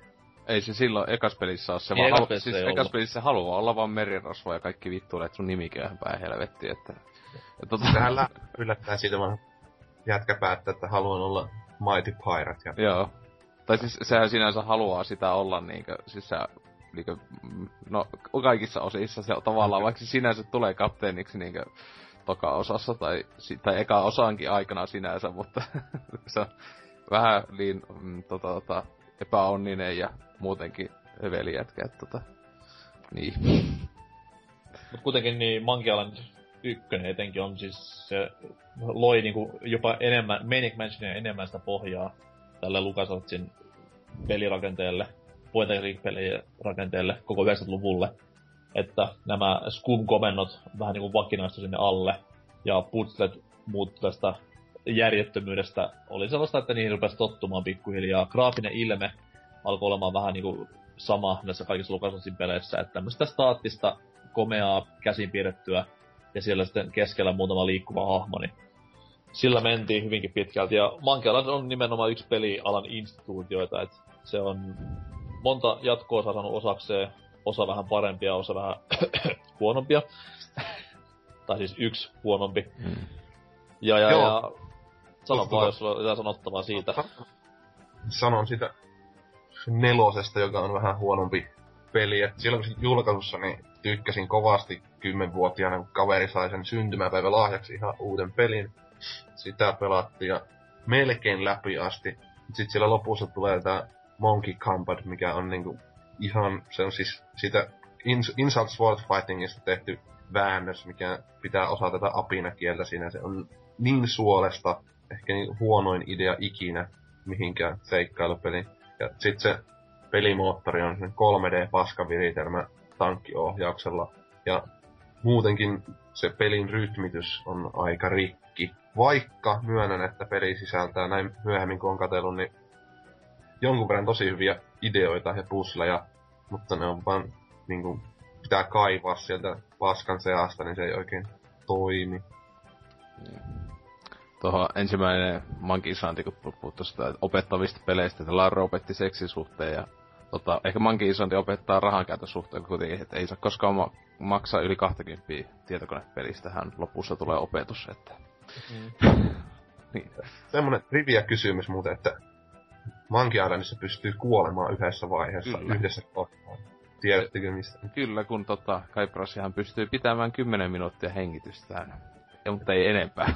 C: Ei se silloin ekas pelissä ole se, vaan halu, siis ekas pelissä haluaa olla vaan merirosvo ja kaikki vittuille, että sun nimikin on päin helvetti, että...
D: että tota... Sehän yllättää siitä vaan jätkä päättää, että haluan olla Mighty Pirate. Ja...
C: Joo. Tai siis sehän sinänsä haluaa sitä olla niinkö, siis se niinkö, no kaikissa osissa se tavallaan, vaikka se sinänsä tulee kapteeniksi niinkö toka osassa tai, tai eka osaankin aikana sinänsä, mutta se on vähän liin mm, tota, tota, epäonninen ja muutenkin höveli jätkä, että tota, niin.
B: Mut kuitenkin niin Mankialan ykkönen etenkin on siis, se loi niinku jopa enemmän, Manic Mansionia enemmän sitä pohjaa tälle LucasArtsin pelirakenteelle, point pelien rakenteelle koko 90-luvulle. Että nämä Scum-komennot vähän niinku vakinaistui sinne alle, ja puzzlet muut tästä järjettömyydestä oli sellaista, että niihin rupesi tottumaan pikkuhiljaa. Graafinen ilme alkoi olemaan vähän niinku sama näissä kaikissa LucasArtsin peleissä, että tämmöistä staattista, komeaa, käsin piirrettyä, ja siellä sitten keskellä muutama liikkuva hahmo, niin sillä mentiin hyvinkin pitkälti. Ja Mankealan on nimenomaan yksi pelialan instituutioita, että se on monta jatkoa saanut osakseen, osa vähän parempia, osa vähän huonompia. tai siis yksi huonompi. Hmm. Ja, ja, Joo. ja sano vaan, jos sulla on jotain sanottavaa siitä.
D: Sanon sitä nelosesta, joka on vähän huonompi peli. Et silloin kun julkaisussa, niin tykkäsin kovasti kymmenvuotiaana, kun kaveri sai sen syntymäpäivä lahjaksi ihan uuden pelin. Sitä pelattiin ja melkein läpi asti. Sitten siellä lopussa tulee tää Monkey Combat, mikä on niinku ihan, se on siis siitä Insult Sword Fightingista tehty väännös, mikä pitää osata tätä apinakieltä siinä. Se on niin suolesta, ehkä niin huonoin idea ikinä mihinkään seikkailupeliin. Ja sit se pelimoottori on sen 3D-paskaviritelmä tankkiohjauksella. Ja muutenkin se pelin rytmitys on aika rikki. Vaikka myönnän, että peli sisältää näin myöhemmin kun on katsellut, niin jonkun verran tosi hyviä ideoita ja pusleja, mutta ne on vaan niinku, pitää kaivaa sieltä paskan seasta, niin se ei oikein toimi.
C: Tuohon ensimmäinen Monkey Island, kun puhuttu sitä opettavista peleistä, että Larro opetti seksisuhteen ja tota, ehkä Monkey Island opettaa rahankäytön suhteen kuitenkin, että ei saa koskaan ma- maksaa yli 20 tietokonepelistä, hän lopussa tulee opetus, että... Mm.
D: niin. Semmonen trivia kysymys muuten, että Monkey Islandissa pystyy kuolemaan yhdessä vaiheessa, Kyllä. yhdessä kohtaa. Tiedättekö mistä?
C: Kyllä, kun tota, Kaiprasihan pystyy pitämään 10 minuuttia hengitystään. Ja, mutta ei enempää.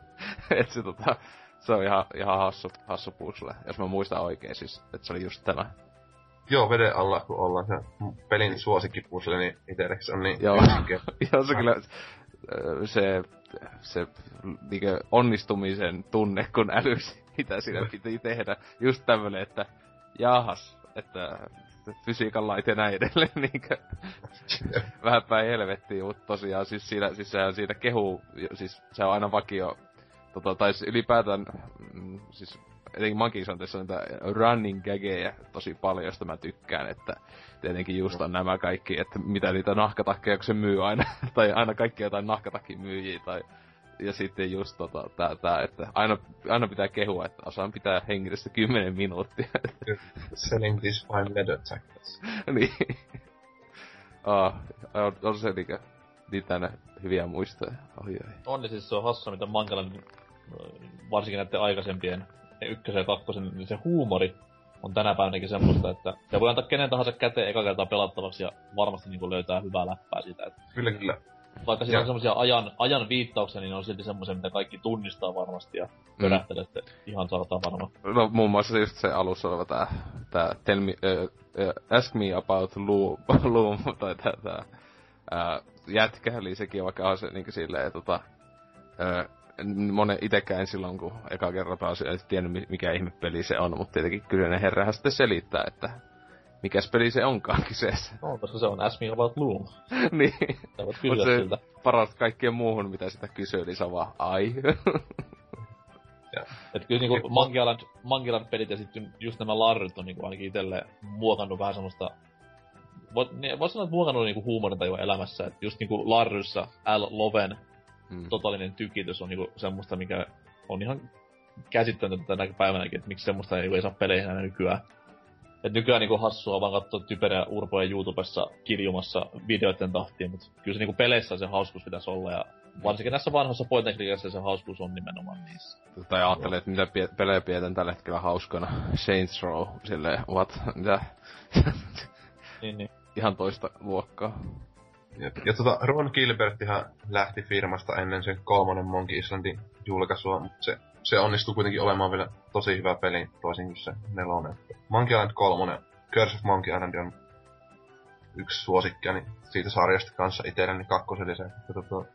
C: Et se, tota, se on ihan, ihan hassu, hassu puzzle, jos mä muistan oikein siis, että se oli just tämä.
D: Joo, veden alla kun ollaan se pelin suosikkipusle, niin itselleksi on niin
C: Joo, Joo se kyllä, se, se niinkö onnistumisen tunne, kun älysi, mitä siinä piti tehdä. Just tämmönen, että jahas, että fysiikan lait ja näin edelleen, niinkö? Vähän päin helvettiin, mutta tosiaan siis siinä, siis sehän siitä kehuu, siis se on aina vakio, tota, tai siis ylipäätään, mm, siis etenkin on niitä running gageja tosi paljon, josta mä tykkään, että tietenkin just on nämä kaikki, että mitä niitä nahkatakkeja, kun se myy aina, tai aina kaikki jotain nahkatakki myyjiä, tai ja sitten just tota, tää, tää, että aina, aina pitää kehua, että osaan pitää hengitystä 10 minuuttia.
D: Selling these fine leather jackets.
C: niin. Ah, on, on se niinkö niitä hyviä muistoja. Oi, oi.
B: On niin siis se on hassua, mitä Mankalan, varsinkin näiden aikaisempien ykkösen ja kakkosen, niin se huumori on tänä päivänäkin semmoista, että se voi antaa kenen tahansa käteen eka kertaa pelattavaksi ja varmasti niin löytää hyvää läppää siitä. Että
D: Kyllä, kyllä.
B: Vaikka siinä on semmoisia ajan, ajan viittauksia, niin ne on silti semmoisia, mitä kaikki tunnistaa varmasti ja pörähtelette ihan sartaa varmaan.
C: No muun muassa just se alussa oleva tää, tää tell me, äh, äh, ask me about Loom, Loom tai tää, tää äh, jätkä, eli sekin vaikka on se niinku silleen, tota, äh, monen itekään silloin, kun eka kerran pääsi, ei tiennyt mi- mikä ihme peli se on, mutta tietenkin kyseinen herrahan sitten selittää, että mikäs peli se onkaan kyseessä.
B: No, koska se on Ask Me About Loom.
C: niin.
B: Sä voit kysyä
C: se
B: siltä.
C: paras kaikkeen muuhun, mitä sitä kysyy, niin se on vaan ai.
B: Et kyllä niinku Monkey Island pelit ja sitten just nämä larryt on niinku ainakin itelle muokannut vähän semmoista Voit, niin, voisi sanoa, että muokannut niinku huumorintajua elämässä, että just niinku Larryssa L. Loven
C: mm.
B: totaalinen tykitys on niinku semmoista, mikä on ihan käsittämätöntä tänä päivänäkin, että miksi semmoista ei, ei saa peleihin enää nykyään. Et nykyään niinku hassua vaan katsoa typeriä urpoja YouTubessa kiljumassa videoiden tahtiin, mutta kyllä se niinku peleissä se hauskuus pitäisi olla ja varsinkin näissä vanhoissa point se hauskuus on nimenomaan niissä.
C: Tai ajattelee, että mitä pie- pelejä pidetään tällä hetkellä hauskana. Saints Row, silleen, what, mitä?
B: Niin, niin.
C: Ihan toista luokkaa.
D: Ja, ja tota, Ron Gilberttihan lähti firmasta ennen sen kolmannen Monkey Islandin julkaisua, mutta se, se onnistui kuitenkin olemaan vielä tosi hyvä peli, toisin kuin se nelonen. Monkey Island 3, Curse of Monkey Island on yksi suosikkiani siitä sarjasta kanssa itselleni kakkosellisen. Ja tota,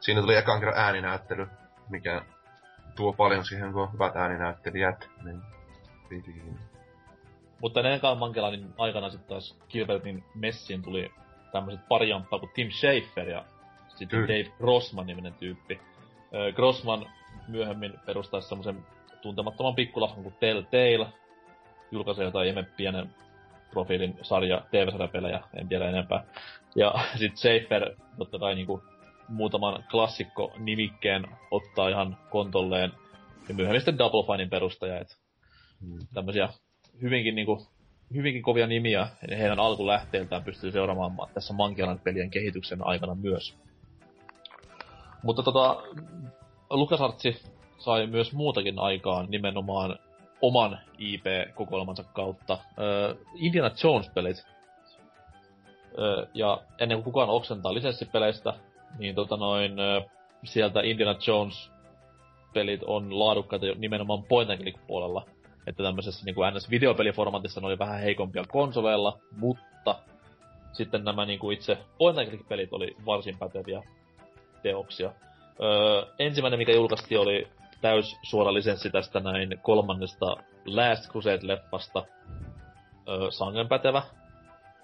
D: siinä tuli ekan kerran ääninäyttely, mikä tuo paljon siihen, kun on hyvät ääninäyttelijät. Niin, niin.
B: Mutta ennen Mankelanin aikana sitten taas Gilbertin messiin tuli tämmöiset pari jamppaa kuin Tim Schafer ja sitten
D: Kyllä.
B: Dave Grossman niminen tyyppi. Grossman myöhemmin perustaisi semmoisen tuntemattoman pikkulahkon kuin Telltale. Julkaisee jotain ihme pienen profiilin sarja, TV-sarjapelejä, en tiedä enempää. Ja sitten Schafer totta kai niinku muutaman klassikko nimikkeen ottaa ihan kontolleen. Ja myöhemmin sitten Double Finein perustaja, et
D: Mm.
B: tämmöisiä hyvinkin niinku, hyvinkin kovia nimiä ja heidän alkulähteiltään pystyy seuraamaan tässä Monkey pelien kehityksen aikana myös. Mutta tota, LucasArtsi sai myös muutakin aikaan nimenomaan oman IP-kokoelmansa kautta. Ö, Indiana Jones-pelit. Ö, ja ennen kuin kukaan oksentaa lisenssipeleistä, niin tota noin, ö, sieltä Indiana Jones-pelit on laadukkaita nimenomaan point and puolella että tämmöisessä niin NS-videopeliformatissa ne oli vähän heikompia konsoleilla, mutta sitten nämä niin kuin itse point and pelit oli varsin päteviä teoksia. Öö, ensimmäinen, mikä julkaistiin, oli täys suora lisenssi tästä näin kolmannesta Last Crusade-leffasta. Öö, sangen pätevä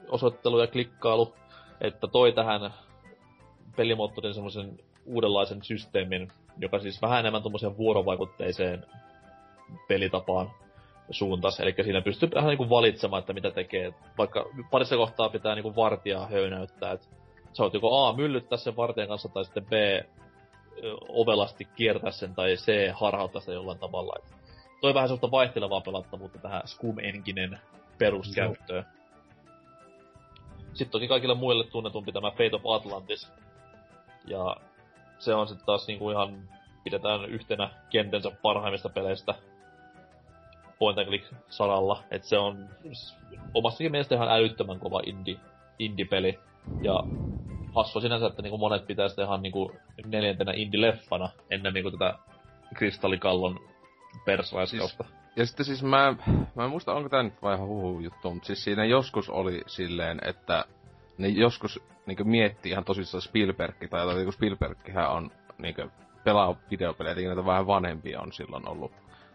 B: osoittelu ja klikkailu, että toi tähän pelimoottorin semmoisen uudenlaisen systeemin, joka siis vähän enemmän tuommoiseen vuorovaikutteiseen pelitapaan suuntas. Eli siinä pystyy vähän niinku valitsemaan, että mitä tekee. Vaikka parissa kohtaa pitää niinku vartijaa höynäyttää, että sä oot joko A, myllyttää sen vartijan kanssa, tai sitten B, ovelasti kiertää sen, tai C, harhauttaa sitä jollain tavalla. Et toi vähän sellaista vaihtelevaa pelattavuutta tähän Scum Enkinen peruskäyttöön. Sitten toki kaikille muille tunnetumpi tämä Fate of Atlantis. Ja se on sitten taas niinku ihan pidetään yhtenä kentänsä parhaimmista peleistä point and click saralla. Et se on omastakin mielestä ihan älyttömän kova indie, indie-peli. Ja hassua sinänsä, että niinku monet pitää sitä ihan niinku neljäntenä indie-leffana ennen niinku tätä kristallikallon persraiskausta. Siis,
C: Ja sitten siis mä, mä en muista, onko tää nyt vai ihan huhu juttu, mutta siis siinä joskus oli silleen, että ne joskus niinku miettii ihan tosissaan Spielberg, tai jotain, kun Spielberghän on niinku pelaa videopelejä, eli näitä vähän vanhempia on silloin ollut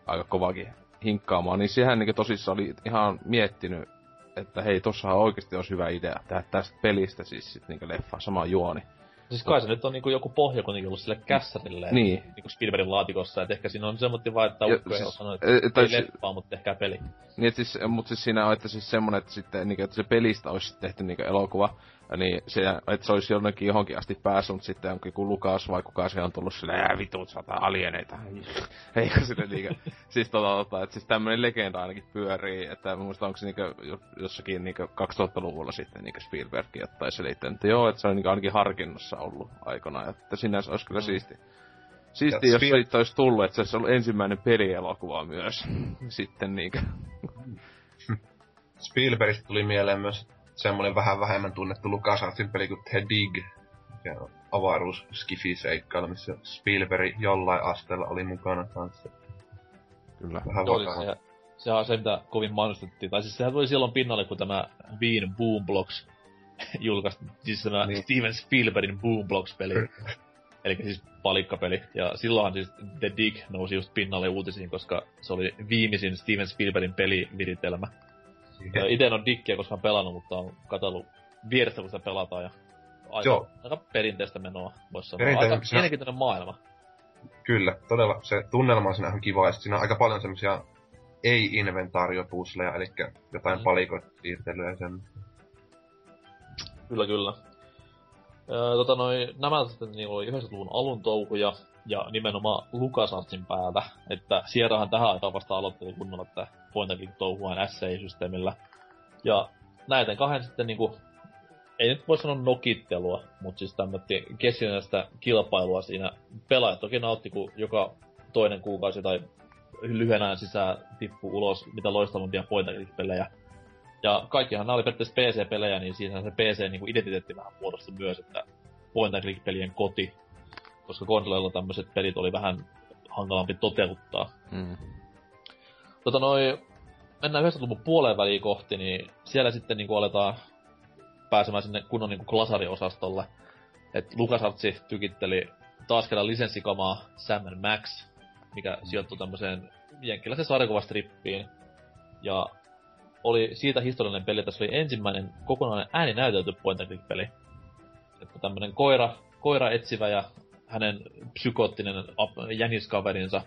C: aika kovakin hinkkaamaan, niin sehän niinku tosissaan oli ihan miettinyt, että hei, tossahan oikeasti olisi hyvä idea tehdä tästä pelistä siis sit niinku leffa, sama juoni.
B: Siis kai se nyt on niinku joku pohja kuitenkin ollut sille kässärille.
C: Niin.
B: Niinku Spielbergin laatikossa, että ehkä siinä on semmoinen vaan, että ukko
C: siis-
B: ole sanonut,
C: e-
B: että
C: tai
B: ei leppaa, mutta tehkää peli.
C: Niin, et siis, mut siis siinä on, että siis semmonen, että sitten, niin, että se pelistä olisi tehty niin elokuva, niin se, että se olisi jonnekin johonkin asti päässyt, mutta sitten onkin joku Lukas vai kuka se on tullut silleen, ää vitut, sata alieneita. Eikä sitten niinku, siis tota, tota, että siis tämmönen legenda ainakin pyörii, että mä muistan, onko se jo- jossakin niinku 2000-luvulla sitten niinku Spielberg jotain selittänyt, että joo, että se on niinku ainakin harkinnassa ollut aikana, että sinänsä olisi kyllä siisti. Siisti,
D: Ja
C: jos
D: Spiel-
C: siitä olisi tullut, että se olisi ollut ensimmäinen pelielokuva myös. Sitten niinkö.
D: Spielbergistä tuli mieleen myös semmoinen vähän vähemmän tunnettu LucasArtsin peli kuin The Dig, mikä on avaruus seikkailu missä Spielberg jollain asteella oli mukana kanssa.
C: Kyllä.
D: Vähän
B: Joo,
D: vakava.
B: se, sehän on se, mitä kovin mainostettiin. Tai siis sehän tuli silloin pinnalle, kun tämä Wien Boomblocks julkaistiin. Siis tämä
D: Niin.
B: Steven Spielbergin Boomblocks-peli. Eli siis palikkapeli. Ja silloinhan siis The Dig nousi just pinnalle uutisiin, koska se oli viimeisin Steven Spielbergin peliviritelmä. Itse en ole Dickiä koskaan pelannut, mutta on katsellut vierestä, kun sitä pelataan. Ja aika,
D: Joo.
B: aika perinteistä menoa, voisi sanoa.
D: Perinteinen,
B: aika mielenkiintoinen maailma.
D: Kyllä, todella. Se tunnelma on siinä ihan kiva, ja siinä on aika paljon semmosia ei-inventaariopusleja, eli jotain
B: Mm.
D: mm. palikoita siirtelyä ja sen.
B: Kyllä, kyllä. Öö, tota noi, nämä sitten niin oli 90-luvun alun touhuja ja nimenomaan LucasArtsin päällä. Että Sierrahan tähän aikaan vasta aloitteli kunnolla tätä point and click touhuaan SAI-systeemillä. Ja näiden kahden sitten niinku, ei nyt voi sanoa nokittelua, mutta siis tämmötti keskinäistä kilpailua siinä. Pelaajat toki nautti, kun joka toinen kuukausi tai lyhyen sisään tippuu ulos mitä loistavimpia point and click pelejä. Ja kaikkihan nämä oli periaatteessa PC-pelejä, niin siinähän se PC-identiteetti vähän muodostui myös, että point and click-pelien koti. Koska konsoleilla tämmöiset pelit oli vähän hankalampi toteuttaa.
C: Mm.
B: Tota noi, mennään 90-luvun puoleen väliin kohti, niin siellä sitten niinku aletaan pääsemään sinne kunnon niinku glasariosastolle. Et LucasArtsi tykitteli taas kerran lisenssikamaa Sam Max, mikä sijoittui tämmöiseen jenkkiläisen sarjakuvastrippiin. Ja oli siitä historiallinen peli, että se oli ensimmäinen kokonainen ääninäytelty point and click peli. Että tämmönen koira, koira etsivä ja hänen psykoottinen jäniskaverinsa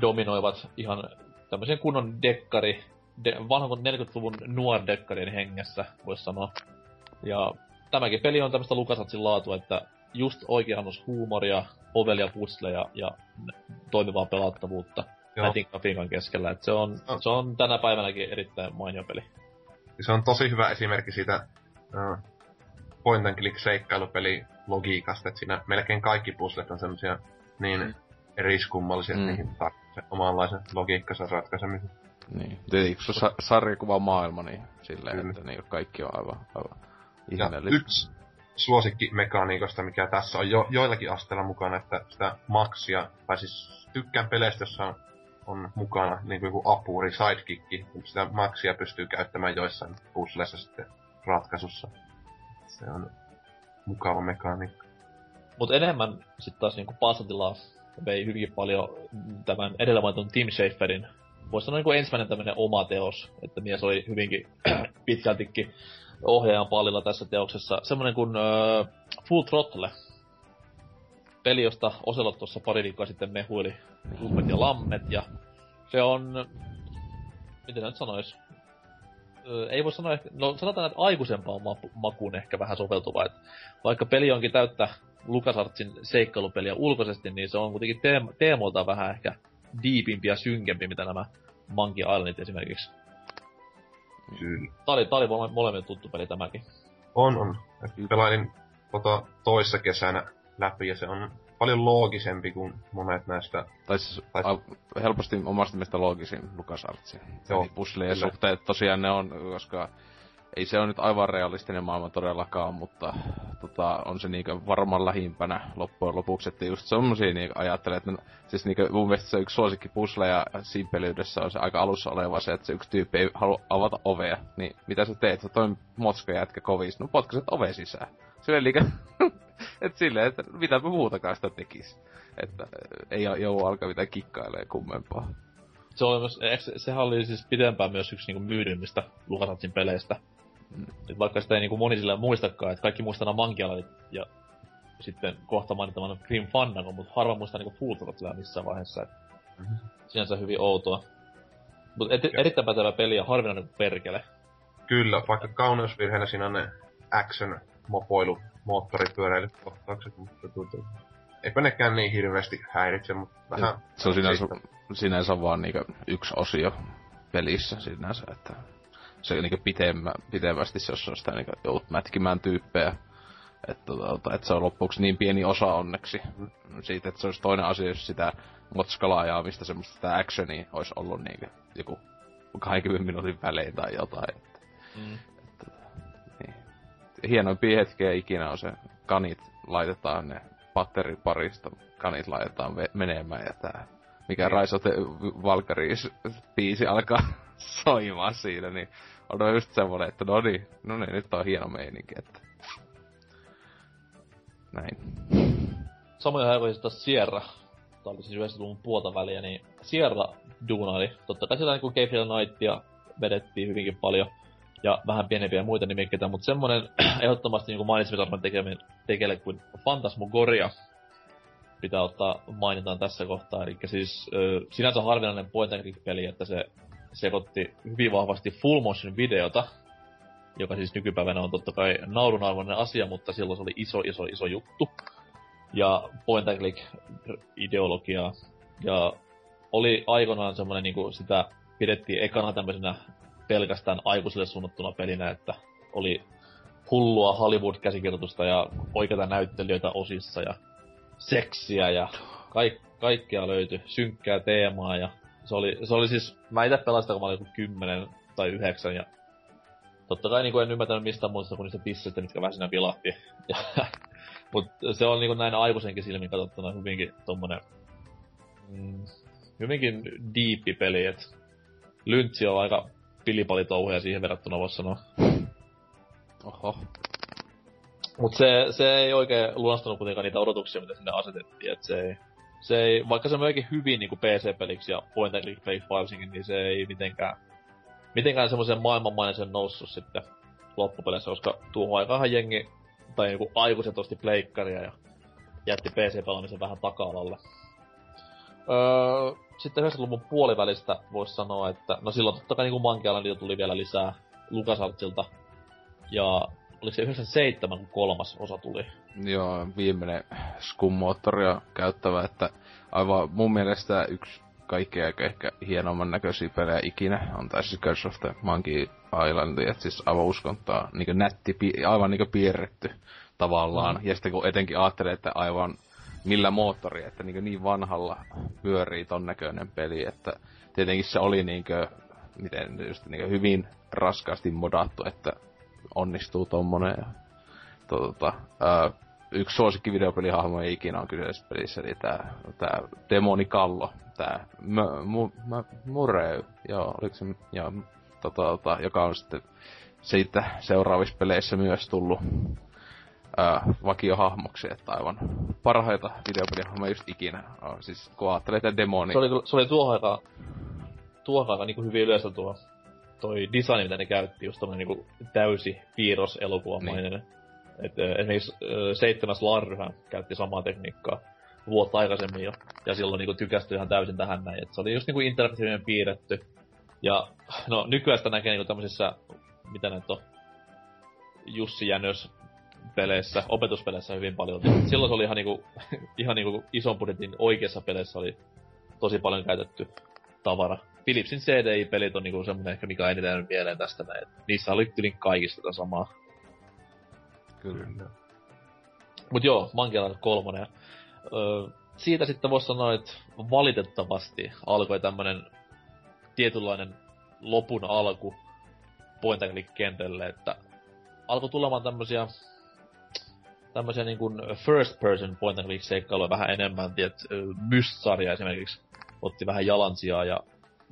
B: dominoivat ihan tämmöisen kunnon dekkari, de, vanhan 40-luvun nuor-dekkarien hengessä, voisi sanoa. Ja tämäkin peli on tämmöistä Lukasatsin laatua, että just oikea annos huumoria, ovelia puzzleja ja toimivaa pelattavuutta nätin grafiikan keskellä. Et se, on,
D: No.
B: se on tänä päivänäkin erittäin mainio peli.
D: Se on tosi hyvä esimerkki siitä uh, point and click seikkailupeli logiikasta, että siinä melkein kaikki puzzlet on semmosia niin
B: Mm.
D: Eriskummallisia,
C: Mm.
D: niihin tarvitsee se omanlaisen logiikkansa ratkaisemisen.
C: Niin. Tietenkin se on sa- sarjakuva maailma, niin silleen,
D: Kyllä.
C: että niin kaikki on aivan, aivan
D: Ja
C: ihmeellistä.
D: yksi suosikkimekaniikosta, mikä tässä on jo, joillakin asteella mukana, että sitä maksia, tai siis tykkään peleistä, jossa on, on mukana niin kuin joku apuri, sidekick, sitä maksia pystyy käyttämään joissain puzzleissa sitten ratkaisussa. Se on mukava mekaniikka.
B: Mutta enemmän sitten taas niinku Passatilaa vei hyvinkin paljon tämän edellä mainitun Tim Schaferin, voisi sanoa niinku ensimmäinen tämmöinen oma teos, että mies oli hyvinkin pitkältikin ohjaajan pallilla tässä teoksessa. Semmoinen kuin äh, Full Throttle. Peli, josta Oselot tuossa pari viikkoa sitten mehuili lummet ja lammet, ja se on, miten nyt sanois, ei voi sanoa ehkä, no sanotaan, että aikuisempaan ma- makuun ehkä vähän soveltuva, että vaikka peli onkin täyttä LucasArtsin seikkailupeliä ulkoisesti, niin se on kuitenkin teem- teemoiltaan vähän ehkä diipimpi ja synkempi, mitä nämä Monkey Islandit esimerkiksi.
D: Kyllä.
B: Tää oli, tää oli mole- molemmille tuttu peli tämäkin.
D: On, on. Et Pelailin tota toissa kesänä läpi ja se on paljon loogisempi kuin monet näistä.
C: Tai siis
D: Tai-
C: a, helposti omasta mielestä loogisin LucasArtsin.
D: Joo,
C: puslien
D: kyllä.
C: suhteet tosiaan ne on, koska ei se ole nyt aivan realistinen maailma todellakaan, mutta tota, on se niinkö varmaan lähimpänä loppujen lopuksi, että just semmosia niinkö ajattelee, että ne, siis niinkö mun mielestä se yksi suosikki pusleja simpeliydessä on se aika alussa oleva se, että se yksi tyyppi ei halua avata ovea, niin mitä sä teet? Sä toin motska jätkä kovis, no potkaset ove sisään. Silleen liikä, et silleen, että mitä muutakaan sitä tekis. Että ei joudu alkaa mitään kikkailee kummempaa.
B: Se oli myös, sehän oli siis pitempään myös yksi niinku myydyimmistä LucasArtsin peleistä. Et vaikka sitä ei niinku moni sillä muistakaan, että kaikki muistaa Mankialan ja sitten kohta mainittavan Grim Fandango, mutta harva muistaa niinku Full Throttlea missään vaiheessa. Et
D: Mhm.
B: Sinänsä hyvin outoa. Mutta et, erittäin pätevä peli ja harvinainen kuin perkele.
D: Kyllä, vaikka kauneusvirheenä siinä on ne action mopoilu moottoripyöräilykohtaukset, mutta tuota, eipä nekään niin hirveästi häiritse, mutta vähän...
C: Se on sinänsä,
D: siitä-
C: sinänsä vaan niinku yksi osio pelissä sinänsä, että se niinku pitemmä, pitemmästi se, jos on sitä niinku joudut mätkimään tyyppejä. Että, tota, että se on loppuksi niin pieni osa onneksi siitä, että se olisi toinen asia, jos sitä motskalaajaa, mistä semmoista sitä actionia olisi ollut niinku joku 20 minuutin välein tai jotain. Että,
B: Mm.
C: että, niin. Hienoimpia hetkiä ikinä on se, kanit laitetaan ne patteriparista, kanit laitetaan menemään ja tää mikä
D: Niin.
C: Rise of the Valkyries biisi alkaa soimaan siinä, niin on just semmonen, että no niin, no niin, nyt on hieno meininki, että näin.
B: Samoja aikoja taas Sierra. Oli siis 90-luvun puolta väliä, niin Sierra duunaili. Totta kai siellä niinku Gabriel Knightia vedettiin hyvinkin paljon. Ja vähän pienempiä muita nimikkeitä, mutta semmonen ehdottomasti niinku mainitsemisarvon tekele kuin Phantasmagoria pitää ottaa mainitaan tässä kohtaa. Eli siis ö, sinänsä harvinainen point peli, että se sekoitti hyvin vahvasti full motion videota, joka siis nykypäivänä on totta kai naurunarvoinen asia, mutta silloin se oli iso, iso, iso juttu. Ja point and click ideologiaa. Ja oli aikoinaan semmoinen niinku sitä pidettiin ekana tämmöisenä pelkästään aikuisille suunnattuna pelinä, että oli hullua Hollywood-käsikirjoitusta ja oikeita näyttelijöitä osissa ja seksiä ja kaik- kaikkea löytyi, synkkää teemaa ja se oli, se oli siis, mä itse pelasin sitä, kun mä olin joku 10 tai 9 ja totta kai niin en ymmärtänyt mistään muusta kuin niistä pisseistä, mitkä vähän siinä vilahti. Ja, mut se on niin näin aikuisenkin silmin katsottuna hyvinkin tommonen, mm, hyvinkin diippi peli, et Lyntsi on aika pilipalitouhuja siihen verrattuna voisi sanoa.
C: Oho.
B: Mut se, se ei oikein lunastanut kuitenkaan niitä odotuksia, mitä sinne asetettiin, et se ei, se ei, vaikka se on oikein hyvin niinku PC-peliksi ja point and click peliksi varsinkin, niin se ei mitenkään, mitenkään semmoisen maailmanmainen noussut sitten loppupeleissä, koska tuohon aikaan jengi, tai niinku aikuiset osti pleikkaria ja jätti PC-pelaamisen vähän taka-alalle. Öö, sitten 90-luvun puolivälistä voisi sanoa, että no silloin totta kai niinku Mankialan tuli vielä lisää LucasArtsilta. Ja oliko se 97, kun kolmas osa tuli?
C: Joo, viimeinen skummoottoria käyttävä, että aivan mun mielestä yksi kaikkein aika ehkä hienomman näköisiä pelejä ikinä on tässä Curse of the Monkey Island, että siis aivan uskontaa niin nätti, aivan niin piirretty tavallaan. Mm. Ja sitten kun etenkin ajattelee, että aivan millä moottori, että niin, niin vanhalla pyörii ton näköinen peli, että tietenkin se oli niin kuin, miten just niin hyvin raskaasti modattu, että onnistuu tommonen. Tota, ää, yksi suosikki videopelihahmo ei ikinä on kyseisessä pelissä, eli tää, tää Demoni Kallo, tää mö, mu, mö, Murray, joo, oliko se, joo, tota, tota, joka on sitten siitä seuraavissa peleissä myös tullut vakiohahmoksi, että aivan parhaita videopelihahmoja just ikinä. On, siis kun ajattelee, että demoni...
B: Se oli, se oli tuohon aikaan, tuohon aikaan niin hyvin yleistä tuo toi design, mitä ne käytti, just tommonen niinku täysi piirroselokuvamainen. Niin. Et, ö, esimerkiksi ö, seitsemäs Larryhän käytti samaa tekniikkaa vuotta aikaisemmin jo, ja silloin niinku tykästyi ihan täysin tähän näin. Et se oli just niinku interaktiivinen piirretty. Ja no nykyään sitä näkee niinku tämmöisissä, mitä näitä on, Jussi Jänös peleissä, opetuspeleissä hyvin paljon. Silloin se oli ihan niinku, ihan niinku ison budjetin oikeassa peleissä oli tosi paljon käytetty tavara. Philipsin CDI-pelit on niinku semmonen ehkä mikä eniten jäänyt mieleen tästä näin. et Niissä oli tylin kaikista tätä samaa.
C: Kyllä.
B: Mut joo, Mankialan kolmonen. Öö, siitä sitten voisi sanoa, että valitettavasti alkoi tämmönen tietynlainen lopun alku point and click kentälle, että alkoi tulemaan tämmösiä tämmösiä niin kuin first person point and click seikkailuja vähän enemmän, tiedät, Myst-sarja esimerkiksi otti vähän jalansijaa ja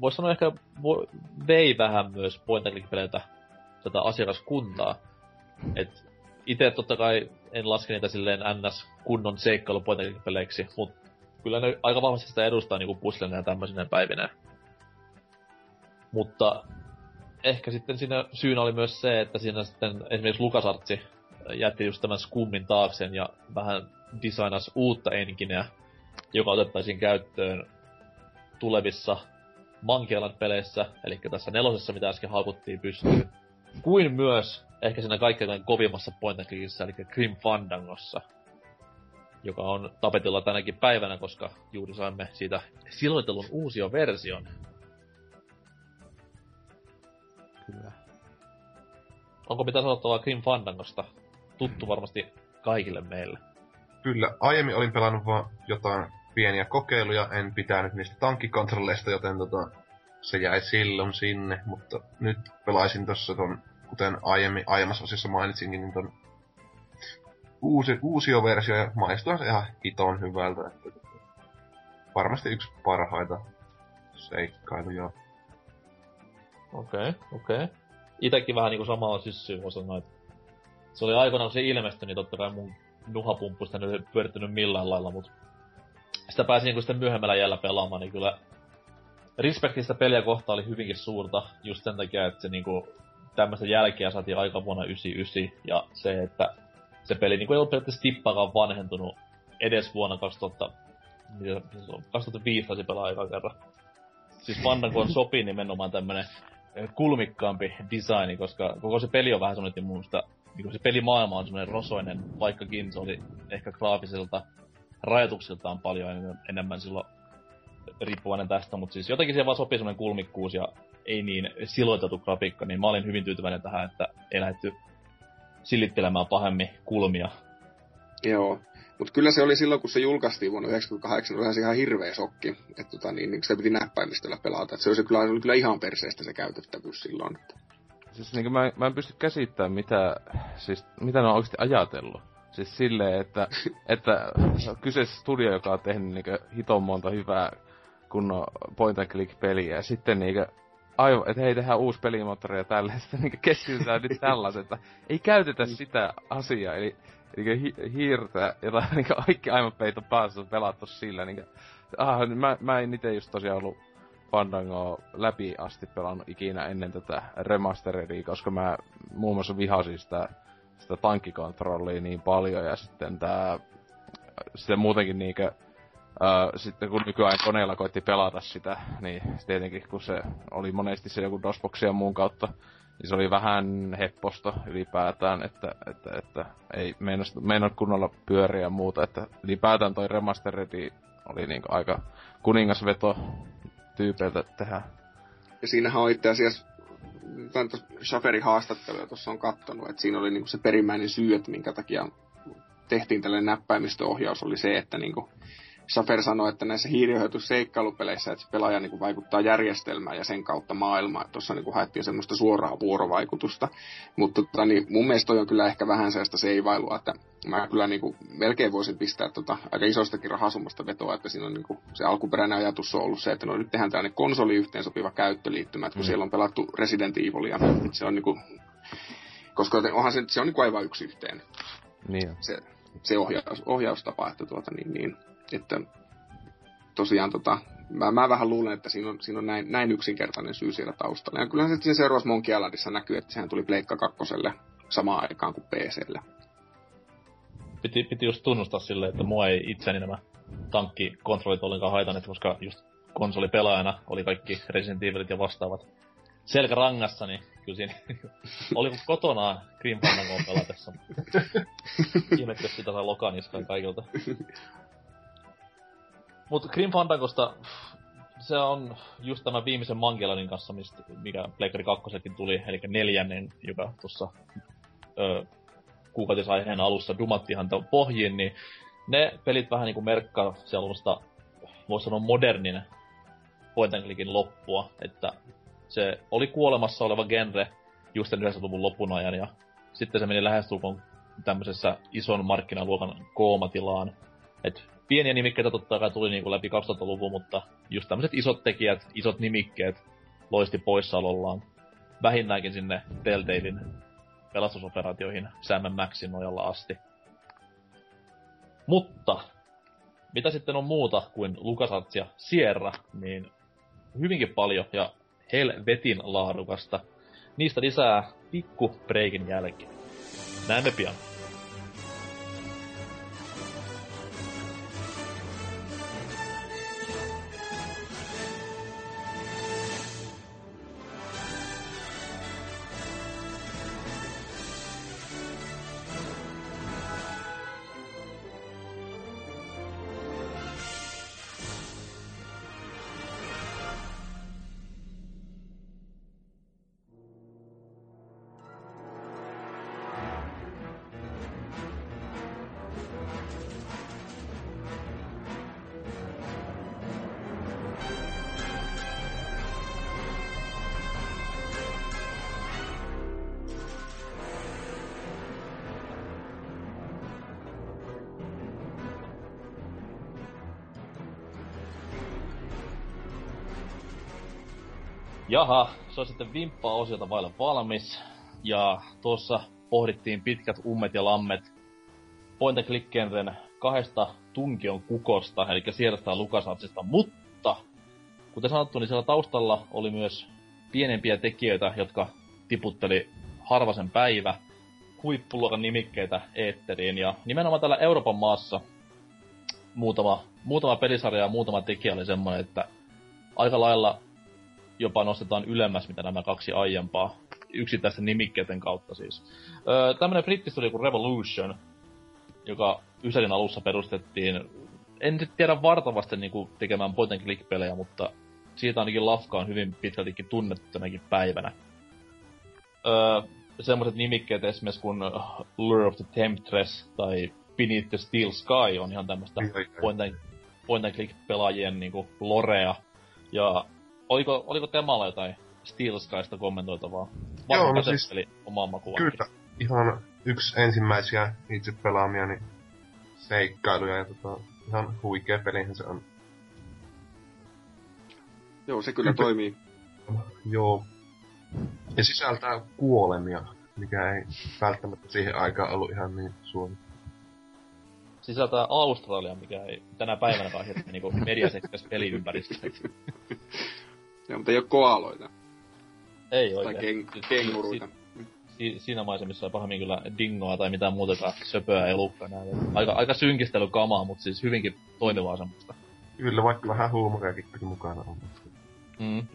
B: voisi sanoa ehkä vo, vei vähän myös point and peleiltä tätä asiakaskuntaa. Et itse totta kai en laske niitä silleen ns kunnon seikkailu point and peleiksi, mut kyllä ne aika vahvasti sitä edustaa niinku puzzlena ja tämmöisenä päivinä. Mutta ehkä sitten siinä syynä oli myös se, että siinä sitten esimerkiksi Lukasartsi jätti just tämän skummin taakseen ja vähän designas uutta enkineä, joka otettaisiin käyttöön tulevissa Mankelan peleissä, eli tässä nelosessa, mitä äsken haukuttiin pystyyn, kuin myös ehkä siinä kaikkein kovimmassa point eli Grim Fandangossa, joka on tapetilla tänäkin päivänä, koska juuri saimme siitä siloitelun uusion version.
C: Kyllä.
B: Onko mitä sanottavaa Grim Fandangosta? Tuttu varmasti kaikille meille.
D: Kyllä, aiemmin olin pelannut vaan jotain pieniä kokeiluja, en pitänyt niistä tankkikontrolleista, joten tota, se jäi silloin sinne, mutta nyt pelaisin tossa ton, kuten aiemmin, aiemmassa osissa mainitsinkin, niin ton uusi, uusi versio ja maistuu se ihan hiton hyvältä. Että, varmasti yksi parhaita seikkailuja.
B: Okei, okay, okei. Okay. Itekin vähän niinku samalla syssyyn voi sanoa, että se oli aikoinaan, se ilmestyi, niin totta kai mun nuhapumppusta ei pyörittänyt millään lailla, mutta sitä pääsin niinku sitten myöhemmällä jällä pelaamaan, niin kyllä respektistä peliä kohta oli hyvinkin suurta, just sen takia, että se niinku tämmöistä jälkeä saatiin aika vuonna 99, ja se, että se peli niinku ei ollut periaatteessa tippaakaan vanhentunut edes vuonna 2000, 2005 taisi pelaa aika kerran. Siis Fandangoon sopii nimenomaan tämmönen kulmikkaampi designi, koska koko se peli on vähän semmoinen, mun niin se pelimaailma on semmoinen rosoinen, vaikkakin se oli ehkä graafiselta rajoituksiltaan paljon enemmän silloin riippuvainen tästä, mutta siis jotenkin siihen vaan sopii semmoinen kulmikkuus ja ei niin siloitettu grafiikka, niin mä olin hyvin tyytyväinen tähän, että ei lähdetty silittelemään pahemmin kulmia.
E: Joo, mutta kyllä se oli silloin, kun se julkaistiin vuonna 1998, oli se ihan hirveä sokki, että tota, niin, niin se piti näppäimistöllä pelata. Et se, oli, se, kyllä, oli kyllä ihan perseestä se käytettävyys silloin. Että.
C: Siis niin mä, mä en pysty käsittämään, mitä, siis, mitä ne on oikeasti ajatellut. Siis silleen, että, että kyseessä studio, joka on tehnyt niin hiton monta hyvää kunnon point and click peliä, ja sitten niin aivan, että hei, tehdään uusi pelimoottori ja tällaista, niin keskitytään nyt tällaiset, että ei käytetä mm. sitä asiaa, eli, eli hi, hiirtä, jota niin kaikki aivan peito päässä on pelattu sillä, niin kuin, ah, mä, mä en itse just tosiaan ollut Fandango läpi asti pelannut ikinä ennen tätä remasteria, koska mä muun muassa vihasin sitä, sitä tankkikontrollia niin paljon ja sitten tää sitten muutenkin niinkö sitten kun nykyään koneella koitti pelata sitä, niin tietenkin kun se oli monesti se joku DOSBox ja muun kautta, niin se oli vähän hepposta ylipäätään, että, että, että ei meinannut kunnolla pyöriä ja muuta, että ylipäätään toi remasteredi oli niinku aika kuningasveto tyypeiltä tehdä.
E: Ja siinähän on itse asiassa Shaferin haastatteluja tuossa on kattonut, että siinä oli niinku se perimmäinen syy, että minkä takia tehtiin tällainen näppäimistöohjaus, oli se, että niinku Safer sanoi, että näissä hiiriohjautusseikkalupeleissä, että se pelaaja niin kuin vaikuttaa järjestelmään ja sen kautta maailmaan. Tuossa niin kuin haettiin semmoista suoraa vuorovaikutusta. Mutta tota, niin mun mielestä toi on kyllä ehkä vähän sellaista seivailua, että mä kyllä niin kuin melkein voisin pistää tota aika isostakin rahasummasta vetoa, että siinä on niin kuin, se alkuperäinen ajatus on ollut se, että no nyt tehdään tällainen konsoli yhteensopiva käyttöliittymä, että kun mm. siellä on pelattu Resident Evilia, että se on niin kuin, koska onhan se, se on niin kuin aivan yksi yhteen.
C: Niin.
E: Se, se ohjaus, ohjaustapa, että tuota, niin, niin, että tosiaan tota, mä, mä vähän luulen, että siinä on, siinä on näin, näin yksinkertainen syy siellä taustalla. Ja kyllähän se siinä seuraavassa Monkey Islandissa näkyy, että sehän tuli Pleikka kakkoselle samaan aikaan kuin PClle.
B: Piti, piti just tunnustaa silleen, että mua ei itseni nämä tankkikontrollit ollenkaan haitanneet, koska just konsolipelaajana oli kaikki Resident Evilit ja vastaavat selkärangassa, niin kyllä siinä oli kotona Grim Fandangoon pelatessa. Ihmettä sitä sai lokaniskaan kaikilta. Mut Grim Fandangosta, se on just tämä viimeisen Mangelanin kanssa, mistä, mikä Pleikkari 2 tuli, eli neljännen, joka tuossa kuukautisaiheen alussa dumattihan pohjiin, niin ne pelit vähän niinku merkkaa sellaista, voisi sanoa modernin point and clickin loppua, että se oli kuolemassa oleva genre just 90-luvun lopun ajan, ja sitten se meni lähestulkoon tämmöisessä ison markkinaluokan koomatilaan. Et pieniä nimikkeitä totta kai tuli niinku läpi 2000-luvun, mutta just tämmöiset isot tekijät, isot nimikkeet loisti poissaolollaan. Vähintäänkin sinne Telltalein pelastusoperaatioihin Sam Maxin nojalla asti. Mutta, mitä sitten on muuta kuin LucasArts ja Sierra, niin hyvinkin paljon ja helvetin laadukasta. Niistä lisää pikku breikin jälkeen. Näemme pian. Jaha, se on sitten vimppaa osiota vailla valmis. Ja tuossa pohdittiin pitkät ummet ja lammet point and kahdesta tunkion kukosta, eli sieltä Lukasatsista, mutta kuten sanottu, niin siellä taustalla oli myös pienempiä tekijöitä, jotka tiputteli harvasen päivä huippuluokan nimikkeitä eetteriin. Ja nimenomaan täällä Euroopan maassa muutama, muutama pelisarja ja muutama tekijä oli semmoinen, että aika lailla jopa nostetaan ylemmäs, mitä nämä kaksi aiempaa. Yksittäisten nimikkeiden kautta siis. Öö, tämmönen brittistudi kuin Revolution, joka Ysärin alussa perustettiin, en nyt tiedä vartavasti niinku tekemään point and click-pelejä, mutta siitä ainakin Lafka on hyvin pitkältikin tunnettu tänäkin päivänä. Öö, semmoiset nimikkeet esimerkiksi kuin Lure of the Temptress tai Beneath the Steel Sky on ihan tämmöistä point and, point and click pelaajien niinku lorea. Ja oliko, oliko Temalla jotain Steel Skysta kommentoitavaa?
D: Joo, no siis,
B: omaan makuun.
D: Kyllä, ihan yksi ensimmäisiä itse pelaamia seikkailuja ja tota, ihan huikea pelihän se on.
E: Joo, se kyllä, kyllä toimii.
D: Joo. Ja sisältää kuolemia, mikä ei välttämättä siihen aikaan ollut ihan niin suosittu.
B: Sisältää Australia, mikä ei tänä päivänä hirveän niinku mediasekkäs peliympäristö.
E: Joo, mutta ei oo koaloita.
B: Ei oikein.
E: Tai ken- kenguruita.
B: Si- si- siinä maisemissa on pahemmin kyllä dingoa tai mitään muutakaan söpöä elukka näin. Aika, aika synkistelykamaa, mutta siis hyvinkin toimivaa semmoista.
D: Kyllä, vaikka vähän huumoriakin mukana on.
B: Mm.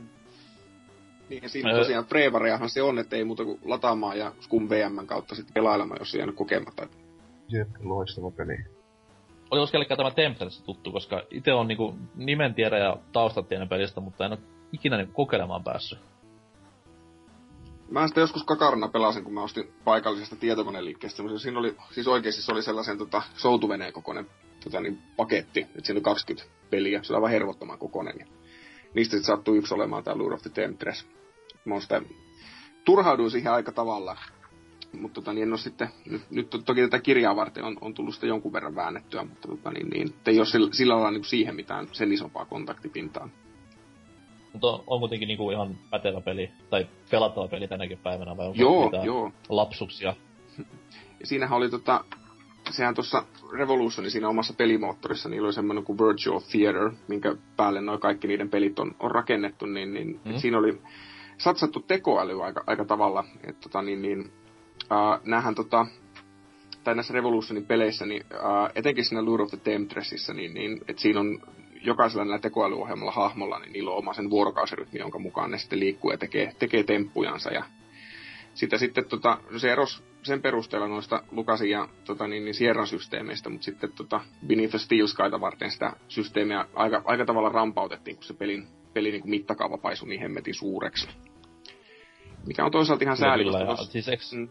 E: Niin, ja siinä tosiaan Freevariahan se on, että ei muuta kuin lataamaan ja Scum VM kautta sitten pelailemaan, jos ei jäänyt kokematta.
D: Jep, loistava peli.
B: Oliko kellekään tämä Temptress tuttu, koska itse on niinku nimen tiedä ja taustat tiedä pelistä, mutta en ole ikinä niinku kokeilemaan päässyt.
E: Mä sitä joskus kakarana pelasin, kun mä ostin paikallisesta tietokoneliikkeestä. Siinä oli, siis oikeasti se oli sellaisen tota, soutuveneen kokoinen tota, niin, paketti, että siinä oli 20 peliä. Se oli aivan hervottoman kokoinen. Ja niistä sitten sattui yksi olemaan tämä Lure of the Temptress. Mä sitä turhauduin siihen aika tavalla. Mutta tota, niin en ole sitten, nyt, nyt toki tätä kirjaa varten on, on tullut sitä jonkun verran väännettyä, mutta tota, niin, niin, ei ole sillä, sillä lailla niin siihen mitään sen isompaa kontaktipintaa.
B: Mutta on, on kuitenkin niinku ihan pätevä peli, tai pelattava peli tänäkin päivänä, vai onko
E: joo, joo.
B: lapsuksia?
E: Ja siinähän oli tota, sehän tuossa Revolution, siinä omassa pelimoottorissa, niin oli semmoinen kuin Virtual Theater, minkä päälle noin kaikki niiden pelit on, on rakennettu, niin, niin mm. siinä oli satsattu tekoäly aika, aika tavalla. että tota, niin, niin, uh, näähän tota, tai näissä Revolutionin peleissä, niin uh, etenkin siinä Lure of the Temptressissä, niin, niin että siinä on jokaisella näillä tekoälyohjelmalla hahmolla, niin niillä on oma sen vuorokausirytmi, jonka mukaan ne sitten liikkuu ja tekee, tekee temppujansa. Ja sitä sitten tota, se eros sen perusteella noista Lukasin ja tota, niin, niin Sierran systeemeistä, mutta sitten tota, Beneath the Steel Skyta varten sitä systeemiä aika, aika tavalla rampautettiin, kun se pelin, pelin niin kuin mittakaava paisui niin hemmetin suureksi. Mikä on toisaalta ihan sääli.
B: Kyllä, tos... siis eks... mm.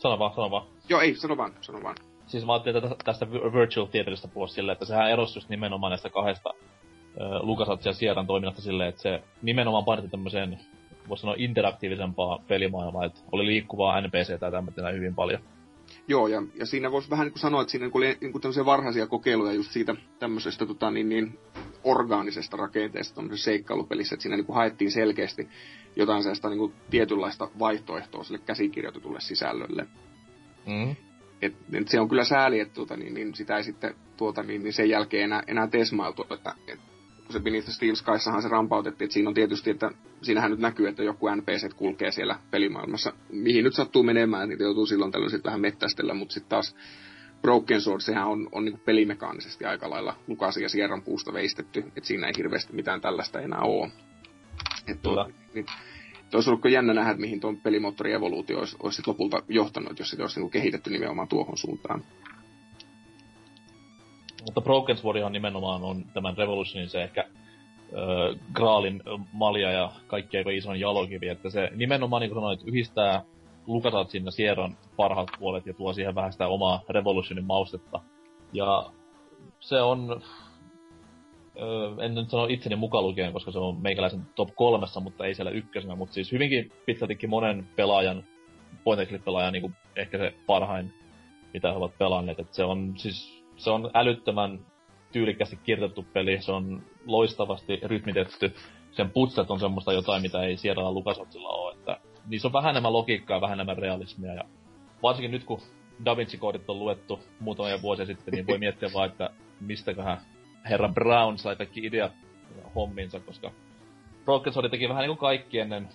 B: Sano vaan, sano vaan.
E: Joo, ei, sano vaan, sano vaan
B: siis mä ajattelin tästä, tästä Virtual Theaterista puhua silleen, että sehän erosi just nimenomaan näistä kahdesta äh, Lukasat ja Sierran toiminnasta silleen, että se nimenomaan painotti tämmöiseen, voisi sanoa interaktiivisempaa pelimaailmaa, että oli liikkuvaa NPC tai tämmöistä hyvin paljon.
E: Joo, ja, ja siinä voisi vähän niin kuin sanoa, että siinä oli niin kuin tämmöisiä varhaisia kokeiluja just siitä tämmöisestä tota, niin, niin, orgaanisesta rakenteesta tämmöisessä seikkailupelissä, että siinä niin kuin haettiin selkeästi jotain sellaista niin kuin tietynlaista vaihtoehtoa sille käsikirjoitetulle sisällölle.
B: Mm.
E: Et, et se on kyllä sääli, että tuota, niin, niin sitä ei sitten tuota, niin, niin sen jälkeen enää, enää tesmailtu, että et, se Beneath the Steel Skyssahan se rampautettiin, että siinä on tietysti, että siinähän nyt näkyy, että joku NPC kulkee siellä pelimaailmassa, mihin nyt sattuu menemään, niitä joutuu silloin tällöin sitten vähän mettästellä, mutta sitten taas Broken Sword, sehän on, on niin pelimekaanisesti aika lailla Lukasin ja Sierran puusta veistetty, että siinä ei hirveästi mitään tällaista enää ole. Että tuo, niin, olisi ollut jännä nähdä, että mihin tuon pelimoottorin evoluutio olisi, olisi lopulta johtanut, jos se olisi niin kehitetty nimenomaan tuohon suuntaan.
B: Mutta Broken Sword nimenomaan on tämän Revolutionin se ehkä äh, Graalin malja ja kaikki ison jalokivi, että se nimenomaan niin kuin sanoit, yhdistää LucasArtsin ja Sierran parhaat puolet ja tuo siihen vähän sitä omaa Revolutionin maustetta. Ja se on, en nyt sano itseni mukaan lukien, koska se on meikäläisen top kolmessa, mutta ei siellä ykkösenä, mutta siis hyvinkin pitkältikin monen pelaajan, point pelaajan niin ehkä se parhain, mitä he ovat pelanneet. Et se on siis, se on älyttömän tyylikkästi kirjoitettu peli, se on loistavasti rytmitetty, sen putset on semmoista jotain, mitä ei Sierra Lukasotsilla ole, että niissä on vähän enemmän logiikkaa, vähän enemmän realismia. Ja varsinkin nyt, kun Da Vinci-koodit on luettu muutamia vuosia sitten, niin voi miettiä vaan, että mistäköhän herra Brown sai kaikki ideat hommiinsa, koska Broken Sword teki vähän niin kuin kaikki ennen,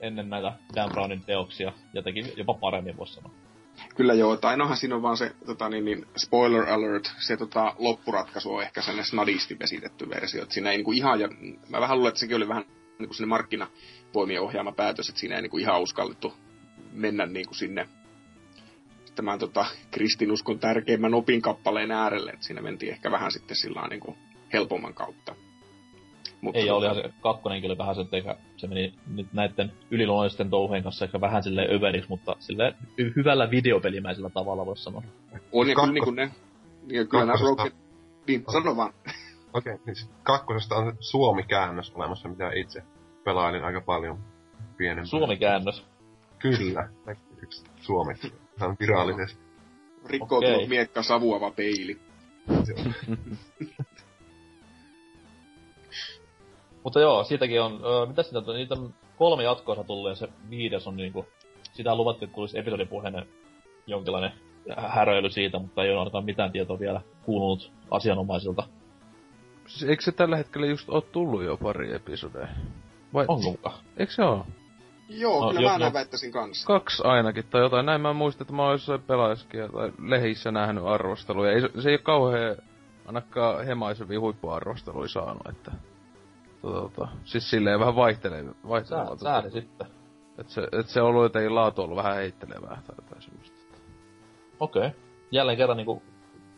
B: ennen näitä Dan Brownin teoksia, ja teki jopa paremmin, voisi sanoa.
E: Kyllä joo, tai ainoahan siinä on vaan se, tota, niin, niin, spoiler alert, se tota, loppuratkaisu on ehkä sellainen snadisti vesitetty versio, että siinä ei niin kuin ihan, ja mä vähän luulen, että sekin oli vähän niin kuin sinne markkina, voimien ohjaama päätös, että siinä ei niinku ihan uskallettu mennä niinku sinne tämän tota, kristinuskon tärkeimmän opin äärelle, että siinä mentiin ehkä vähän sitten sillä niinku helpomman kautta.
B: Mutta ei, olihan se kakkonenkin oli vähän se, että se meni nyt näiden yliluonnollisten touhujen kanssa ehkä vähän sille överiksi, mutta sille hyvällä videopelimäisellä tavalla voisi sanoa.
E: On, ja kyllä niin kuin ne, ja kyllä nämä Broken... Niin, sano vaan.
D: Okei, okay, niin kakkosesta on suomi-käännös olemassa, mitä itse pelailin aika paljon pienempää.
B: Suomi-käännös?
D: Kyllä, yksi suomeksi. Ihan virallisesti.
E: Rikkoutunut okay. miekka savuava peili.
B: Mutta joo, siitäkin on, öö, mitä sitä on, niitä on kolme jatkoa tullut ja se viides on niinku, sitä luvattiin, että tulisi episodipuheinen jonkinlainen häröily siitä, mutta ei ole ainakaan mitään tietoa vielä kuulunut asianomaisilta.
C: Siis eikö se tällä hetkellä just ole tullut jo pari episodia?
B: Vai... Onko?
C: Eikö se oo?
E: Joo, no, kyllä jo, mä näin väittäisin kanssa.
C: Kaksi ainakin, tai jotain. Näin mä muistan, että mä oon jossain pelaajaskin tai lehissä nähnyt arvosteluja. Ei, se ei ole kauhean ainakaan hemaisevia huippuarvosteluja saanut, että... Tota, tota, siis silleen vähän vaihtelee. vaihtelee
B: Sää, sääli sitten.
C: Et se, et se on ollut jotenkin laatu ollut vähän heittelevää tai jotain semmoista.
B: Okei. Okay. Jälleen kerran niinku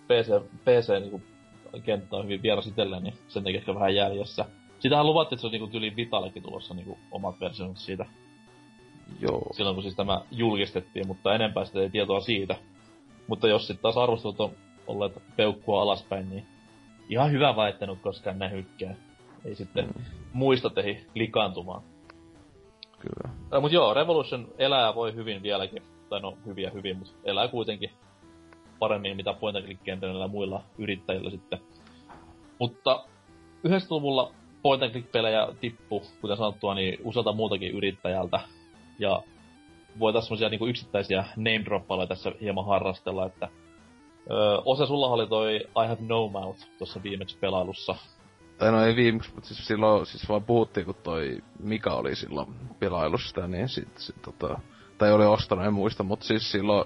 B: PC, PC niinku kenttä on hyvin vieras itselleen, niin sen takia ehkä vähän jäljessä. Sitähän luvattiin, että se on niinku tyli Vitallekin tulossa niinku omat versionit siitä.
C: Joo.
B: Silloin kun siis tämä julkistettiin, mutta enempää sitä ei tietoa siitä. Mutta jos sitten taas arvostelut on olleet peukkua alaspäin, niin ihan hyvä väittänyt, koska ne hykkää. Ei sitten mm. muista tehi likaantumaan.
C: Kyllä.
B: Äh, mut joo, Revolution elää voi hyvin vieläkin. Tai no, hyviä hyvin, mutta elää kuitenkin paremmin mitä point and muilla yrittäjillä sitten. Mutta 90-luvulla point and click-pelejä tippu, kuten sanottua, niin usealta muutakin yrittäjältä. Ja voitaisiin semmosia niinku yksittäisiä name tässä hieman harrastella, että Öö, Ose, sulla oli toi I Have No Mouth tuossa viimeksi pelailussa.
C: Tai no ei viimeksi, mutta siis silloin siis vaan puhuttiin, kun toi Mika oli silloin pelailusta, niin sit, sit tota, tai oli ostanut, en muista, mutta siis silloin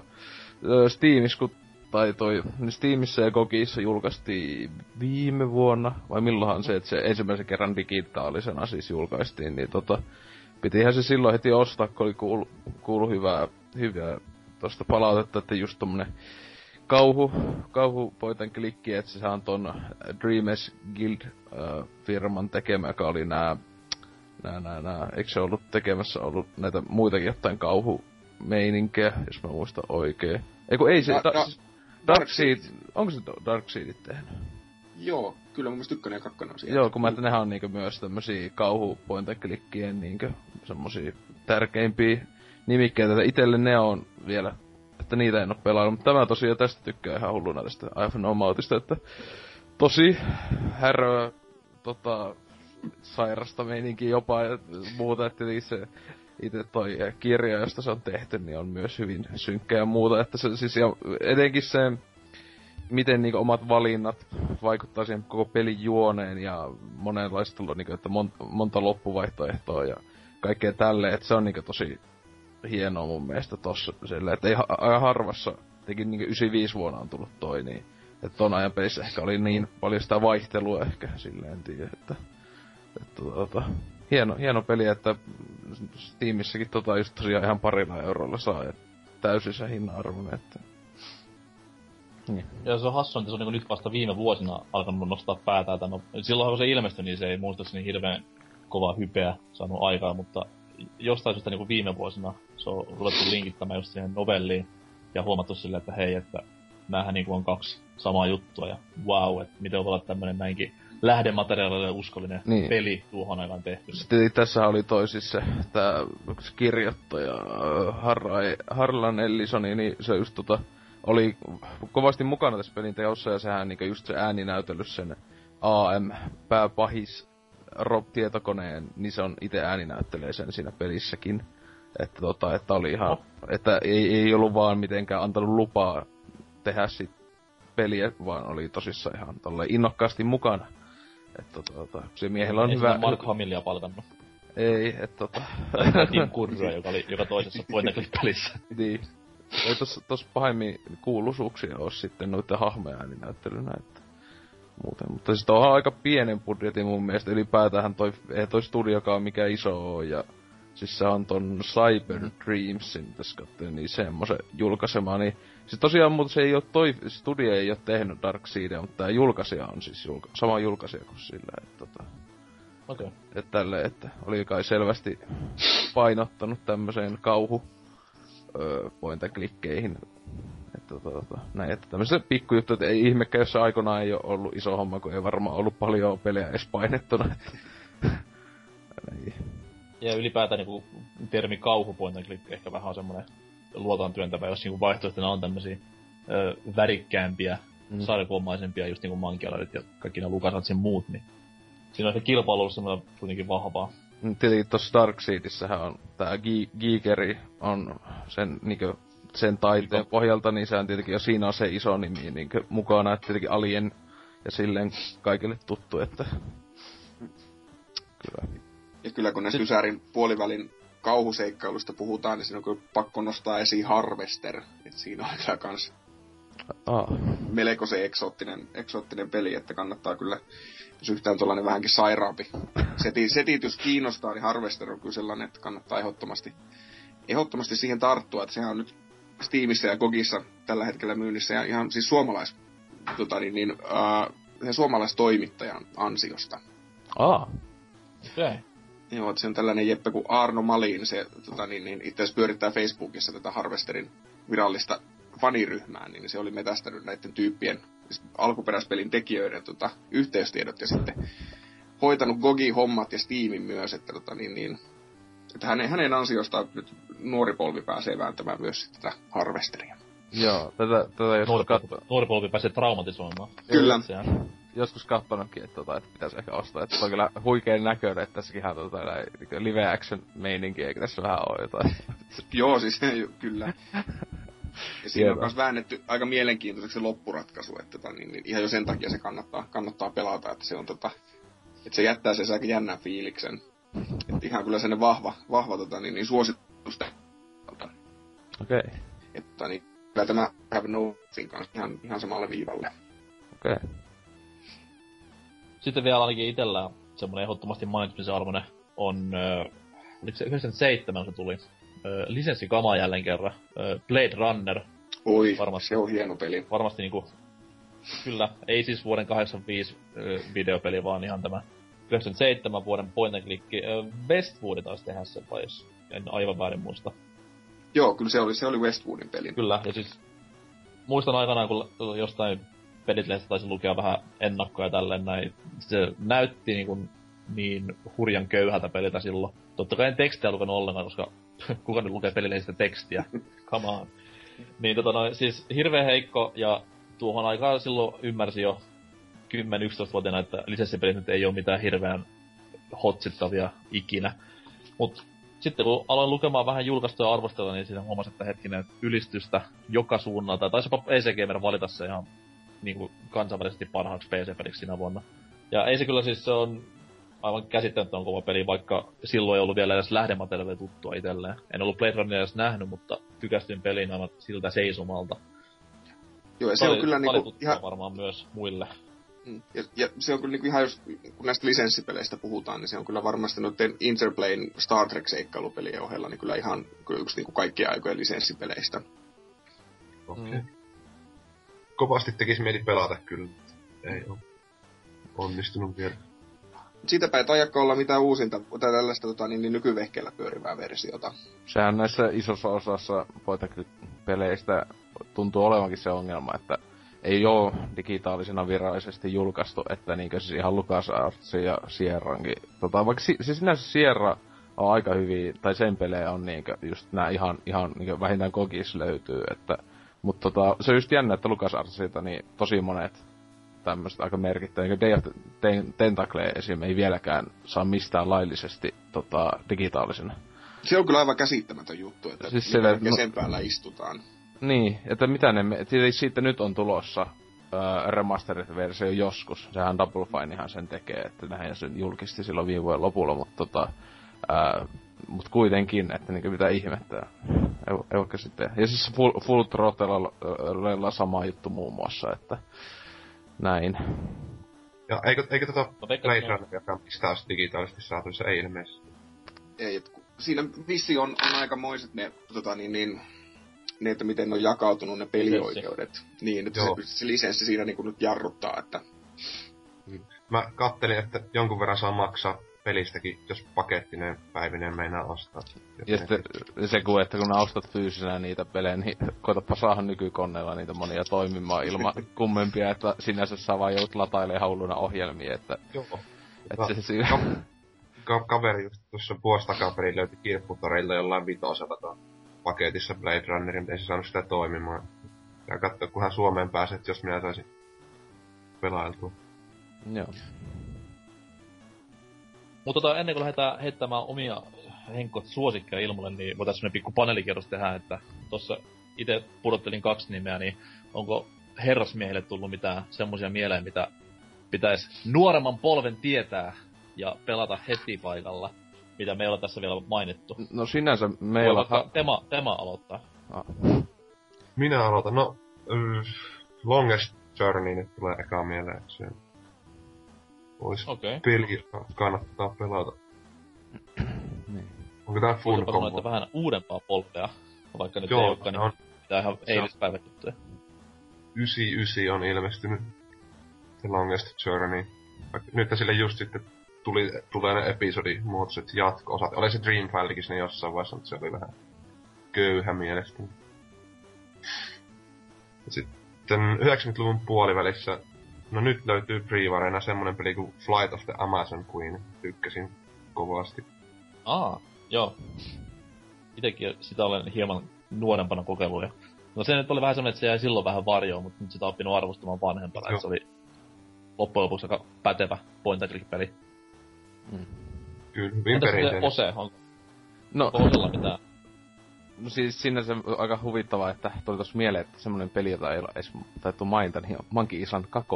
C: Steamissa, kun tai toi niin Steamissa ja Gogissa julkaistiin viime vuonna, vai milloinhan se, että se ensimmäisen kerran digitaalisena siis julkaistiin, niin tota, pitihän se silloin heti ostaa, kun oli kuulu, kuulu hyvää, hyvää tosta palautetta, että just tommonen kauhu, kauhu poitan klikki, että se on ton Dreamers Guild äh, firman tekemä, joka oli nää, nää, nää, nää, eikö se ollut tekemässä ollut näitä muitakin jotain kauhu meininkiä, jos mä muistan oikein. Eiku ei se, da, da, siis, Dark Seed, onko se Dark Seedit tehnyt?
E: Joo, kyllä mun mielestä ykkönen ja kakkonen on
C: siellä. Joo, kun mä että nehän on niinku myös tämmösiä kauhu klikkien niinku semmosia tärkeimpiä nimikkeitä. Itelle ne on vielä, että niitä en oo pelannut. Mutta tämä tosiaan tästä tykkää ihan hulluna tästä iPhone No Mautista, että tosi häröä tota, sairasta meininkiä jopa ja muuta, että se itse toi kirja, josta se on tehty, niin on myös hyvin synkkä ja muuta. Että se siis, ja etenkin se miten niinku omat valinnat vaikuttaa siihen koko pelin juoneen ja monenlaista, niinku, että monta, monta loppuvaihtoehtoa ja kaikkea tälle, että se on niinku tosi hienoa mun mielestä tossa silleen, että ei ha- harvassa, tekin niinku 95 vuonna on tullut toi, niin että ton ajan pelissä ehkä oli niin paljon sitä vaihtelua ehkä silleen tiedä, että, että tota, hieno, hieno peli, että Steamissäkin tota just tosiaan ihan parilla eurolla saa, että täysin se hinnan että
B: niin. Ja se on hassu, että se on niin nyt vasta viime vuosina alkanut nostaa päätään. No, silloin kun se ilmestyi, niin se ei muistaakseni hirveän kova hypeä saanut aikaa, mutta jostain syystä niin viime vuosina se on ruvettu linkittämään just siihen novelliin ja huomattu silleen, että hei, että näähän niin on kaksi samaa juttua ja wow, että miten voi olla tämmönen näinkin lähdemateriaalille uskollinen niin. peli tuohon aikaan tehty.
C: Sitten tässä oli toisissa tämä kirjoittaja Harrai, Harlan Ellisoni, niin se just tota, oli kovasti mukana tässä pelin teossa ja sehän niin just se ääninäytely sen AM pääpahis Rob tietokoneen, niin se on itse ääninäyttelee sen siinä pelissäkin. Että tota, että oli ihan, no. että ei, ei ollut vaan mitenkään antanut lupaa tehdä sit peliä, vaan oli tosissaan ihan tolle innokkaasti mukana. Että tota, se miehellä on
B: ei
C: hyvä...
B: Mark Hamillia palkannut.
C: Ei, että tota...
B: Tim Kurra, joka oli joka toisessa point pelissä.
C: niin. Ei tos, tos pahemmin kuuluisuuksia ole sitten noiden hahmoja ääninäyttelynä, että muuten. Mutta siis on aika pienen budjetin mun mielestä. Ylipäätään toi, ei toi studiokaan mikä iso ole. Ja siis se on ton Cyber Dreamsin tässä katsoin, niin semmoisen julkaisema. Niin, siis tosiaan mutta se ei ole toi, studio ei ole tehnyt Dark Seedia, mutta tää julkaisija on siis julka, sama julkaisija kuin sillä. Että tota,
B: Okei. Okay.
C: Että tälle, että oli kai selvästi painottanut tämmöiseen kauhu öö, klikkeihin Että, tota, tota, näin, että tämmöiset pikkujuttu, että ei ihmekään, jos se aikoinaan ei ole ollut iso homma, kun ei varmaan ollut paljon pelejä edes painettuna.
B: niin. Ja ylipäätään niin termi kauhu point ehkä vähän on semmoinen luotaan työntävä, jos niin vaihtoehtona on tämmöisiä ö, värikkäämpiä, mm. sarjakuomaisempia, just niinku mankialarit ja kaikki ne Lukasatsin muut, niin siinä on se kilpailu ollut semmoinen kuitenkin vahvaa.
C: Mm, tietenkin tossa Darkseidissähän on tää Geekeri on sen niinkö sen taiteen pohjalta, niin se on tietenkin, jo siinä on se iso nimi niinkö mukana, että tietenkin Alien ja silleen kaikille tuttu, että
E: kyllä. Ja kyllä kun näistä Ysärin puolivälin kauhuseikkailusta puhutaan, niin siinä on kyllä pakko nostaa esiin Harvester. että siinä on kyllä kans
C: ah.
E: melko se eksoottinen, eksoottinen peli, että kannattaa kyllä jos yhtään tuollainen vähänkin sairaampi seti, setitys kiinnostaa, niin Harvester on kyllä sellainen, että kannattaa ehdottomasti, ehdottomasti siihen tarttua, että sehän on nyt Steamissa ja Gogissa tällä hetkellä myynnissä ja ihan siis suomalais, tota, niin, niin, äh, suomalaistoimittajan ansiosta.
C: Aa.
B: Okei. Okay.
E: Joo, että se on tällainen Jeppe kuin Arno Malin, se tota, niin, niin, itse asiassa pyörittää Facebookissa tätä Harvesterin virallista faniryhmää, niin se oli metästänyt näiden tyyppien siis alkuperäispelin tekijöiden tota, yhteystiedot ja sitten hoitanut Gogi-hommat ja Steamin myös, että, tota, niin, niin, että hänen, hänen ansiostaan nyt nuori polvi pääsee vääntämään myös tätä Harvesteria.
C: Joo, tätä, tätä jos
B: nuori, katso... nuori polvi pääsee traumatisoimaan.
E: Kyllä.
C: Sehän joskus katsonutkin, että, tota, että pitäisi ehkä ostaa. Että on kyllä huikein näköinen, että tässäkin ihan tota, niin live action meininki, eikä tässä vähän ole jotain.
E: Joo, siis kyllä. Ja siinä on myös väännetty aika mielenkiintoiseksi se loppuratkaisu, että tota, niin, niin, ihan jo sen takia se kannattaa, kannattaa pelata, että se on tota, että se jättää sen aika jännän fiiliksen. Että ihan kyllä sen vahva, vahva tota, niin, niin suositusta.
C: Okei. Okay.
E: Että niin, kyllä tämä Have No kanssa ihan, ihan samalle viivalle.
C: Okei. Okay.
B: Sitten vielä ainakin itsellä semmonen ehdottomasti mainitsemisen arvoinen on, äh, oliko se 97 se tuli, äh, lisenssikama jälleen kerran, äh, Blade Runner.
E: Oi, varmasti, se on hieno peli.
B: Varmasti niinku, kyllä, ei siis vuoden 85 äh, videopeli, vaan ihan tämä 97 vuoden point and click. Äh, Westwood taisi tehdä sen, vai jos en aivan väärin muista.
E: Joo, kyllä se oli, se oli Westwoodin peli.
B: Kyllä, ja siis muistan aikanaan, kun jostain Pelitlehdestä taisin lukea vähän ennakkoja tälleen näin. Se näytti niin, kuin niin hurjan köyhältä peliltä silloin. Totta kai en tekstiä lukenut ollenkaan, koska kuka nyt lukee pelillehdistä tekstiä? Come on. Niin tota noin, siis hirveän heikko ja tuohon aikaan silloin ymmärsi jo 10-11-vuotiaana, että lisenssipelit nyt ei ole mitään hirveän hotsittavia ikinä. Mut sitten kun aloin lukemaan vähän julkaistuja arvostella, niin siinä huomasin, että hetkinen ylistystä joka suunnalta. Taisi jopa PC Gamer valita se ihan niinku kansainvälisesti parhaaksi PC-peliksi sinä vuonna. Ja ei se kyllä siis se on aivan käsittämätön kova peli, vaikka silloin ei ollut vielä edes lähdemateriaalia tuttua itselleen. En ollut Blade Runneria edes nähnyt, mutta tykästyin pelin aivan siltä seisomalta.
E: Joo, ja se on kyllä
B: niinku ihan... varmaan myös muille.
E: Mm. Ja, ja, se on kyllä niinku ihan, jos kun näistä lisenssipeleistä puhutaan, niin se on kyllä varmasti noiden Interplayn Star Trek-seikkailupelien ohella niin kyllä ihan kyllä yksi niinku kaikkien aikojen lisenssipeleistä.
D: Okei. Okay. Mm. Kovasti tekisi mieli pelata kyllä. Ei ole onnistunut vielä.
E: Siitäpä ei tajakka olla mitään uusinta tai tällaista tota, niin, niin nykyvehkeellä pyörivää versiota.
C: Sehän näissä isossa osassa peleistä tuntuu olevankin se ongelma, että ei ole digitaalisena virallisesti julkaistu, että niinkö siis ihan LucasArts ja Sierrankin. Tota, vaikka si- siis sinänsä Sierra on aika hyvin, tai sen pelejä on niinkö just nää ihan, ihan niinkö vähintään kokis löytyy, että mutta tota, se on just jännä, että LucasArtsilta niin tosi monet tämmöiset aika merkittävät, niin Day of Tentacle esim. ei vieläkään saa mistään laillisesti tota, digitaalisena.
E: Se on kyllä aivan käsittämätön juttu, että siis sille, no, sen päällä istutaan.
C: Niin, että mitä ne, siitä, siitä nyt on tulossa uh, remastered-versio joskus. Sehän Double Finehan sen tekee, että näin sen julkisti silloin viime vuoden lopulla, mutta tota, uh, mut kuitenkin, että niinku mitä ihmettä. Ei, ei vaikka sitten. Ja siis Full, full Throttlella sama juttu muun muassa, että näin.
D: Ja eikö, eikö tota Blade Runneria mistä olisi digitaalisesti saatu, se ei ilmeisesti.
E: Ei, et, siinä vissi on, on aikamoiset ne, tota, niin, niin, ne, että miten ne on jakautunut ne pelioikeudet. Lisenssi. Niin, että se, se lisenssi siinä niin nyt jarruttaa, että...
D: Mä kattelin, että jonkun verran saa maksaa pelistäkin, jos pakettinen päivinen meinaa ostaa.
C: Ja sitten se kun, että kun ostat fyysisenä niitä pelejä, niin koetapa saada nykykoneella niitä monia toimimaan ilman kummempia, että sinänsä saa vaan joudut latailemaan hauluna ohjelmia, että...
D: Joo. Että se siinä... Ka- ka- kaveri just tuossa vuosi takaperin löyti kirpputoreilta jollain vitosella paketissa Blade Runnerin, mutta ei se saanut sitä toimimaan. Ja katsoa, kunhan Suomeen pääset, jos minä saisin pelailtua.
C: Joo.
B: Mutta tota, ennen kuin lähdetään heittämään omia henkot suosikkeja ilmoille, niin voitaisiin sellainen pikku paneelikierros tehdä, että tuossa itse pudottelin kaksi nimeä, niin onko herrasmiehille tullut mitään semmoisia mieleen, mitä pitäisi nuoremman polven tietää ja pelata heti paikalla, mitä meillä on tässä vielä mainittu.
C: No sinänsä meillä...
B: Voi tema, tema aloittaa.
D: Ah. Minä aloitan. No, uh, Longest Journey nyt tulee eka mieleen. Se olisi okay. peli, joka kannattaa pelata. niin. Onko tää Fun
B: Combo? vähän uudempaa polppea, vaikka nyt Joo, ei olekaan, niin on, pitää ihan eilispäivätyttyä.
D: 99 on ilmestynyt The Longest Journey. Nyt sille just sitten tuli, tulee ne episodimuotoiset jatko-osat. Oli se Dreamfilekin sinne jossain vaiheessa, mutta se oli vähän köyhä mielestäni. Sitten 90-luvun puolivälissä No nyt löytyy Freewarena semmonen peli kuin Flight of the Amazon Queen. Tykkäsin kovasti.
B: Aa, joo. Itekin sitä olen hieman nuorempana kokeiluja. No se nyt oli vähän semmonen, että se jäi silloin vähän varjoon, mutta nyt sitä on oppinut arvostamaan vanhempana. Että se oli loppujen lopuksi aika pätevä point and peli.
D: Mm. Kyllä, hyvin perinteinen.
B: Ose, on... No, Osella mitään?
C: No siis sinne se aika huvittavaa, että tuli tossa mieleen, että semmonen peli, jota ei ole edes taittu mainita, niin on Monkey Island 2.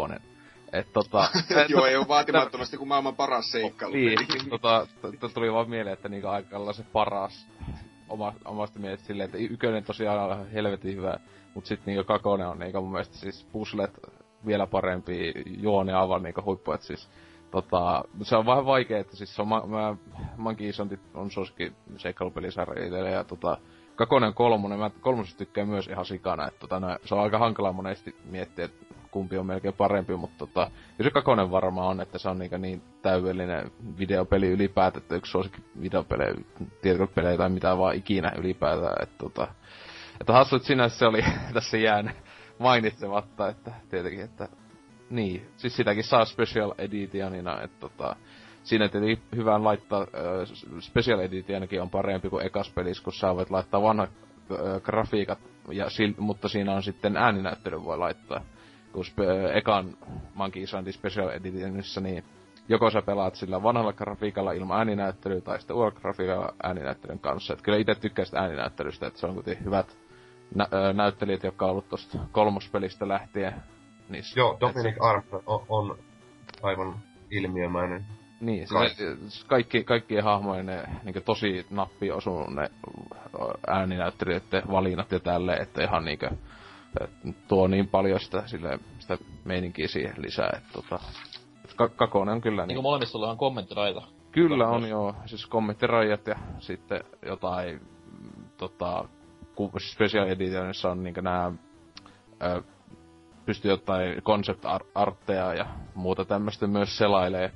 C: Et tota...
E: Joo, ei ole vaatimattomasti kuin maailman paras seikkailu.
C: Niin, tota, tuli vaan mieleen, että niinku aika se paras oma, omasta mielestä silleen, että ykönen tosiaan on helvetin hyvä, mut sit niinku kakone on niinku mun mielestä siis puzzlet vielä parempi, juone aivan niinku huippu, et siis tota, se on vähän vaikea, että siis se on, mä, mä Monkey Island on suosikki ja tota, kakonen kolmonen, mä kolmosesta tykkään myös ihan sikana, että tota, no, se on aika hankala monesti miettiä, että kumpi on melkein parempi, mutta tota, se kakonen varmaan on, että se on niin, niin täydellinen videopeli ylipäätään, että yksi suosikki videopelejä, tietokonepelejä tai mitä vaan ikinä ylipäätään, että tota, että hassu, että sinänsä se oli tässä jään mainitsematta, että tietenkin, että niin, siis sitäkin saa special editionina, että tota, siinä tietenkin hyvä laittaa, Special Editionakin on parempi kuin ekas pelissä, kun sä voit laittaa vanhat äh, grafiikat, ja mutta siinä on sitten ääninäyttely voi laittaa. Kun spe, ekan Monkey Islandin Special Editionissa, niin joko sä pelaat sillä vanhalla grafiikalla ilman ääninäyttelyä, tai sitten uudella grafiikalla ääninäyttelyn kanssa. Et kyllä itse tykkäisin ääninäyttelystä, että se on kuitenkin hyvät nä- näyttelijät, jotka on ollut tosta kolmospelistä lähtien niissä.
D: Joo, Dominic Armstrong on, on aivan ilmiömäinen.
C: Niin, se,
D: Kai.
C: se, kaikki, kaikkien hahmojen ne niin tosi nappi osuu ne ääninäyttelijöiden valinnat ja tälle, että ihan niin kuin, tuo niin paljon sitä, sille, sitä meininkiä siihen lisää, että tota, ka- Kakone on kyllä
B: Niin
C: niin,
B: molemmissa ihan kommenttiraita.
C: Kyllä on joo, siis kommenttirajat ja sitten jotain, tota, Special Editionissa on niinkö nää, ö, pystyy jotain concept ar- artteja ja muuta tämmöstä myös selailee.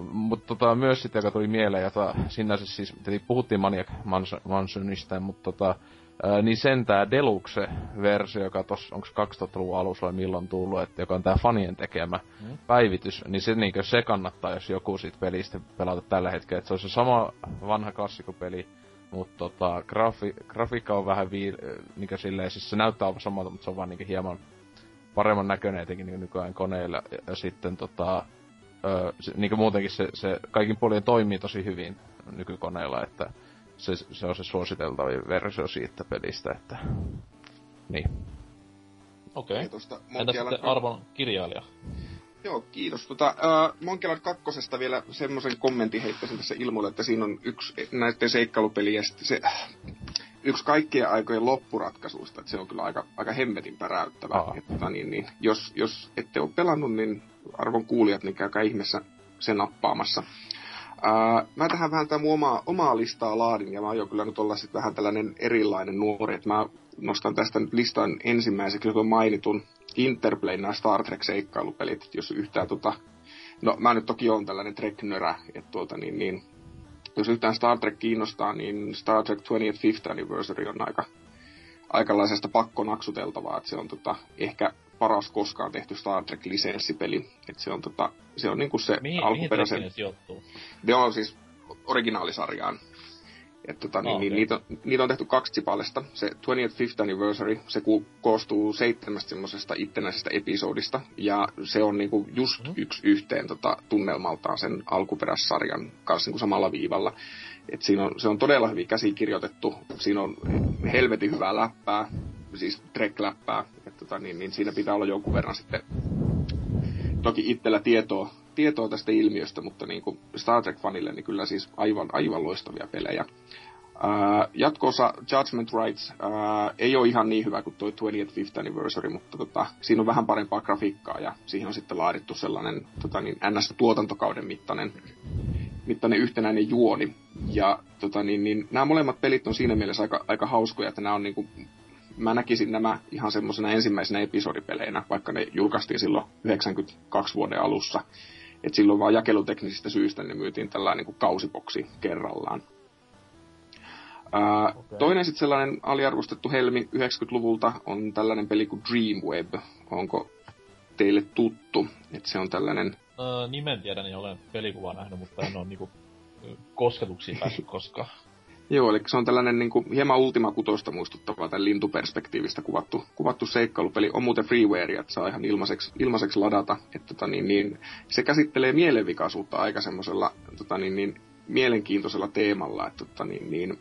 C: Mutta tota, myös sitten, joka tuli mieleen, jota sinänsä siis, puhuttiin Maniac Mans- Mansonista, mutta tota, ää, niin sen tää Deluxe-versio, joka tossa, onks 2000-luvun alussa vai milloin tullut, että joka on tää fanien tekemä
B: Mm.
C: päivitys, niin se, niinkö, se kannattaa, jos joku siitä pelistä pelata tällä hetkellä. Et se on se sama vanha klassikopeli, mutta tota, grafi, grafiikka on vähän vii, niinkö silleen, siis se näyttää samalta, mutta se on vaan niinkö hieman paremman näköinen etenkin niin nykyään koneilla. Ja, ja sitten tota, ö, se, niin muutenkin se, se kaikin puolin toimii tosi hyvin nykykoneilla, että se, se on se suositeltavin versio siitä pelistä, että niin.
B: Okei.
E: Tosta
B: Entä sitten arvon kirjailija?
E: Joo, kiitos. Tota, äh, Monkey Island 2 vielä semmoisen kommentin heittäisin tässä ilmoille, että siinä on yksi näiden seikkailupelien se, äh, yksi kaikkien aikojen loppuratkaisuista, että se on kyllä aika, aika hemmetin päräyttävä.
C: Aa.
E: Että, tota, niin, niin, jos, jos ette ole pelannut, niin arvon kuulijat, niin käykää ihmeessä sen nappaamassa. Ää, mä tähän vähän tämän omaa, omaa listaa laadin, ja mä aion kyllä nyt olla sitten vähän tällainen erilainen nuori, että mä nostan tästä nyt listan ensimmäiseksi tuon mainitun Interplay, nämä Star Trek-seikkailupelit, jos yhtään tota... No, mä nyt toki on tällainen Trek-nörä, että tuota niin, niin jos yhtään Star Trek kiinnostaa, niin Star Trek 25th Anniversary on aika aikalaisesta pakkonaksuteltavaa, että se on tota, ehkä paras koskaan tehty Star Trek-lisenssipeli. Että se on, tota, se on niinku se
B: Mihin, mihin
E: alkuperäisen...
B: Ne sijoittuu?
E: Ne on siis originaalisarjaan. Et tota, niin,
B: Ah,
E: niin, niitä, on, niitä on tehty kaksi palesta. Se 25th Anniversary, se koostuu seitsemästä semmoisesta itsenäisestä episodista. Ja se on niinku just
B: Mhm.
E: mm-hmm. yksi yhteen tota, tunnelmaltaan sen alkuperäissarjan kanssa niinku samalla viivalla. Et siinä on, se on todella hyvin käsikirjoitettu. Siinä on helvetin hyvää läppää, siis Trek-läppää. Et tota, niin, niin siinä pitää olla jonkun verran sitten toki itsellä tietoa, tietoa tästä ilmiöstä, mutta niin kuin Star Trek-fanille niin kyllä siis aivan, aivan loistavia pelejä. Ää, jatkoosa Judgment Rights ää, ei ole ihan niin hyvä kuin tuo 25th Anniversary, mutta tota, siinä on vähän parempaa grafiikkaa ja siihen on sitten laadittu sellainen tota, niin, NS-tuotantokauden mittainen, mittainen yhtenäinen juoni. Ja tota, niin, niin, nämä molemmat pelit on siinä mielessä aika, aika hauskoja, että nämä on niin kuin, mä näkisin nämä ihan semmoisena ensimmäisenä episodipeleinä, vaikka ne julkaistiin silloin 92 vuoden alussa. Et silloin vaan jakeluteknisistä syistä ne myytiin tällainen niin kuin kausiboksi kerrallaan. Ää,
B: Okei.
E: Toinen sitten sellainen aliarvostettu helmi 90-luvulta on tällainen peli kuin Dreamweb. Onko teille tuttu? Et se on tällainen
B: Öö, nimen tiedän ja olen pelikuvaa nähnyt, mutta en ole niinku kosketuksiin päässyt koskaan.
E: Joo, eli se on tällainen niin kuin, hieman Ultima Kutosta muistuttava tämän lintuperspektiivistä kuvattu, kuvattu seikkailupeli. On muuten freeware, että saa ihan ilmaiseksi, ilmaiseksi ladata. Että, tota, niin, niin, se käsittelee mielenvikaisuutta aika semmoisella tota, niin, niin, mielenkiintoisella teemalla. Että, tota, niin, niin,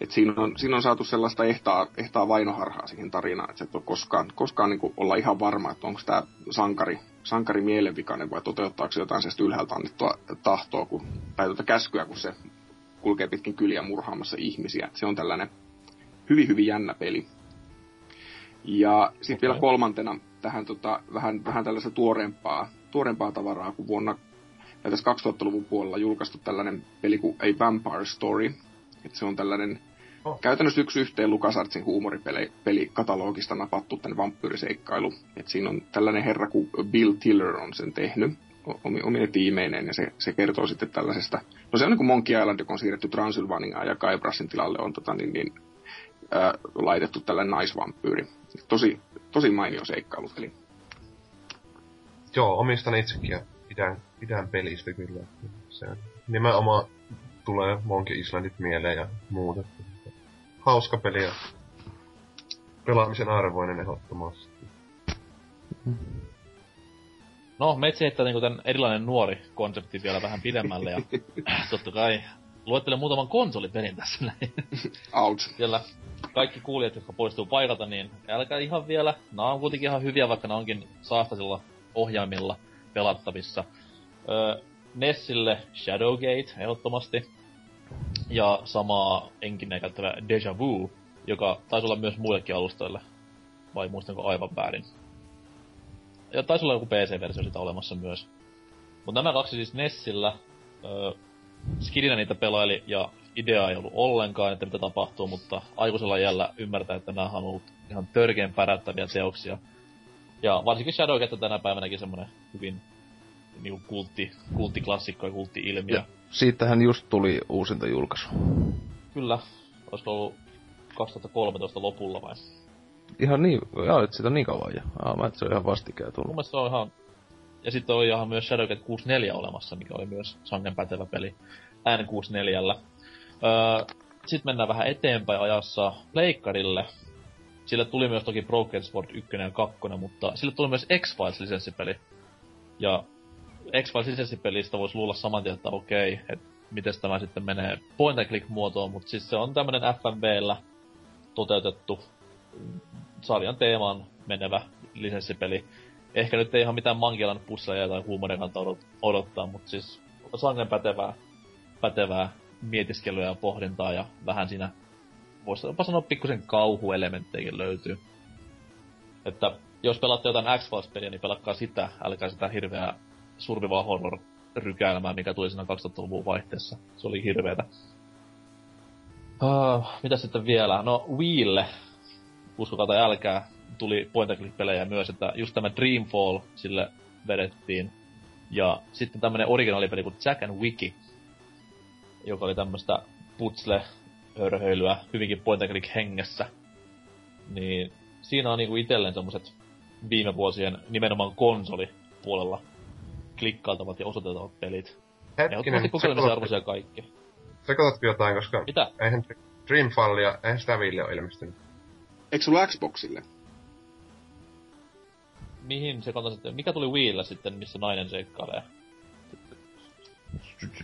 E: että siinä, on, siinä on saatu sellaista ehtaa, ehtaa vainoharhaa siihen tarinaan, että et ole koskaan, koskaan niin olla ihan varma, että onko tämä sankari, sankari mielenvikainen vai toteuttaako jotain sellaista ylhäältä annettua tahtoa kun, tai tuota käskyä, kun se kulkee pitkin kyliä murhaamassa ihmisiä. Se on tällainen hyvin, hyvin jännä peli. Ja sitten
B: Okei.
E: vielä kolmantena tähän tota, vähän, vähän tällaista tuoreempaa, tuoreempaa tavaraa, kun vuonna ja tässä 2000-luvun puolella julkaistu tällainen peli kuin A Vampire Story. Et se on tällainen
D: Oh.
E: käytännössä yksi yhteen LucasArtsin huumoripeli peli katalogista napattu tänne vampyyriseikkailu. Et siinä on tällainen herra kuin Bill Tiller on sen tehnyt omine tiimeineen, ja se, se kertoo sitten tällaisesta, no se on niin kuin Monkey Island, joka on siirretty Transylvaniaan, ja Guybrusin tilalle on tota, niin, niin, ää, laitettu tällainen naisvampyyri. Tosi, tosi mainio seikkailupeli.
D: Joo, omistan itsekin ja pidän, pidän pelistä kyllä. Se nimenomaan tulee Monkey Islandit mieleen ja muuta. Hauska peli ja pelaamisen arvoinen ehdottomasti.
B: No, Metsi heittää niinku tän erilainen nuori konsepti vielä vähän pidemmälle ja totta kai luettelen muutaman konsolipelin tässä näin.
E: Ouch.
B: Siellä kaikki kuulijat, jotka poistuu paikalta, niin älkää ihan vielä. Nämä on kuitenkin ihan hyviä, vaikka ne onkin saastaisilla ohjaimilla pelattavissa. Öö, Nessille Shadowgate ehdottomasti. Ja samaa enkineen käyttävä Deja Vu, joka taisi olla myös muillekin alustoille. Vai muistanko aivan väärin? Ja taisi olla joku PC-versio sitä olemassa myös. Mutta nämä kaksi siis Nessillä. Öö, Skidinä niitä pelaili ja idea ei ollut ollenkaan, että mitä tapahtuu, mutta aikuisella jällä ymmärtää, että nämä on ollut ihan törkeen pärättäviä teoksia. Ja varsinkin Shadowgate tänä päivänäkin semmonen hyvin niinku kultti, kulttiklassikko ja kultti-ilmiö.
C: Ja siitähän just tuli uusinta julkaisu.
B: Kyllä. Olisiko ollut 2013 lopulla vai?
C: Ihan niin, joo, että sitä on niin kauan jo. Aa, mä et se on ihan vastikään
B: Mun
C: tullut.
B: mielestä se on ihan... Ja sitten oli ihan myös Shadowgate 64 olemassa, mikä oli myös sangen pätevä peli N64. Öö, sitten mennään vähän eteenpäin ajassa Pleikkarille. Sille tuli myös toki Broken Sword 1 ja 2, mutta sille tuli myös X-Files lisenssipeli. Ja X-Files lisenssipelistä voisi luulla saman tien, että okei, että miten tämä sitten menee point and click muotoon, mutta siis se on tämmönen FMVllä toteutettu sarjan teemaan menevä lisenssipeli. Ehkä nyt ei ihan mitään Mankilan pusseja tai huumorin kannata odot- odottaa, mutta siis sangen pätevää, pätevää mietiskelyä ja pohdintaa ja vähän siinä, voisi jopa sanoa pikkusen kauhuelementtejäkin löytyy. Että jos pelaatte jotain X-Files-peliä, niin pelatkaa sitä, älkää sitä hirveää survival horror rykäilmää, mikä tuli siinä 2000-luvun vaihteessa. Se oli hirveetä. Uh, mitä sitten vielä? No Wiille, uskokaa tai älkää, tuli point pelejä myös, että just tämä Dreamfall sille vedettiin. Ja sitten tämmönen originaalipeli kuin Jack and Wiki, joka oli tämmöstä putsle hörhöilyä hyvinkin point hengessä. Niin siinä on niinku itellen semmoset viime vuosien nimenomaan konsolipuolella klikkailtavat ja osoiteltavat pelit.
D: Hetkinen,
B: kokeilemisen arvoisia kaikki.
D: sekoitatko jotain, koska
B: Mitä?
D: eihän Dreamfallia, eihän sitä Ville ole ilmestynyt.
E: Eikö sulla Xboxille?
B: Mihin se kantaa sitten? Mikä tuli Wiillä sitten, missä nainen seikkailee?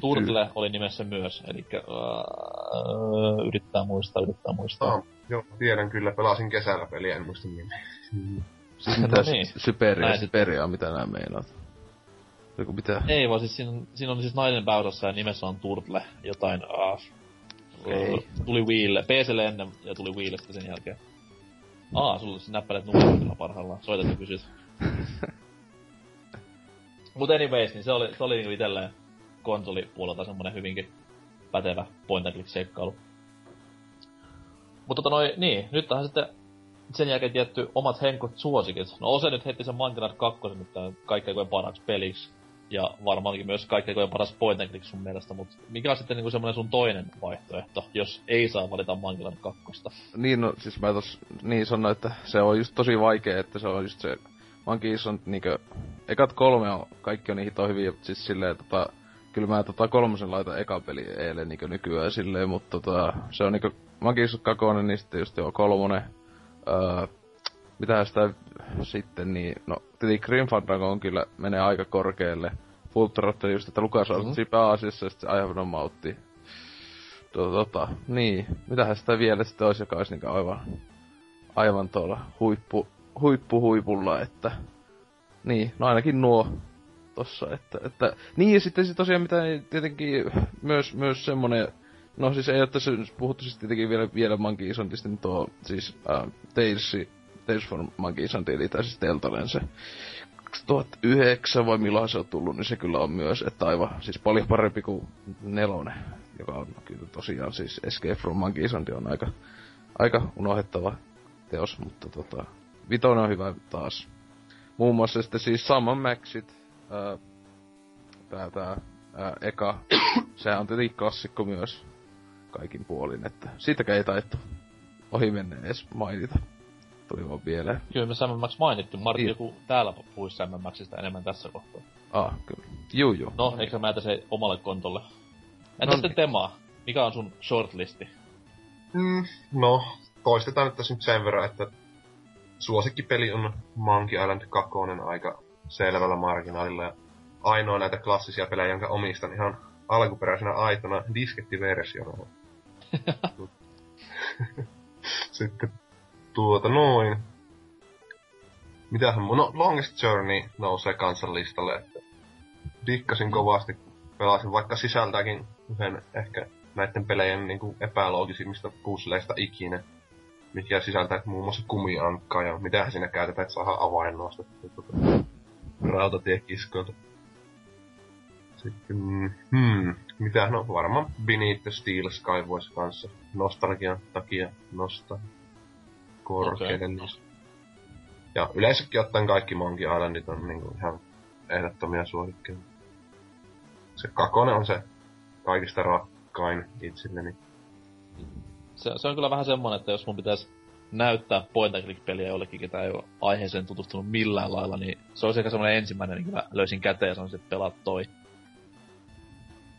B: Turtle oli nimessä myös, eli uh, yrittää muistaa, yrittää muistaa.
D: Ah, joo, tiedän kyllä, pelasin kesällä peliä, en muista nimeä.
C: Siis
B: No
C: mitä
B: niin.
C: Syperia, Syperia, mitä nää meinaat? Joku mitä?
B: Ei vaan siis siinä, on- siinä on siis nainen pääosassa ja nimessä on Turtle, jotain uh,
C: Ei.
B: tuli Wiille, PClle ennen ja tuli Wiille sitten sen jälkeen. Aa, sulla siis näppäilet numeroilla parhaillaan, soitat ja kysyt. Mut anyways, niin se oli, se oli niinku itelleen konsolipuolelta semmonen hyvinkin pätevä point and click seikkailu. Mutta tota noi, niin, nyt tähän sitten sen jälkeen tietty omat henkot suosikit. No Ose nyt heti sen Monkey 2 nyt kaikkein koen paraksi peliksi. Ja varmaankin myös kaikkein paras point and click sun mielestä, mutta mikä on sitten niinku semmonen sun toinen vaihtoehto, jos ei saa valita Monkey 2?
C: Niin, no, siis mä tos niin sanoin, että se on just tosi vaikea, että se on just se... Monkeys on niinkö... Ekat kolme on, kaikki on niin hito hyviä, siis silleen tota... Kyllä mä tota kolmosen laitan eka peli eilen niinkö nykyään silleen, mutta tota... Se on niinkö Monkeys kakonen, niin sitten just joo kolmonen. Öö, mitä sitä sitten niin... No, tietenkin Grim Fandango on kyllä, menee aika korkealle. Full Throttle just, että Lukas
B: Mhm.
C: mm-hmm. pääasiassa ja sitten I have no mouthia. To, tota, niin. Mitähän sitä vielä sitten olisi, joka olisi niinku aivan, aivan tuolla huippu, huippu huipulla, että... Niin, no ainakin nuo tossa, että, että... Niin, ja sitten sit tosiaan mitä tietenkin myös, myös semmonen... No siis ei oo tässä puhuttu siis tietenkin vielä, vielä Monkey Islandista, niin tuo siis äh, Tales, Tales for Monkey Island, eli tai siis Deltalen se 2009 vai milloin se on tullut, niin se kyllä on myös, että aivan, siis paljon parempi kuin nelonen, joka on kyllä tosiaan siis Escape from Monkey on aika, aika unohdettava teos, mutta tota, vitonen on hyvä taas. Muun muassa sitten siis Summon Maxit, ää, tää, tää ää, eka, sehän on tietenkin klassikko myös kaikin puolin, että siitäkään ei taittu ohi mennä edes mainita. Tuli vaan vielä.
B: Kyllä me Sam Max mainittu, Martti
C: Niin.
B: joku täällä puhuisi Sam Maxista enemmän tässä kohtaa.
C: Ah, kyllä. Juu, juu.
B: No, eikö mä jätä se omalle kontolle? Entä
C: No
B: sitten
C: niin.
B: Tema? Mikä on sun shortlisti?
D: Mm, no, toistetaan nyt tässä nyt sen verran, että suosikkipeli on Monkey Island 2 aika selvällä marginaalilla. Ja ainoa näitä klassisia pelejä, jonka omistan ihan alkuperäisenä aitona diskettiversiona. Sitten tuota noin. Mitähän no Longest Journey nousee kansan listalle, että dikkasin kovasti, pelasin vaikka sisältäkin yhden ehkä näiden pelejen niin kuin epäloogisimmista puzzleista ikinä, mikä sisältää muun muassa kumiankkaa ja mitä siinä käytetään, että saadaan avain nostettua tuota, rautatiekiskoilta. Sitten, hmm, mitä, no varmaan Beneath the Steel Sky voisi kanssa nostalgian takia nostaa korkeiden okay. Ja yleensäkin ottaen kaikki Monkey Islandit on niinku ihan ehdottomia suosikkeja. Se kakone on se kaikista rakkain itselleni.
B: Se, se on kyllä vähän semmonen, että jos mun pitäisi näyttää point and click peliä jollekin, ketä ei ole aiheeseen tutustunut millään lailla, niin se olisi ehkä semmoinen ensimmäinen, niin mä löysin käteen ja sanoisin, että pelaat toi.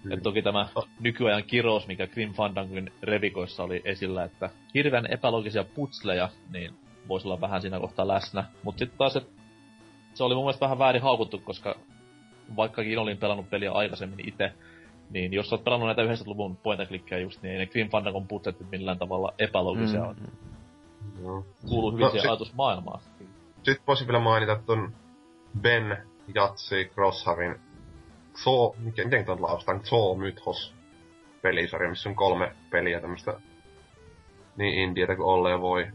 B: Mm. Et toki tämä nykyajan kirous, mikä Grim Fandangon revikoissa oli esillä, että hirveän epälogisia putsleja, niin voisi olla vähän siinä kohtaa läsnä. Mutta sitten taas, se oli mun mielestä vähän väärin haukuttu, koska vaikkakin olin pelannut peliä aikaisemmin itse, niin jos oot pelannut näitä 90-luvun point and just, niin ei ne Grim Fandangon putset millään tavalla epälogisia mm. No. Kuuluu hyvin no, siihen ajatusmaailmaan.
D: Sitten voisin vielä mainita ton Ben Jatsi Crossharin Zoo, mikä, miten tämä laustaan, Zoo Mythos pelisarja, missä on kolme peliä tämmöstä niin indietä kuin olleen voi.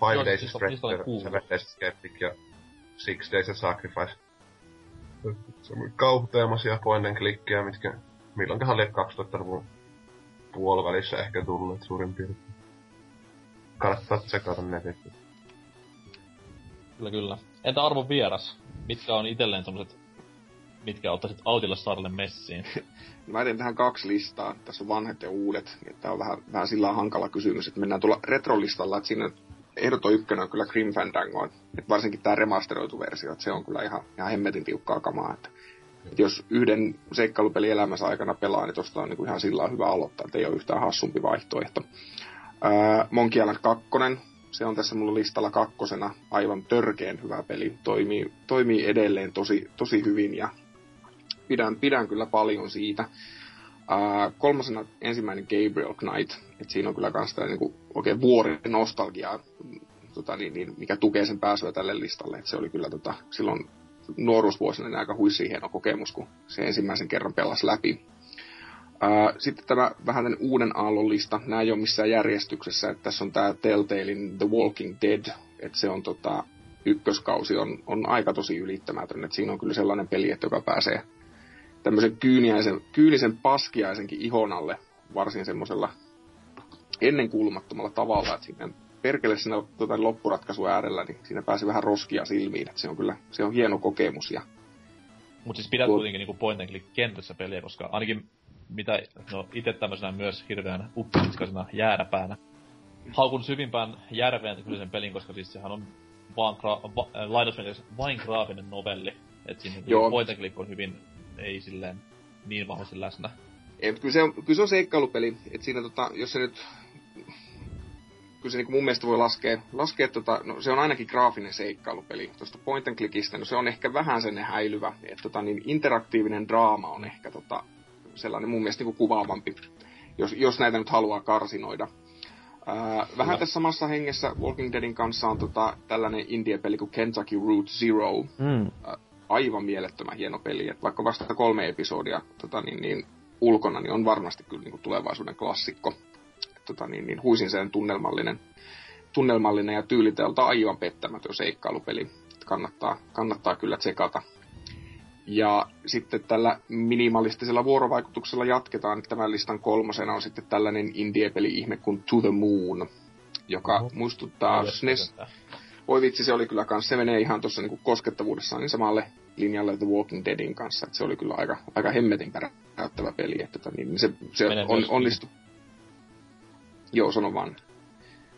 D: Five Joo, Days siis, Spreader, Seven Days Skeptic ja Six Days of Sacrifice. Kauhuteemaisia point and clickkejä, mitkä milloinkohan oli 2000-luvun puolivälissä ehkä tulleet suurin piirtein. Kannattaa tsekata netistä.
B: Kyllä, kyllä. Entä arvon vieras? Mitkä on itselleen semmoset mitkä ottaisit autille saarelle messiin?
E: Mä teen tähän kaksi listaa. Tässä on vanhat ja uudet. Tämä on vähän, vähän sillä hankala kysymys, että mennään tuolla retrolistalla, että siinä ehdoton ykkönen on kyllä Grim Fandango. Että varsinkin tämä remasteroitu versio, että se on kyllä ihan, ihan hemmetin tiukkaa kamaa. Että, että jos yhden seikkailupeli elämänsä aikana pelaa, niin tuosta on niin kuin ihan sillä hyvä aloittaa, että ei ole yhtään hassumpi vaihtoehto. Ää, Monkey Island 2, se on tässä mulla listalla kakkosena aivan törkeen hyvä peli. Toimii, toimii edelleen tosi, tosi hyvin ja pidän, pidän kyllä paljon siitä. Uh, kolmasena ensimmäinen Gabriel Knight, että siinä on kyllä kans tää niinku oikein vuori nostalgiaa, tota, niin, niin, mikä tukee sen pääsyä tälle listalle. Et se oli kyllä tota, silloin nuoruusvuosina niin aika huissi hieno kokemus, kun se ensimmäisen kerran pelasi läpi. Uh, sitten tämä vähän tämän uuden aallon lista. Nämä ei ole missään järjestyksessä. Että tässä on tämä Telltalein The Walking Dead. Että se on tota, ykköskausi on, on aika tosi ylittämätön. Että siinä on kyllä sellainen peli, että joka pääsee tämmöisen kyyniäisen, kyynisen paskiaisenkin ihon alle varsin semmoisella ennenkuulumattomalla tavalla, että siinä perkele siinä tuota, loppuratkaisun äärellä, niin siinä pääsi vähän roskia silmiin, että se on kyllä, se on hieno kokemus. Ja...
B: Mutta siis pidät Tuo... kuitenkin niinku point and click kentässä peliä, koska ainakin mitä, no itse tämmöisenä myös hirveän uppitiskaisena jääräpäänä, haukun syvimpään järveen kyllä sen pelin, koska siis sehän on vaan, gra- va, vain graafinen novelli. Että siinä Joo. point and click on hyvin ei silleen niin vahvasti läsnä.
E: Ei, mutta kyllä se on, kyllä se on seikkailupeli, että siinä tota, jos se nyt kyllä se niin mun mielestä voi laskea, laskea tota, no se on ainakin graafinen seikkailupeli. Tuosta point and clickistä, no se on ehkä vähän sen häilyvä, että tota, niin interaktiivinen draama on ehkä tota, sellainen mun mielestä niin kuvaavampi, jos, jos näitä nyt haluaa karsinoida. Ää, vähän tässä samassa hengessä Walking Deadin kanssa on tota, tällainen indie-peli kuin Kentucky Route Zero. Mm. Ää, aivan mielettömän hieno peli. Et vaikka vasta kolme episodia tota, niin, niin, ulkona, niin on varmasti kyllä niin kuin tulevaisuuden klassikko. Et, tota, niin, niin, huisin sen tunnelmallinen, tunnelmallinen ja tyyliteltä aivan pettämätön seikkailupeli. Et kannattaa, kannattaa kyllä tsekata. Ja sitten tällä minimalistisella vuorovaikutuksella jatketaan. Tämän listan kolmosena on sitten tällainen indie-peli-ihme kuin To the Moon, joka Oho. muistuttaa SNES, voi vitsi, se oli kyllä kans, se menee ihan tuossa niinku koskettavuudessaan niin samalle linjalle The Walking Deadin kanssa, että se oli kyllä aika, aika hemmetin päräyttävä peli, että tota, niin se, se on, onnistui. Joo, sano vaan.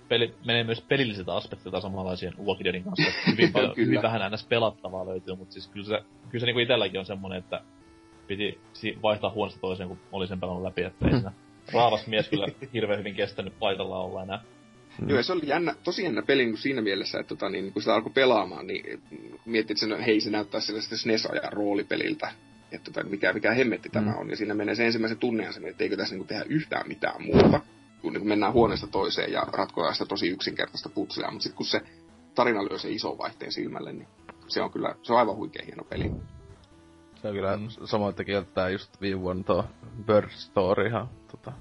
B: Peli, menee myös pelilliset aspektit samanlaisia Walking Deadin kanssa. Hyvin, paljon, hyvin vähän ns. pelattavaa löytyy, mutta siis kyllä se, kyllä se niinku itelläkin on semmonen, että piti vaihtaa huoneesta toiseen, kun oli sen pelannut läpi, että ei siinä raavas mies kyllä hirveän hyvin kestänyt paikalla olla enää.
E: Mm. Joo, se oli jännä, tosi jännä peli niin siinä mielessä, että tota, niin, kun sitä alkoi pelaamaan, niin mietit, että hei, se näyttää sellaista SNES-ajan roolipeliltä. että tota, mikä, mikä hemmetti tämä
C: Mm.
E: on. Ja siinä menee se ensimmäisen tunnin se, että eikö tässä niin tehdä yhtään mitään muuta, kun niin mennään huoneesta toiseen ja ratkotaan sitä tosi yksinkertaista putsea. Mutta sitten kun se tarina lyö se iso vaihteen silmälle, niin se on kyllä, se on aivan huikea hieno peli.
C: Se on kyllä
B: Mm.
C: mm. samoin tekijältä tää just viime vuonna tuo Bird Story ihan tota...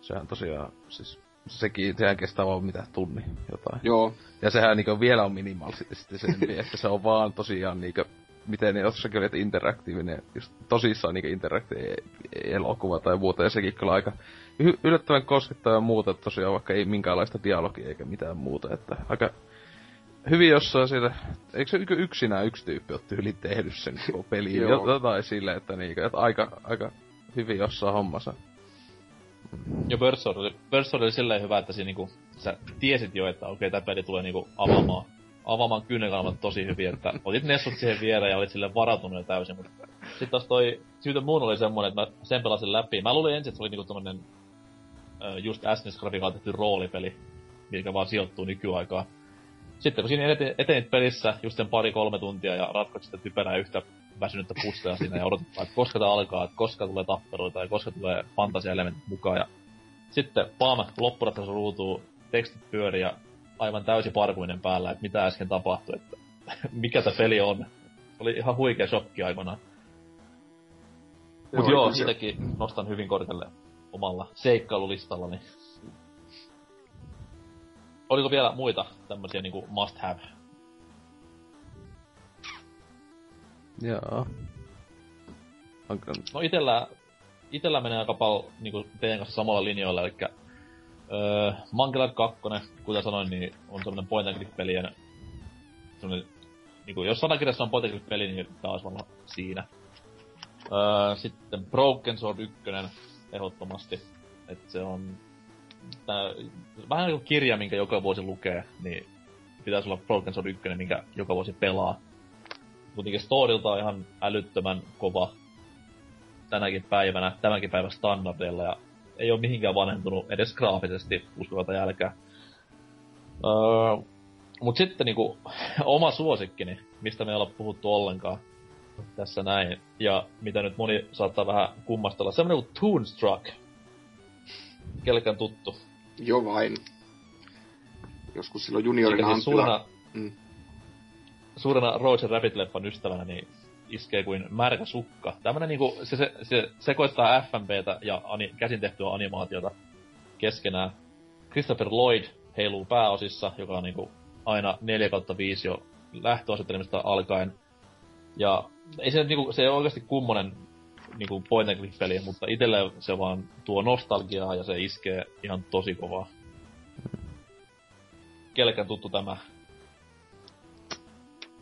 C: Sehän tosiaan, siis sekin, sehän kestää vaan mitä tunni jotain.
E: Joo,
C: Ja sehän niinku vielä on minimalistisempi, että se on vaan tosiaan niinku, miten ne jossakin oli, että interaktiivinen, just tosissaan niinku interaktiivinen elokuva tai muuta, ja sekin kyllä aika y- yllättävän koskettava ja muuta, että tosiaan vaikka ei minkäänlaista dialogia eikä mitään muuta, että aika hyvin jossain siitä, eikö se y- yksinään yksi tyyppi ole tyyli tehnyt sen koko peliin, jotain silleen, että, niinku, että aika, aika hyvin jossain hommassa.
B: Ja Birdsword oli, Birdsword oli silleen hyvä, että siinä niinku, sä tiesit jo, että okei, tää peli tulee niinku avaamaan, avaamaan kynnekanavat tosi hyvin, että otit nessut siihen viereen ja olit sille varautunut jo täysin, mutta sitten taas toi Syytä muun oli semmonen, että mä sen pelasin läpi. Mä luulin ensin, että se oli niinku tommonen just SNES-grafiikalla tehty roolipeli, mikä vaan sijoittuu nykyaikaan. Sitten kun siinä eten- etenit pelissä just sen pari-kolme tuntia ja ratkoit sitä typerää yhtä väsynyttä pustea siinä ja odotit, vaan, että koska tää alkaa, että koska tulee tappeluita ja koska tulee fantasia-elementit mukaan. Ja sitten pam, loppuratkaisu ruutuu, tekstit pyörii ja aivan täysi parkuinen päällä, että mitä äsken tapahtui, että mikä tämä peli on. Oli ihan huikea shokki aikanaan. Mut joo, sitäkin nostan hyvin korkealle omalla seikkailulistallani. Oliko vielä muita tämmösiä niinku must have?
C: Joo. Onko,
B: No itellä, itellä menee aika paljon niinku teidän kanssa samalla linjoilla, eli öö, Monkey 2, kuten sanoin, niin on semmonen point and click pelien semmonen, niinku, jos sanakirjassa on point and peli, niin tää olisi varmaan siinä. Öö, sitten Broken Sword 1, ehdottomasti. että se on tää, vähän niin kuin kirja, minkä joka vuosi lukee, niin pitäisi olla Broken Sword 1, minkä joka vuosi pelaa. Kuitenkin storilta ihan älyttömän kova tänäkin päivänä, tämänkin päivän standardeilla, ja ei ole mihinkään vanhentunut edes graafisesti uskovalta jälkeen. Öö, mut sitten niinku, oma suosikkini, mistä me ei olla puhuttu ollenkaan tässä näin, ja mitä nyt moni saattaa vähän kummastella, semmonen kuin Toonstruck. Kellekään tuttu.
E: jo vain. Joskus silloin juniorina
B: siis suurena,
E: Mm.
B: Suurena Roger Rabbit-leffan ystävänä, niin iskee kuin märkä sukka. Tämmönen niinku, se, se, se sekoittaa FMVtä ja ani, käsin tehtyä animaatiota keskenään. Christopher Lloyd heiluu pääosissa, joka on niinku aina 4 kautta 5 jo lähtöasettelemista alkaen. Ja ei se niinku, se ei ole oikeasti kummonen niinku point and click peli, mutta itelle se vaan tuo nostalgiaa ja se iskee ihan tosi kovaa. Kellekään tuttu tämä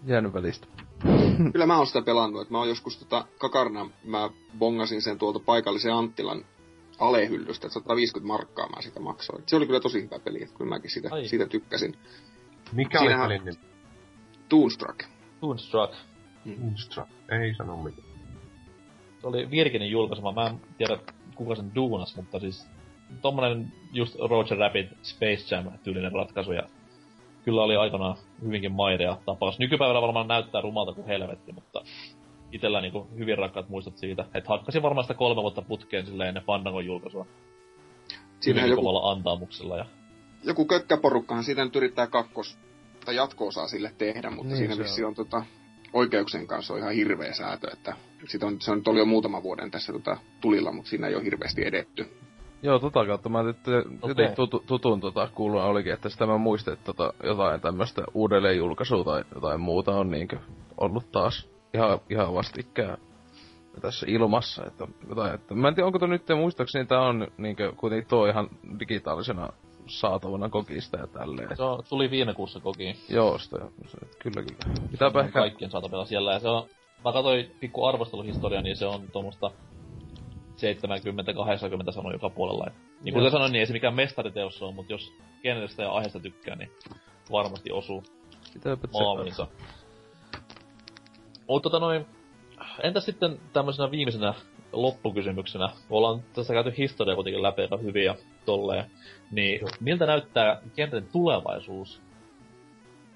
C: jäänyt välistä.
E: Kyllä mä oon sitä pelannut, että mä oon joskus tota kakarna, mä bongasin sen tuolta paikallisen Anttilan alehyllystä, että 150 markkaa mä sitä maksoin. Se oli kyllä tosi hyvä peli, että kyllä mäkin siitä,
B: Ai.
E: siitä tykkäsin.
D: Mikä
E: Siinähän-
D: oli pelin nimi?
E: Toonstruck.
B: Toonstruck.
D: Moonstruck. Ei sano mitään.
B: Se oli Virkinin julkaisema. Mä en tiedä kuka sen duunas, mutta siis tommonen just Roger Rabbit Space Jam tyylinen ratkaisu ja kyllä oli aikanaan hyvinkin maidea tapaus. Nykypäivänä varmaan näyttää rumalta kuin helvetti, mutta itellä niinku hyvin rakkaat muistot siitä, että hakkasin varmaan sitä kolme vuotta putkeen silleen ennen Fandangon julkaisua.
E: Siinähän
B: Hyvinkin
E: joku,
B: kovalla antaamuksella ja
E: joku kökkäporukkahan siitä nyt yrittää kakkos- tai jatko-osaa sille tehdä, mutta
C: Niin,
E: siinä
C: se
E: vissi on tota, oikeuksien kanssa on ihan hirveä säätö, että sit on, se on nyt oli jo muutama vuoden tässä tota, tulilla, mutta siinä ei ole hirveästi edetty.
C: Joo, tota kautta mä nyt jotenkin
B: Okei.
C: tutu, tutun tota, kuulun olikin, että sitä mä muistin, että tota, jotain tämmöstä uudelleenjulkaisua tai jotain muuta on niinkö ollut taas ihan, ihan vastikään tässä ilmassa, että jotain, että mä en tiedä, onko toi nyt, muistaakseni tää on niinkö kuitenkin tuo ihan digitaalisena saatavana kokista ja tälleen.
B: se on, tuli viime kuussa kokiin.
C: Joo, sitä, se, kyllä kyllä. Pitääpä
B: on
C: ehkä,
B: kaikkien saatavilla siellä. Ja se on, mä katsoin pikku arvosteluhistoria, niin se on tuommoista 70-80 sanoo joka puolella. Et, niin kuin sanoin, niin ei se mikään mestariteos on, mutta jos genrestä ja aiheesta tykkää, niin varmasti osuu
C: pitääpä.
B: Mutta tota noin, entäs sitten tämmöisenä viimeisenä loppukysymyksenä, kun ollaan tässä käyty historia kuitenkin läpi aika hyvin ja tolleen, niin miltä näyttää genren tulevaisuus?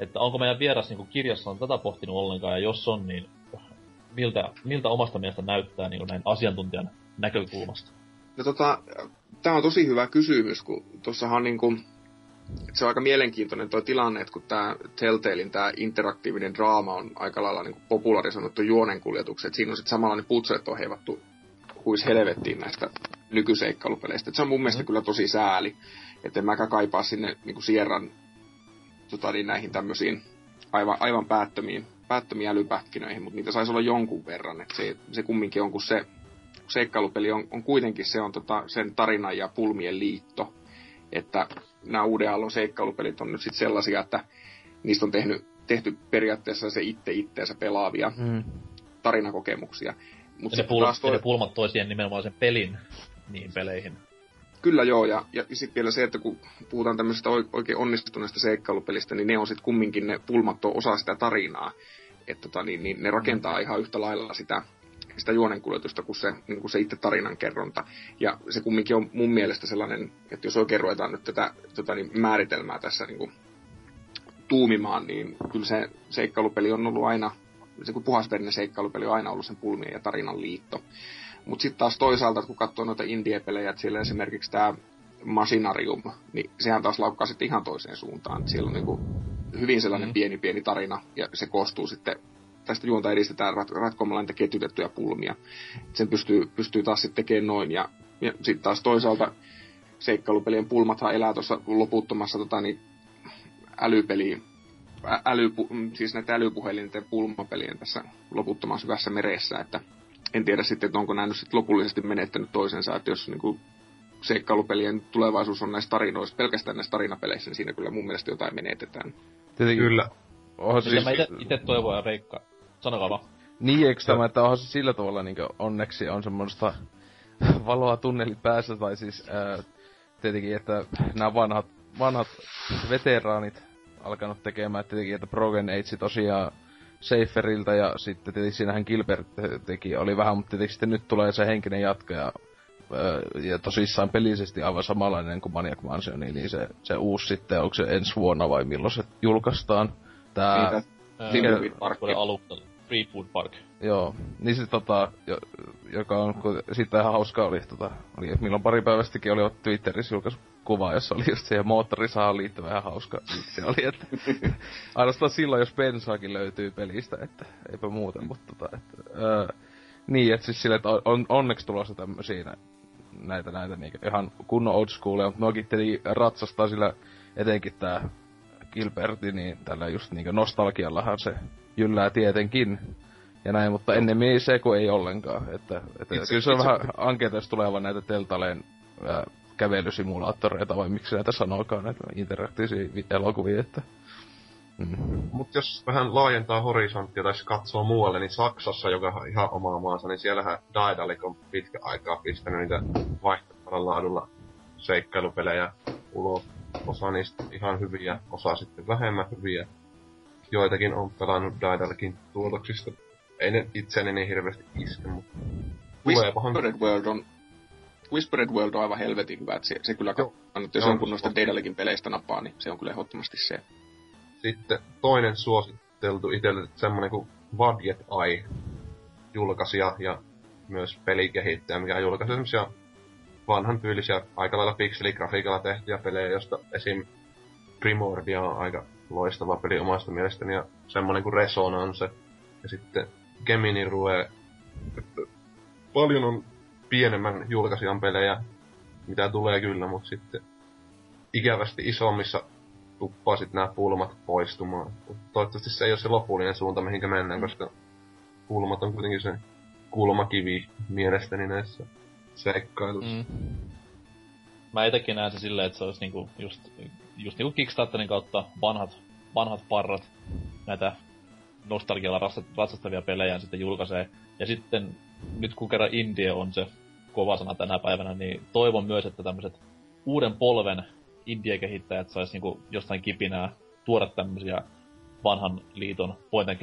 B: Että onko meidän vieras niin kirjassa on tätä pohtinut ollenkaan, ja jos on, niin miltä, miltä omasta mielestä näyttää niin näin asiantuntijan näkökulmasta?
E: No tota, tämä on tosi hyvä kysymys, kun tuossahan niin kuin, se on aika mielenkiintoinen tuo tilanne, että kun tämä Telltalein tämä interaktiivinen draama on aika lailla niin popularisoinut että siinä on sitten samanlainen putset on heivattu huis helvettiin näistä nykyseikkailupeleistä. Et se on mun mielestä mm. kyllä tosi sääli, että en mäkään kaipaa sinne niin Sierran tota, niin näihin tämmöisiin aivan, aivan päättömiin, päättömiin älypähkinöihin, mutta niitä saisi olla jonkun verran. Et se, se kumminkin on, kun se seikkailupeli on, on kuitenkin se on tota, sen tarinan ja pulmien liitto. Että nämä uuden aallon seikkailupelit on nyt sitten sellaisia, että niistä on tehnyt, tehty periaatteessa se itse itteensä pelaavia mm. tarinakokemuksia.
B: Mut ja ne, pul- toi... ne pulmat toisien nimenomaan sen pelin niihin peleihin.
E: Kyllä joo, ja, ja sitten vielä se, että kun puhutaan tämmöisestä oikein onnistuneesta seikkailupelistä, niin ne on sitten kumminkin ne pulmat on osa sitä tarinaa. Että tota, niin, niin ne rakentaa mm. ihan yhtä lailla sitä, sitä juonenkuljetusta kuin se, niin kuin se itse tarinankerronta. Ja se kumminkin on mun mielestä sellainen, että jos oikein ruvetaan nyt tätä tota, niin määritelmää tässä niin kuin tuumimaan, niin kyllä se seikkailupeli on ollut aina, se kun puhasverinen seikkailupeli on aina ollut sen pulmien ja tarinan liitto. Mutta sitten taas toisaalta, kun katsoo noita indie-pelejä, että siellä esimerkiksi tämä Machinarium, niin sehän taas laukkaa sitten ihan toiseen suuntaan. Siellä on niinku hyvin sellainen mm. pieni pieni tarina, ja se koostuu sitten, tästä juonta edistetään rat, ratkomalla niitä ketjutettuja pulmia. Et sen pystyy, pystyy taas sitten tekemään noin, ja, ja sitten taas toisaalta seikkailupelien pulmathan elää tuossa loputtomassa tota, niin, älypeliin äly, siis näitä älypuhelinten pulmapelien tässä loputtoman syvässä meressä, että en tiedä sitten, että onko nämä nyt sitten lopullisesti menettänyt toisensa, että jos niin kuin seikkailupelien tulevaisuus on näissä tarinoissa, pelkästään näissä tarinapeleissä, niin siinä kyllä mun mielestä jotain menetetään.
D: Tietenkin. Kyllä.
B: Onhan siis... Mä itse toivon ja Reikka. Sanokaa vaan.
C: Niin, eikö tämä, että onhan se sillä tavalla niin onneksi on semmoista valoa tunneli päässä, tai siis ää, tietenkin, että nämä vanhat, vanhat veteraanit alkanut tekemään, että tietenkin, että Broken Age tosiaan Seiferiltä ja sitten tietysti siinähän Gilbert teki, oli vähän, mutta tietysti sitten nyt tulee se henkinen jatko ja, ja tosissaan pelisesti aivan samanlainen kuin Maniac Mansion, niin se, se uusi sitten, onko se ensi vuonna vai milloin se julkaistaan? Tää...
B: Niitä, Park alusta. Food Park.
C: Joo, niin se tota, jo, joka on, kun, siitä ihan hauska oli, tota, oli, milloin pari päivästäkin oli Twitterissä julkaisu kuva, jossa oli just siihen moottorisahaan liittyvä ihan hauska se oli, että ainoastaan silloin, jos bensaakin löytyy pelistä, että eipä muuten, mutta tota, että, ää, niin, että siis sille, että on, onneksi tulossa tämmösiä näitä, näitä niinku ihan kunnon old schoolia, mutta noakin ratsastaa sillä etenkin tää Gilberti, niin tällä just niinku nostalgiallahan se jyllää tietenkin. Ja näin, mutta ennemmin se, kun ei ollenkaan. Että, että itse, kyllä se on itse, vähän ankeeta, jos tulee vaan näitä Teltaleen kävelysimulaattoreita, vai miksi näitä sanoikaan, näitä interaktiivisia elokuvia, että...
D: Mm. Mutta jos vähän laajentaa horisonttia tai katsoo muualle, niin Saksassa, joka on ihan oma maansa, niin siellähän Daedalic on pitkä aikaa pistänyt niitä vaihtoehtoisella laadulla seikkailupelejä ulos. Osa niistä ihan hyviä, osa sitten vähemmän hyviä. Joitakin on pelannut Daedalicin tuotoksista. Ei ne itseäni niin hirveästi iske, mutta...
E: Whispered World on Whispered World on aivan helvetin hyvä, että se, se kyllä kannattaa, jos jonkun noista Daedalikin peleistä napaa, niin se on kyllä ehdottomasti se.
D: Sitten toinen suositeltu itselle semmonen kuin Vadget Eye julkaisija ja myös pelikehittäjä, mikä julkaisi semmosia vanhan tyylisiä aika lailla pikseligrafiikalla tehtyjä pelejä, josta esim. Primordia on aika loistava peli omasta mielestäni ja semmonen kuin Resonance ja sitten Gemini Rue. Paljon on pienemmän julkaisijan pelejä, mitä tulee kyllä, mutta sitten ikävästi isommissa tuppaa sitten nämä pulmat poistumaan. Toivottavasti se ei ole se lopullinen suunta, mihinkä mennään, koska pulmat on kuitenkin se kulmakivi mielestäni näissä seikkailuissa. Mm.
B: Mä etenkin näen se silleen, että se olisi niinku just, just niinku Kickstarterin kautta vanhat, vanhat parrat näitä nostalgialla ratsastavia pelejä sitten julkaisee. Ja sitten nyt kun kerran Indie on se kova sana tänä päivänä, niin toivon myös, että tämmöiset uuden polven indie-kehittäjät sais niinku jostain kipinää tuoda tämmöisiä vanhan liiton point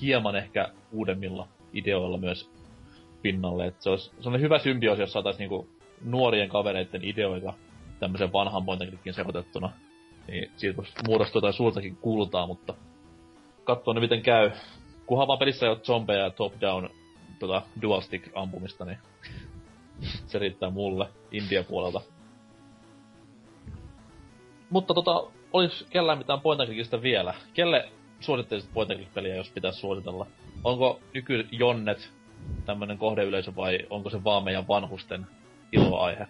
B: hieman ehkä uudemmilla ideoilla myös pinnalle. Et se olisi sellainen hyvä symbioosi, jos saataisiin niinku nuorien kavereiden ideoita tämmöisen vanhan point and sekoitettuna. Niin siitä muodostuu jotain suurtakin kultaa, mutta katsoa ne miten käy. kunhan vaan pelissä ei ole zombeja ja top-down tota, dual stick ampumista, niin se riittää mulle India puolelta. Mutta tota, olis kellään mitään point vielä? Kelle suosittelisit point peliä jos pitäisi suositella? Onko nyky Jonnet tämmönen kohdeyleisö vai onko se vaan meidän vanhusten iloaihe?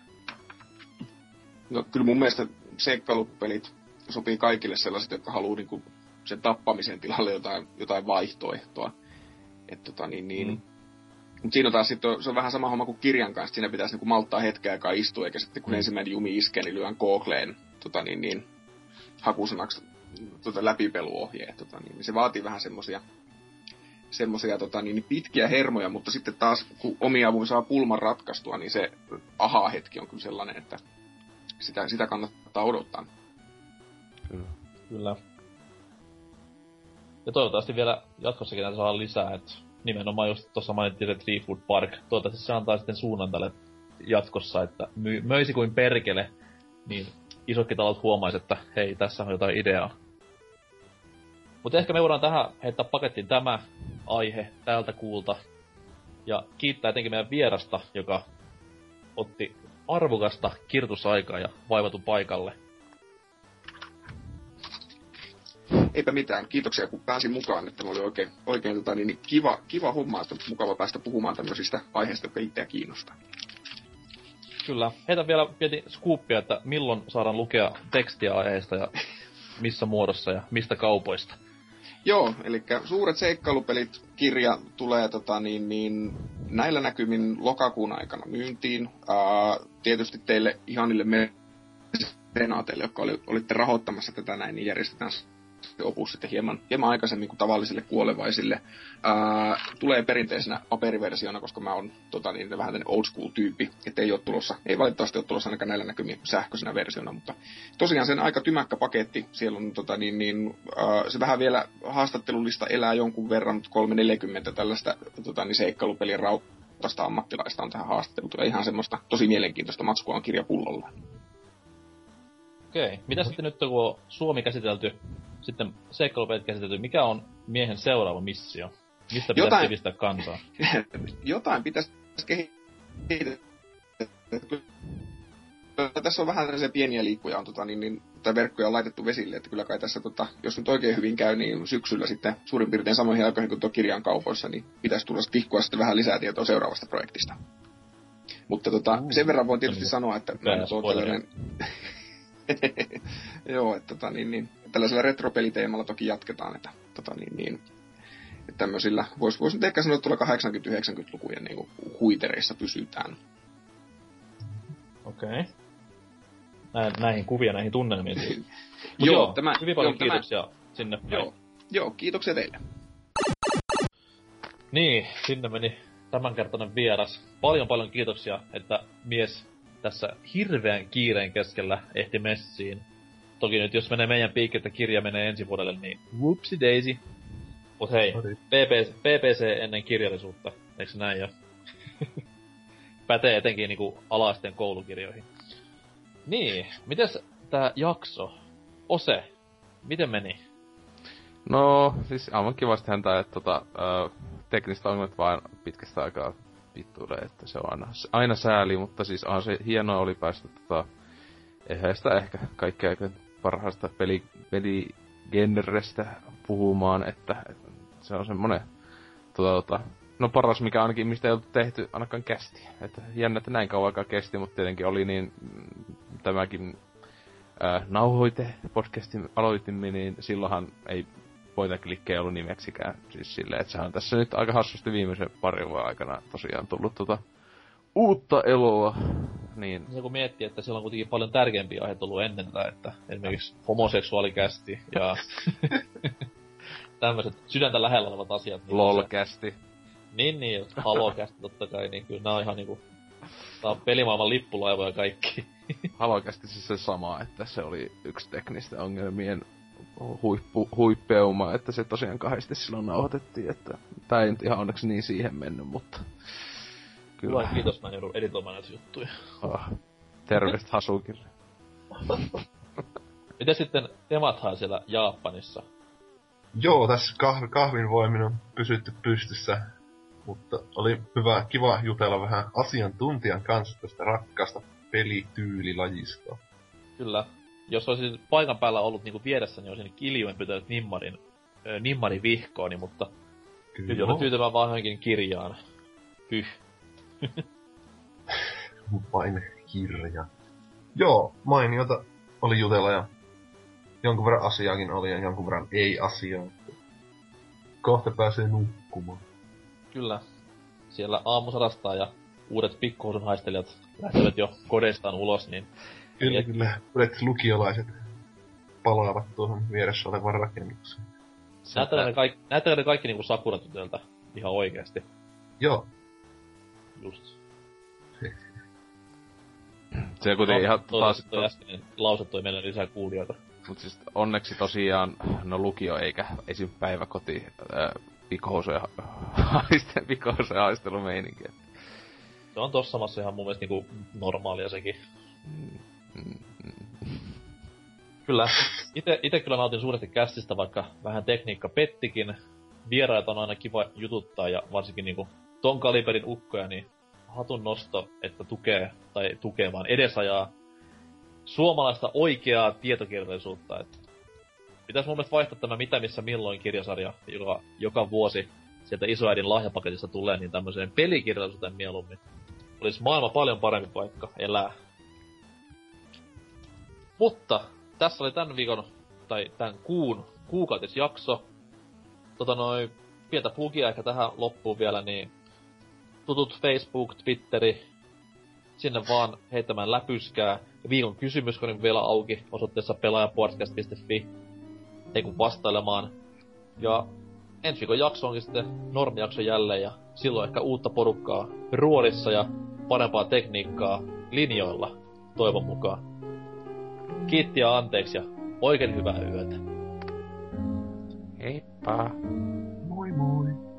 E: No kyllä mun mielestä seikkailupelit sopii kaikille sellaiset, jotka haluaa niinku sen tappamisen tilalle jotain, jotain vaihtoehtoa. Et tota, niin, niin, mm. Mutta siinä on taas sit, se on vähän sama homma kuin kirjan kanssa. Siinä pitäisi niinku malttaa hetken aikaa istua, eikä sitten kun mm. ensimmäinen jumi iskee, niin lyön Googleen tota, niin, niin, hakusanaksi tota, läpipeluohjeet. Tota, niin, niin, se vaatii vähän semmosia semmoisia tota, niin, niin pitkiä hermoja, mutta sitten taas kun omia avuin saa pulman ratkaistua, niin se aha-hetki on kyllä sellainen, että sitä, sitä kannattaa odottaa.
B: Kyllä. Kyllä. Ja toivottavasti vielä jatkossakin näitä saa lisää, että nimenomaan just tuossa mainittiin se Tree Food Park. Toivottavasti se antaa sitten suunnan tälle jatkossa, että my, möisi kuin perkele, niin isotkin talot huomaisi, että hei, tässä on jotain ideaa. Mutta ehkä me voidaan tähän heittää pakettiin tämä aihe tältä kuulta. Ja kiittää etenkin meidän vierasta, joka otti arvokasta kirtusaikaa ja vaivatu paikalle.
E: Eipä mitään. Kiitoksia, kun pääsin mukaan. Että oli oikein, oikein tota, niin, kiva, kiva homma, että mukava päästä puhumaan tämmöisistä aiheista, jotka itseä kiinnostaa.
B: Kyllä. Heitä vielä pieni skuuppia, että milloin saadaan lukea tekstiä aiheesta ja missä muodossa ja mistä kaupoista.
E: Joo, eli suuret seikkailupelit kirja tulee tota, niin, niin, näillä näkymin lokakuun aikana myyntiin. Ää, tietysti teille ihanille mecenaateille, jotka oli, olitte rahoittamassa tätä näin, niin järjestetään opus sitten hieman, hieman aikaisemmin kuin tavallisille kuolevaisille. Ää, tulee perinteisenä paperiversiona, koska mä oon tota, niin, vähän tämmöinen old school tyyppi, että ei ole tulossa, ei valitettavasti ole tulossa ainakaan näillä näkymin sähköisenä versiona, mutta tosiaan sen aika tymäkkä paketti, siellä on tota, niin, niin, ää, se vähän vielä haastattelullista elää jonkun verran, mutta 340 tällaista tota, niin, seikkailupelin rautasta ammattilaista on tähän haastatteltu ja ihan semmoista tosi mielenkiintoista matskua on kirjapullolla.
B: Okei. Mitä sitten nyt, kun Suomi käsitelty, sitten seikkailupelit käsitelty, mikä on miehen seuraava missio? Mistä pitäisi Jotain... pistää kansaa?
E: Jotain pitäisi kehittää. Tässä on vähän tällaisia pieniä liikkuja, on tota, niin, niin, verkkoja on laitettu vesille, että kyllä kai tässä, tota, jos nyt oikein hyvin käy, niin syksyllä sitten suurin piirtein samoihin aikoihin kuin tuo kirjan kaupoissa, niin pitäisi tulla tihkua sitten vähän lisää tietoa seuraavasta projektista. Mutta tota, sen verran voin tietysti sanoa, että mä on tällainen... Joo, että tota, niin, niin, tällaisella retropeliteemalla toki jatketaan, että tota, niin, niin, että tämmöisillä, voisi vois nyt ehkä sanoa, että tuolla 80-90-lukujen niin huitereissa pysytään.
B: Okei. Okay. Näin, näihin kuvia, näihin tunnelmiin siis.
E: joo, joo, tämä,
B: hyvin paljon joo, kiitoksia tämä, sinne
E: Joo, joo, kiitoksia teille.
B: Niin, sinne meni tämänkertainen vieras. Paljon paljon kiitoksia, että mies tässä hirveän kiireen keskellä ehti messiin. Toki nyt jos menee meidän piikki, että kirja menee ensi vuodelle, niin whoopsie daisy. Mut hei, PPC, PPC ennen kirjallisuutta, eikö näin jo? Pätee etenkin niinku alaisten koulukirjoihin. Niin, mites tää jakso? Ose, miten meni?
C: No, siis aivan kivasti häntä, että tota, ö, teknistä ongelmat vaan pitkästä aikaa vittuille, että se on aina, aina sääli, mutta siis on se hienoa oli päästä tota, eihän sitä ehkä kaikkea parhaasta peli, peligenrestä puhumaan, että, että se on semmonen tota, tota, no paras mikä ainakin mistä ei ollut tehty ainakaan kästi. Että jännä, että näin kauan aikaa kesti, mutta tietenkin oli niin mm, tämäkin ää, nauhoite podcastin aloitimme, niin silloinhan ei klikkejä ollut nimeksikään. Siis silleen, että sehän on tässä nyt aika hassusti viimeisen parin vuoden aikana tosiaan tullut tota uutta eloa. Niin.
B: Se kun miettii, että siellä on kuitenkin paljon tärkeämpiä aiheita ollut ennen tätä, että esimerkiksi homoseksuaalikästi ja tämmöiset sydäntä lähellä olevat asiat.
C: Niin Lolkästi.
B: Niin, niin, halokästi totta kai, niin kyllä nämä on ihan niinku... Tää on pelimaailman lippulaiva ja kaikki.
C: halokästi siis se sama, että se oli yksi teknisten ongelmien huippu, huippeuma, että se tosiaan kahdesti silloin nauhoitettiin, että tää ei nyt ihan onneksi niin siihen mennyt, mutta...
B: Kyllä. Hyvä, kiitos, mä joudun editoimaan näitä juttuja.
C: Oh, terveistä Hasukille.
B: Miten sitten temathan siellä Japanissa?
D: Joo, tässä kahvi, kahvin voimin on pysytty pystyssä. Mutta oli hyvä, kiva jutella vähän asiantuntijan kanssa tästä rakkaasta pelityylilajista.
B: Kyllä. Jos olisin paikan päällä ollut niinku vieressä, niin olisin kiljuen pitänyt Nimmarin, äh, Nimmarin vihkooni, mutta
D: Kyllä.
B: nyt joudun tyytymään vaan johonkin kirjaan. Hyh.
D: Vain kirja. Joo, mainiota oli jutella ja jonkun verran asiaakin oli ja jonkun verran ei asiaa. Kohta pääsee nukkumaan.
B: Kyllä. Siellä aamusarastaa ja uudet pikkuhousun haistelijat lähtevät jo kodeistaan ulos, niin
D: Kyllä,
B: Ja-
D: kyllä. Uudet lukiolaiset palaavat tuohon vieressä olevan rakennukseen.
B: näyttää ne kaikki, näyttää ne kaikki niinku sakuratytöltä ihan oikeesti.
D: Joo,
B: Just.
C: Se kuitenkin ihan taas...
B: lause toi meille lisää kuulijoita.
C: Mut siis onneksi tosiaan, no lukio eikä esim. päiväkoti ää, pikousuja haiste, haistelumeininki.
B: Se on tossa samassa ihan mun mielestä niinku normaalia sekin.
C: mm,
B: Kyllä. Ite, ite kyllä nautin suuresti kästistä, vaikka vähän tekniikka pettikin. Vieraita on aina kiva jututtaa ja varsinkin niinku ton kaliberin ukkoja, niin hatun nosto, että tukee, tai tukee vaan edesajaa suomalaista oikeaa tietokirjallisuutta. Et pitäis mun mielestä vaihtaa tämä Mitä missä milloin kirjasarja, joka, joka vuosi sieltä isoäidin lahjapaketista tulee, niin tämmöiseen pelikirjallisuuteen mieluummin. Olisi maailma paljon parempi paikka elää. Mutta tässä oli tämän viikon, tai tämän kuun kuukautisjakso. Tota noin, pientä plugia ehkä tähän loppuun vielä, niin tutut Facebook, Twitteri, sinne vaan heittämään läpyskää. Ja viikon kysymys on vielä auki osoitteessa pelaajapodcast.fi. Ei kun vastailemaan. Ja ensi viikon jakso onkin sitten normijakso jälleen ja silloin ehkä uutta porukkaa ruorissa ja parempaa tekniikkaa linjoilla, toivon mukaan. Kiitti ja anteeksi ja oikein hyvää yötä.
C: Heippa!
D: moi moi.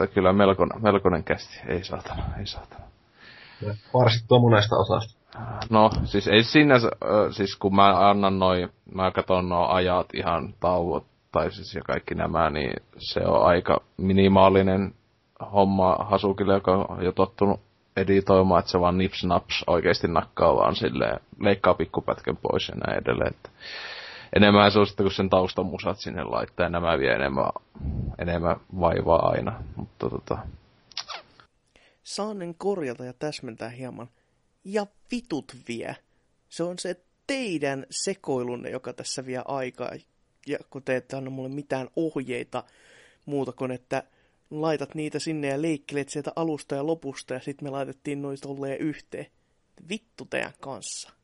C: Eh, kyllä melkoinen, melkoinen kästi. Ei saatana, ei saatana.
D: Varsittua monesta osasta.
C: No, siis ei sinänsä, siis kun mä annan noin, mä katson nuo ajat ihan tauot, tai siis ja kaikki nämä, niin se on aika minimaalinen homma Hasukille, joka on jo tottunut editoimaan, että se vaan nips naps oikeasti nakkaa vaan silleen, leikkaa pikkupätkän pois ja näin edelleen. Että enemmän se on sitten, kun sen taustamusat sinne laittaa, ja nämä vie enemmän, enemmän vaivaa aina. Mutta tota...
F: Saanen korjata ja täsmentää hieman. Ja vitut vie. Se on se teidän sekoilunne, joka tässä vie aikaa. Ja kun te ette anna mulle mitään ohjeita muuta kuin, että laitat niitä sinne ja leikkelet sieltä alusta ja lopusta ja sitten me laitettiin noista tolleen yhteen. Vittu teidän kanssa.